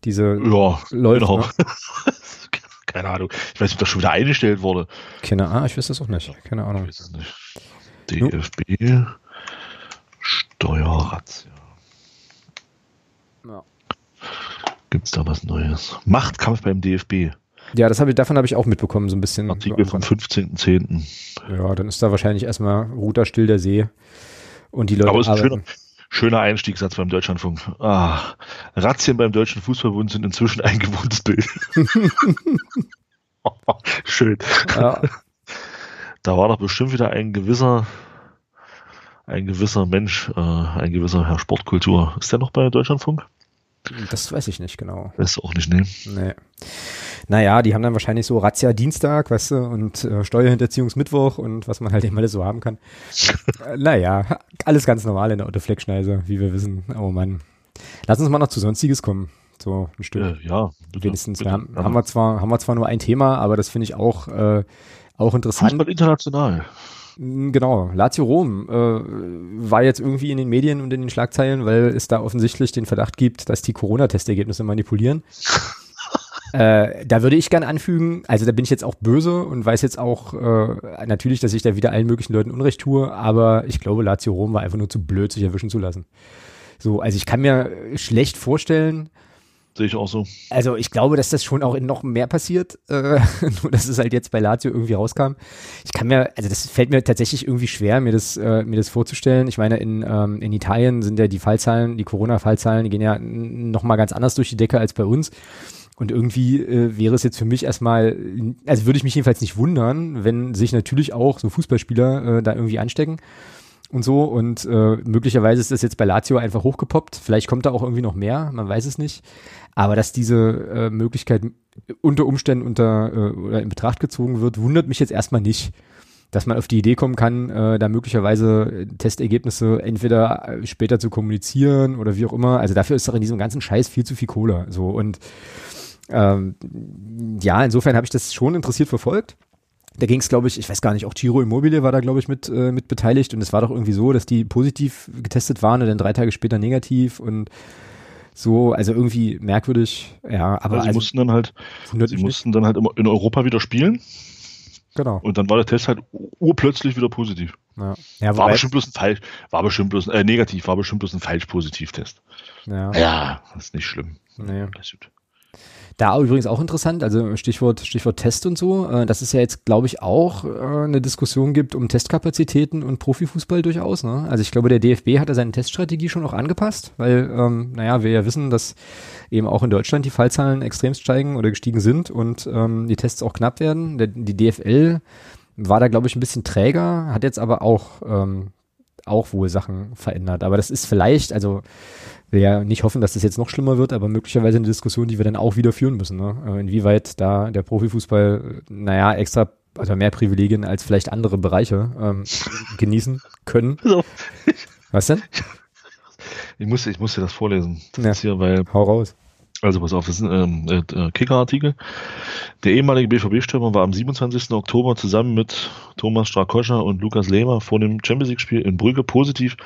S1: Diese
S2: ja, läuft, genau. Ne? Keine Ahnung. Ich weiß nicht, ob das schon wieder eingestellt wurde.
S1: Keine Ahnung, ich weiß das auch nicht. Keine Ahnung. Ich weiß es nicht.
S2: DFB Steuerrazzia. Ja. Gibt es da was Neues? Machtkampf beim DFB.
S1: Ja, das hab ich, davon habe ich auch mitbekommen, so ein bisschen.
S2: Artikel vom 15.10.
S1: Ja, dann ist da wahrscheinlich erstmal Router still der See. Und die Leute
S2: Aber ist ein schöner, schöner Einstiegssatz beim Deutschlandfunk. Ah, Razzien beim Deutschen Fußballbund sind inzwischen ein gewohntes Bild. Schön. Ja. Da war doch bestimmt wieder ein gewisser, ein gewisser Mensch, äh, ein gewisser Herr Sportkultur. Ist der noch bei Deutschlandfunk?
S1: Das weiß ich nicht genau.
S2: Weiß auch nicht, ne?
S1: Nee. Naja, die haben dann wahrscheinlich so Razzia Dienstag, weißt du, und äh, Steuerhinterziehungsmittwoch und was man halt eben alles so haben kann. äh, naja, alles ganz normal in der Autofleckschneise, wie wir wissen. Oh Mann. Lass uns mal noch zu Sonstiges kommen. So ein Stück.
S2: Äh, ja,
S1: bitte, wenigstens. Bitte, wir haben, haben, wir zwar, haben wir zwar nur ein Thema, aber das finde ich auch, äh, auch interessant.
S2: Fußball international.
S1: Genau, Lazio Rom äh, war jetzt irgendwie in den Medien und in den Schlagzeilen, weil es da offensichtlich den Verdacht gibt, dass die Corona-Testergebnisse manipulieren. Äh, da würde ich gerne anfügen, also da bin ich jetzt auch böse und weiß jetzt auch äh, natürlich, dass ich da wieder allen möglichen Leuten Unrecht tue, aber ich glaube, Lazio Rom war einfach nur zu blöd, sich erwischen zu lassen. So, also ich kann mir schlecht vorstellen,
S2: Sehe ich auch so.
S1: also ich glaube, dass das schon auch in noch mehr passiert, äh, nur dass es halt jetzt bei Lazio irgendwie rauskam. Ich kann mir, also das fällt mir tatsächlich irgendwie schwer, mir das, äh, mir das vorzustellen. Ich meine, in, ähm, in Italien sind ja die Fallzahlen, die Corona-Fallzahlen, die gehen ja n- noch mal ganz anders durch die Decke als bei uns. Und irgendwie äh, wäre es jetzt für mich erstmal, also würde ich mich jedenfalls nicht wundern, wenn sich natürlich auch so Fußballspieler äh, da irgendwie anstecken und so. Und äh, möglicherweise ist das jetzt bei Lazio einfach hochgepoppt. Vielleicht kommt da auch irgendwie noch mehr, man weiß es nicht. Aber dass diese äh, Möglichkeit unter Umständen unter äh, oder in Betracht gezogen wird, wundert mich jetzt erstmal nicht. Dass man auf die Idee kommen kann, äh, da möglicherweise Testergebnisse entweder äh, später zu kommunizieren oder wie auch immer. Also dafür ist doch in diesem ganzen Scheiß viel zu viel Kohle. So und ähm, ja, insofern habe ich das schon interessiert verfolgt. Da ging es, glaube ich, ich weiß gar nicht, auch Giro Immobile war da, glaube ich, mit, äh, mit beteiligt und es war doch irgendwie so, dass die positiv getestet waren und dann drei Tage später negativ und so, also irgendwie merkwürdig, ja, aber
S2: Aber sie
S1: also,
S2: mussten dann halt, sie
S1: nicht.
S2: mussten dann halt immer in Europa wieder spielen
S1: Genau.
S2: und dann war der Test halt urplötzlich wieder positiv.
S1: Ja, ja
S2: War bestimmt bloß ein falsch, war bestimmt bloß, äh, negativ, war bestimmt bloß ein falsch Positivtest.
S1: ja,
S2: Ja, das ist nicht schlimm.
S1: nee.
S2: Das ist gut.
S1: Da übrigens auch interessant, also Stichwort, Stichwort Test und so, äh, dass es ja jetzt, glaube ich, auch äh, eine Diskussion gibt um Testkapazitäten und Profifußball durchaus. Ne? Also ich glaube, der DFB hat ja seine Teststrategie schon auch angepasst, weil, ähm, naja, wir ja wissen, dass eben auch in Deutschland die Fallzahlen extremst steigen oder gestiegen sind und ähm, die Tests auch knapp werden. Der, die DFL war da, glaube ich, ein bisschen träger, hat jetzt aber auch, ähm, auch wohl Sachen verändert. Aber das ist vielleicht, also will ja nicht hoffen, dass das jetzt noch schlimmer wird, aber möglicherweise eine Diskussion, die wir dann auch wieder führen müssen. Ne? Äh, Inwieweit da der Profifußball, naja, extra, also mehr Privilegien als vielleicht andere Bereiche ähm, genießen können.
S2: So.
S1: Was denn?
S2: Ich muss, ich muss dir das vorlesen. Das
S1: Ja.
S2: hier, weil,
S1: Hau raus.
S2: Also pass auf, das ist ein ähm, äh, Kicker-Artikel. Der ehemalige BVB-Stürmer war am 27. Oktober zusammen mit Thomas Strakoscha und Lukas Lehmer vor dem Champions League-Spiel in Brügge positiv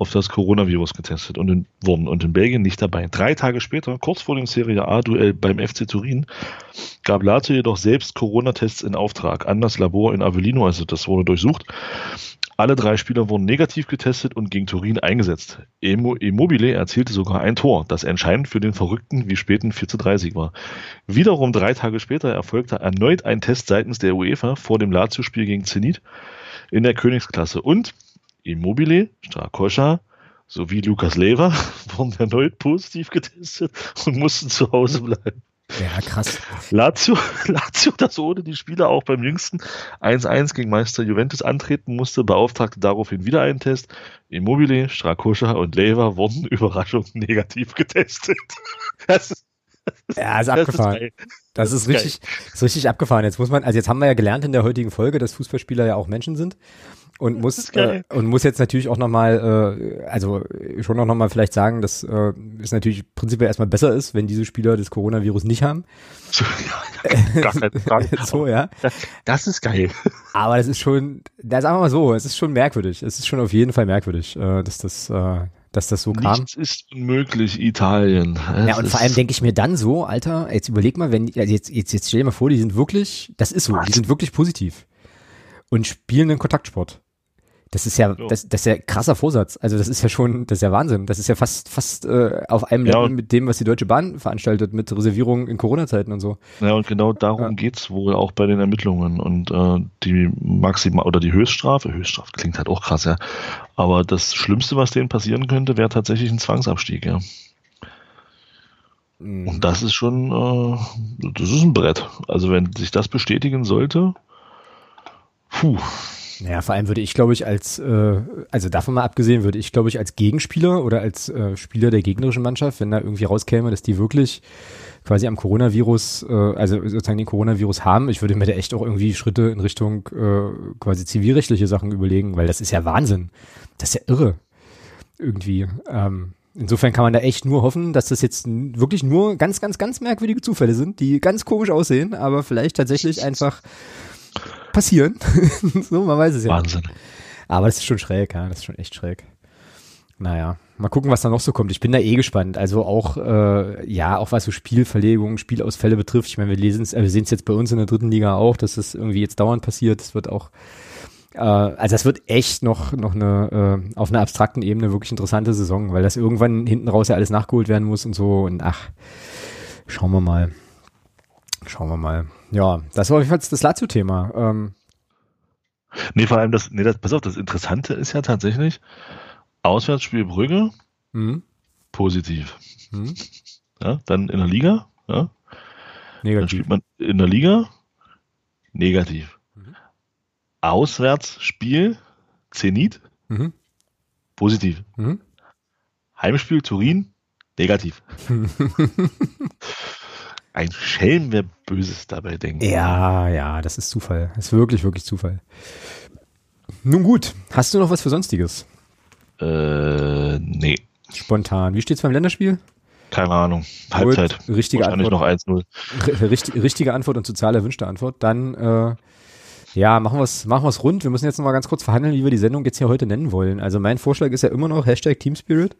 S2: auf das Coronavirus getestet und in, worden und in Belgien nicht dabei. Drei Tage später, kurz vor dem Serie A-Duell beim FC Turin, gab Lazio jedoch selbst Corona-Tests in Auftrag an das Labor in Avellino, also das wurde durchsucht. Alle drei Spieler wurden negativ getestet und gegen Turin eingesetzt. Immobile erzielte sogar ein Tor, das entscheidend für den Verrückten wie späten 4 zu 3 Sieg war. Wiederum drei Tage später erfolgte erneut ein Test seitens der UEFA vor dem Lazio-Spiel gegen Zenit in der Königsklasse und Immobile, Strakoscha sowie Lukas Lever wurden erneut positiv getestet und mussten zu Hause bleiben.
S1: Ja, krass.
S2: Lazio, Lazio, das ohne die Spieler auch beim jüngsten 1-1 gegen Meister Juventus antreten musste, beauftragte daraufhin wieder einen Test. Immobile, Strakoscha und Lever wurden Überraschung negativ getestet. Das ist,
S1: Ja, ist
S2: das ist
S1: abgefahren.
S2: geil.
S1: Das ist richtig, ist richtig abgefahren. Jetzt muss man, also jetzt haben wir ja gelernt in der heutigen Folge, dass Fußballspieler ja auch Menschen sind und muss äh, und muss jetzt natürlich auch nochmal, äh, also schon auch nochmal vielleicht sagen, dass äh, es natürlich prinzipiell erstmal besser ist, wenn diese Spieler das Coronavirus nicht haben.
S2: So, ja, gar
S1: so, ja.
S2: Das, das ist geil.
S1: Aber das ist schon, da sagen wir mal so, es ist schon merkwürdig. Es ist schon auf jeden Fall merkwürdig, äh, dass das, äh, dass das so kam.
S2: Nichts ist unmöglich, Italien.
S1: Ja, und vor allem denke ich mir dann so, Alter, jetzt überleg mal, wenn, also jetzt, jetzt, jetzt stell dir mal vor, die sind wirklich, das ist so, die sind wirklich positiv und spielen einen Kontaktsport. Das ist ja,
S2: So.
S1: das, das ist ja krasser Vorsatz. Also das ist ja schon, das ist ja Wahnsinn. Das ist ja fast, fast äh, auf einem
S2: Ja,
S1: Level mit dem, was die Deutsche Bahn veranstaltet, mit Reservierungen in Corona-Zeiten und so.
S2: Ja, und genau darum
S1: Ja.
S2: geht's wohl auch bei den Ermittlungen. Und äh, die maximal oder die Höchststrafe, Höchststrafe klingt halt auch krass, ja. Aber das Schlimmste, was denen passieren könnte, wäre tatsächlich ein Zwangsabstieg, ja.
S1: Mhm.
S2: Und das ist schon, äh, das ist ein Brett. Also wenn sich das bestätigen sollte, puh,
S1: Ja, vor allem würde ich, glaube ich, als, äh, also davon mal abgesehen, würde ich, glaube ich, als Gegenspieler oder als äh, Spieler der gegnerischen Mannschaft, wenn da irgendwie rauskäme, dass die wirklich quasi am Coronavirus, äh, also sozusagen den Coronavirus haben, ich würde mir da echt auch irgendwie Schritte in Richtung äh, quasi zivilrechtliche Sachen überlegen, weil das ist ja Wahnsinn. Das ist ja irre. Irgendwie. Ähm, insofern kann man da echt nur hoffen, dass das jetzt wirklich nur ganz, ganz, ganz merkwürdige Zufälle sind, die ganz komisch aussehen, aber vielleicht tatsächlich einfach passieren. so, man weiß es ja.
S2: Wahnsinn.
S1: Aber das ist schon schräg, ja, das ist schon echt schräg. Naja, mal gucken, was da noch so kommt. Ich bin da eh gespannt. Also auch, äh, ja, auch was so Spielverlegungen, Spielausfälle betrifft. Ich meine, wir lesen es, äh, wir sehen es jetzt bei uns in der dritten Liga auch, dass das irgendwie jetzt dauernd passiert. Das wird auch, äh, also das wird echt noch, noch eine, äh, auf einer abstrakten Ebene wirklich interessante Saison, weil das irgendwann hinten raus ja alles nachgeholt werden muss und so. Und ach, schauen wir mal. Schauen wir mal. Ja, das war auf jeden Fall das Lazio-Thema. Ähm,
S2: Nee, vor allem das, nee, das, pass auf, das Interessante ist ja tatsächlich, Auswärtsspiel Brügge,
S1: mhm.
S2: positiv.
S1: Mhm.
S2: Ja, dann in der Liga, ja, dann
S1: Negativ.
S2: spielt man in der Liga, negativ.
S1: Mhm.
S2: Auswärtsspiel Zenit,
S1: Mhm.
S2: positiv.
S1: Mhm.
S2: Heimspiel Turin, negativ. Ein Schelm, wer Böses dabei denkt.
S1: Ja, ja, das ist Zufall. Das ist wirklich, wirklich Zufall. Nun gut, hast du noch was für Sonstiges?
S2: Äh, nee,
S1: Spontan. Wie steht's beim Länderspiel?
S2: keine Ahnung. Halbzeit.
S1: Gut, richtige
S2: Wahrscheinlich
S1: Antwort.
S2: noch 1-0.
S1: R- Richtig, richtige Antwort und sozial erwünschte Antwort. Dann, äh, ja, machen wir es machen wir's rund. Wir müssen jetzt noch mal ganz kurz verhandeln, wie wir die Sendung jetzt hier heute nennen wollen. Also mein Vorschlag ist ja immer noch Hashtag Teamspirit.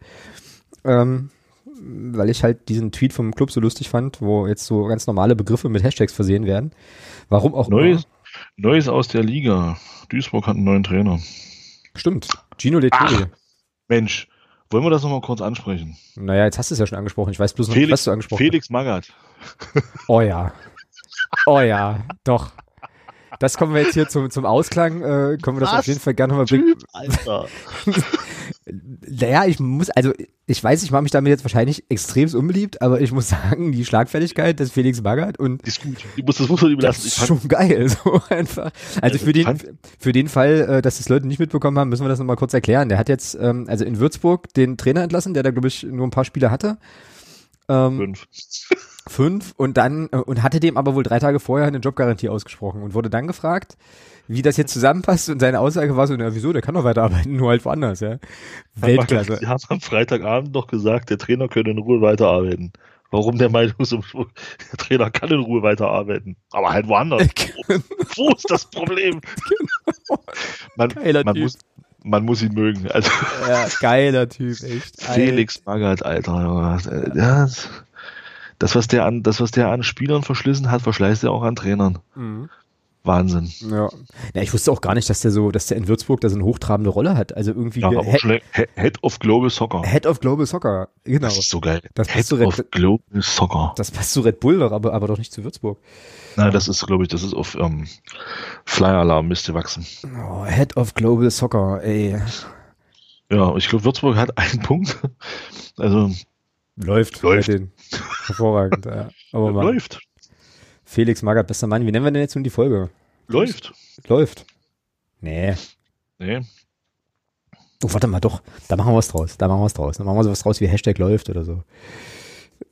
S1: Ähm, weil ich halt diesen Tweet vom Club so lustig fand, wo jetzt so ganz normale Begriffe mit Hashtags versehen werden. Warum auch
S2: Neues, Neues aus der Liga. Duisburg hat einen neuen Trainer.
S1: Stimmt. Gino Lettori.
S2: Mensch, wollen wir das nochmal kurz ansprechen?
S1: Naja, jetzt hast du es ja schon angesprochen. Ich weiß bloß noch, nicht, was
S2: Felix,
S1: du angesprochen
S2: Felix Magath.
S1: Oh ja. Oh ja, doch. Das kommen wir jetzt hier zum, zum Ausklang, äh, können wir das
S2: Was?
S1: auf jeden Fall gerne nochmal bringen.
S2: Alter.
S1: Naja, ich muss, also ich weiß, ich mache mich damit jetzt wahrscheinlich extrem unbeliebt, aber ich muss sagen, die Schlagfertigkeit des Felix Magath und
S2: Ist gut. Ich muss das man ihm
S1: das ist schon geil, so einfach. Also für den, für den Fall, äh, dass das Leute nicht mitbekommen haben, müssen wir das nochmal kurz erklären. Der hat jetzt, ähm, also in Würzburg den Trainer entlassen, der da, glaube ich, nur ein paar Spiele hatte. Ähm,
S2: fünf.
S1: Fünf und dann äh, und hatte dem aber wohl drei Tage vorher eine Jobgarantie ausgesprochen und wurde dann gefragt, wie das jetzt zusammenpasst und seine Aussage war so, na wieso, der kann doch weiterarbeiten, nur halt woanders, ja. Weltklasse.
S2: Die haben am Freitagabend noch gesagt, der Trainer könne in Ruhe weiterarbeiten. Warum der Meinung ist, der Trainer kann in Ruhe weiterarbeiten. Aber halt woanders. Wo ist das Problem? Man,
S1: Geiler
S2: man,
S1: Typ.
S2: muss, man muss ihn mögen. Also
S1: ja, geiler Typ, echt.
S2: Felix Magath, Alter. Ja, das- das, was der an, das, was der an Spielern verschlissen hat, verschleißt er auch an Trainern.
S1: Mhm.
S2: Wahnsinn.
S1: Ja. ja, ich wusste auch gar nicht, dass der so, dass der in Würzburg da so eine hochtrabende Rolle hat. Also irgendwie
S2: Ja,
S1: Head,
S2: Head of Global Soccer.
S1: Head of Global Soccer, genau.
S2: Das ist so geil.
S1: Das
S2: Head
S1: passt
S2: of Global Soccer.
S1: Das passt zu Red Bull doch, aber, aber doch nicht zu Würzburg.
S2: Nein, das ist, glaube ich, das ist auf ähm, Flyer Alarm müsste wachsen.
S1: Oh, Head of Global Soccer, ey.
S2: Ja, ich glaube, Würzburg hat einen Punkt. Also
S1: Läuft.
S2: Läuft.
S1: denen. Hervorragend, ja. Aber Mann.
S2: läuft.
S1: Felix Magath, bester Mann. Wie nennen wir denn jetzt nun die Folge?
S2: Läuft.
S1: Läuft. Nee.
S2: Nee.
S1: Oh, warte mal, doch. Da machen wir was draus. Da machen wir was draus. Da machen wir sowas draus wie Hashtag läuft oder so.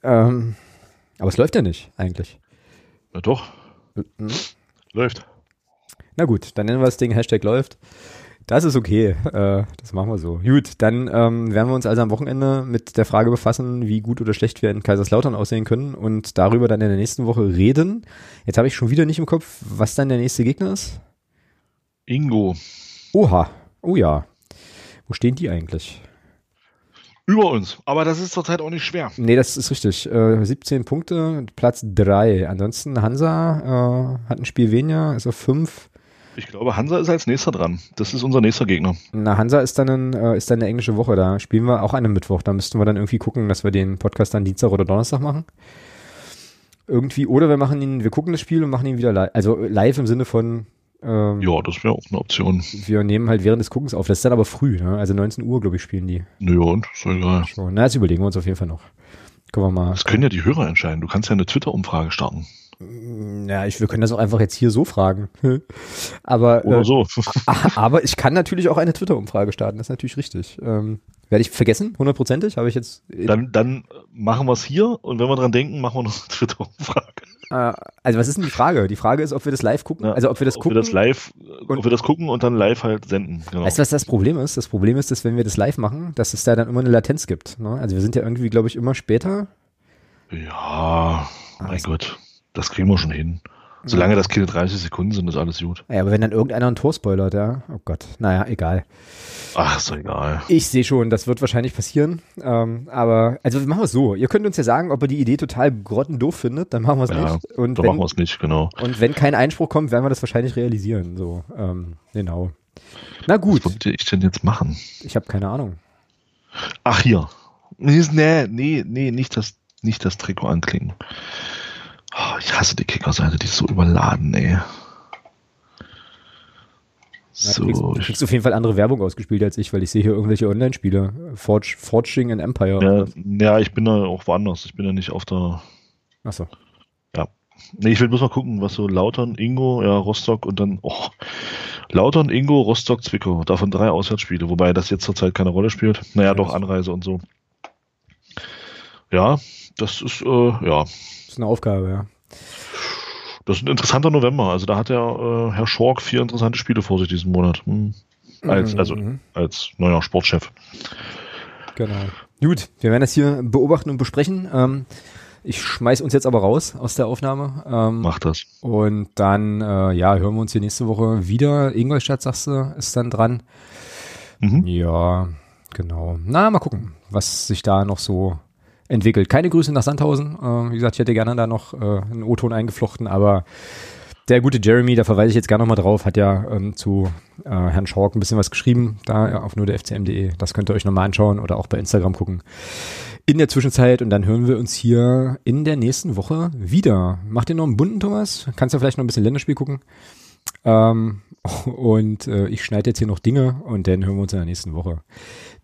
S1: Ähm, aber es läuft ja nicht, eigentlich.
S2: Na doch,
S1: Mhm.
S2: läuft.
S1: Na gut, dann nennen wir das Ding Hashtag läuft. Das ist okay. Äh, das machen wir so. Gut, dann ähm, werden wir uns also am Wochenende mit der Frage befassen, wie gut oder schlecht wir in Kaiserslautern aussehen können und darüber dann in der nächsten Woche reden. Jetzt habe ich schon wieder nicht im Kopf, was dann der nächste Gegner ist.
S2: Ingo.
S1: Oha. Oh ja. Wo stehen die eigentlich?
S2: Über uns. Aber das ist zurzeit auch nicht schwer.
S1: Nee, das ist richtig. Äh, 17 Punkte, Platz 3. Ansonsten Hansa äh, hat ein Spiel weniger, ist auf 5.
S2: Ich glaube, Hansa ist als nächster dran. Das ist unser nächster Gegner.
S1: Na, Hansa ist dann, ein, äh, ist dann eine englische Woche. Da spielen wir auch an einem Mittwoch. Da müssten wir dann irgendwie gucken, dass wir den Podcast dann Dienstag oder Donnerstag machen. Irgendwie. Oder wir machen ihn, wir gucken das Spiel und machen ihn wieder live. Also live im Sinne von, ähm,
S2: Ja, das wäre auch eine Option.
S1: wir nehmen halt während des Guckens auf. Das ist dann aber früh, ne? Also 19 Uhr, glaube ich, spielen die.
S2: Nö, und? Ist egal.
S1: Schon. Na, das überlegen wir uns auf jeden Fall noch. Gucken wir mal.
S2: Das können ja die Hörer entscheiden. Du kannst ja eine Twitter-Umfrage starten.
S1: Ja, ich, wir können das auch einfach jetzt hier so fragen. aber,
S2: Oder
S1: äh,
S2: so.
S1: aber ich kann natürlich auch eine Twitter-Umfrage starten. Das ist natürlich richtig. Ähm, werde ich vergessen, hundertprozentig. Habe ich jetzt.
S2: Dann, dann machen wir es hier und wenn wir dran denken, machen wir noch eine Twitter-Umfrage.
S1: Äh, also was ist denn die Frage? Die Frage ist, ob wir das live gucken.
S2: Ja,
S1: also ob wir das
S2: ob
S1: gucken.
S2: wir das live,
S1: Und-
S2: ob wir das gucken und dann live halt senden. Genau.
S1: Weißt du, was das Problem ist? Das Problem ist, dass wenn wir das live machen, dass es da dann immer eine Latenz gibt. Ne? Also wir sind ja irgendwie, glaube ich, immer später.
S2: Ja, mein
S1: Also-
S2: Gott. Das kriegen wir schon hin. Solange das keine 30 Sekunden sind, ist alles gut.
S1: Ja, aber wenn dann irgendeiner ein Tor spoilert, ja, oh Gott, naja, egal.
S2: Ach, ist doch egal.
S1: Ich sehe schon, das wird wahrscheinlich passieren. Ähm, aber, also machen wir es so. Ihr könnt uns ja sagen, ob ihr die Idee total grottendoof findet, dann machen wir es
S2: Ja,
S1: nicht. Und
S2: Da
S1: wenn,
S2: machen wir es nicht, genau.
S1: und wenn kein Einspruch kommt, werden wir das wahrscheinlich realisieren. So, ähm, genau. Na gut,
S2: Was wollte ich denn jetzt machen?
S1: ich habe keine Ahnung.
S2: Ach, hier. Nee, nee, nee, nee nicht, das, nicht das Trikot anklingen. Oh, ich hasse die Kickerseite, die ist so überladen, ey.
S1: Ja, du, kriegst,
S2: So,
S1: du kriegst auf jeden Fall andere Werbung ausgespielt als ich, weil ich sehe hier irgendwelche Online-Spiele. Forge, Forging and Empire.
S2: ja, ja, ich bin da auch woanders. Ich bin ja nicht auf der.
S1: Achso.
S2: Nee, ich will bloß mal gucken, was so Lautern, Ingo, ja, Rostock und dann. Oh, Lautern, Ingo, Rostock, Zwickau. Davon drei Auswärtsspiele, wobei das jetzt zurzeit keine Rolle spielt. Naja,
S1: Ja,
S2: doch, Anreise und so. Ja, das ist, äh, ja,
S1: Das ist eine Aufgabe, ja.
S2: das ist ein interessanter November. Also da hat der äh, Herr Schork vier interessante Spiele vor sich diesen Monat. Hm. Als, also
S1: Mhm.
S2: als neuer Sportchef.
S1: Genau. Gut, wir werden das hier beobachten und besprechen. Ähm, ich schmeiß uns jetzt aber raus aus der Aufnahme. Ähm,
S2: Macht das.
S1: und dann, äh, ja, hören wir uns hier nächste Woche wieder. Ingolstadt, sagst du, ist dann dran.
S2: Mhm.
S1: Ja, genau. Na, mal gucken, was sich da noch so entwickelt. Keine Grüße nach Sandhausen. Äh, wie gesagt, ich hätte gerne da noch äh, einen O-Ton eingeflochten, aber der gute Jeremy, da verweise ich jetzt gerne nochmal drauf, hat ja ähm, zu äh, Herrn Schork ein bisschen was geschrieben, da ja, auf nur der FCM.de. Das könnt ihr euch nochmal anschauen oder auch bei Instagram gucken. In der Zwischenzeit und dann hören wir uns hier in der nächsten Woche wieder. Macht ihr noch einen bunten, Thomas? Kannst du vielleicht noch ein bisschen Länderspiel gucken? Ähm, und äh, ich schneide jetzt hier noch Dinge und dann hören wir uns in der nächsten Woche.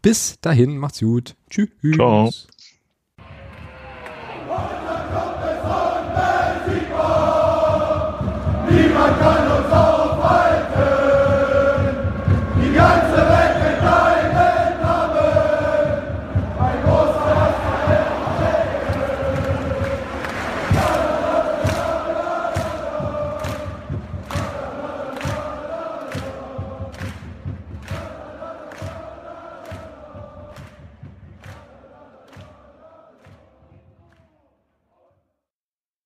S1: Bis dahin, macht's gut. Tschüss.
S2: Ciao.
S3: Niemand kann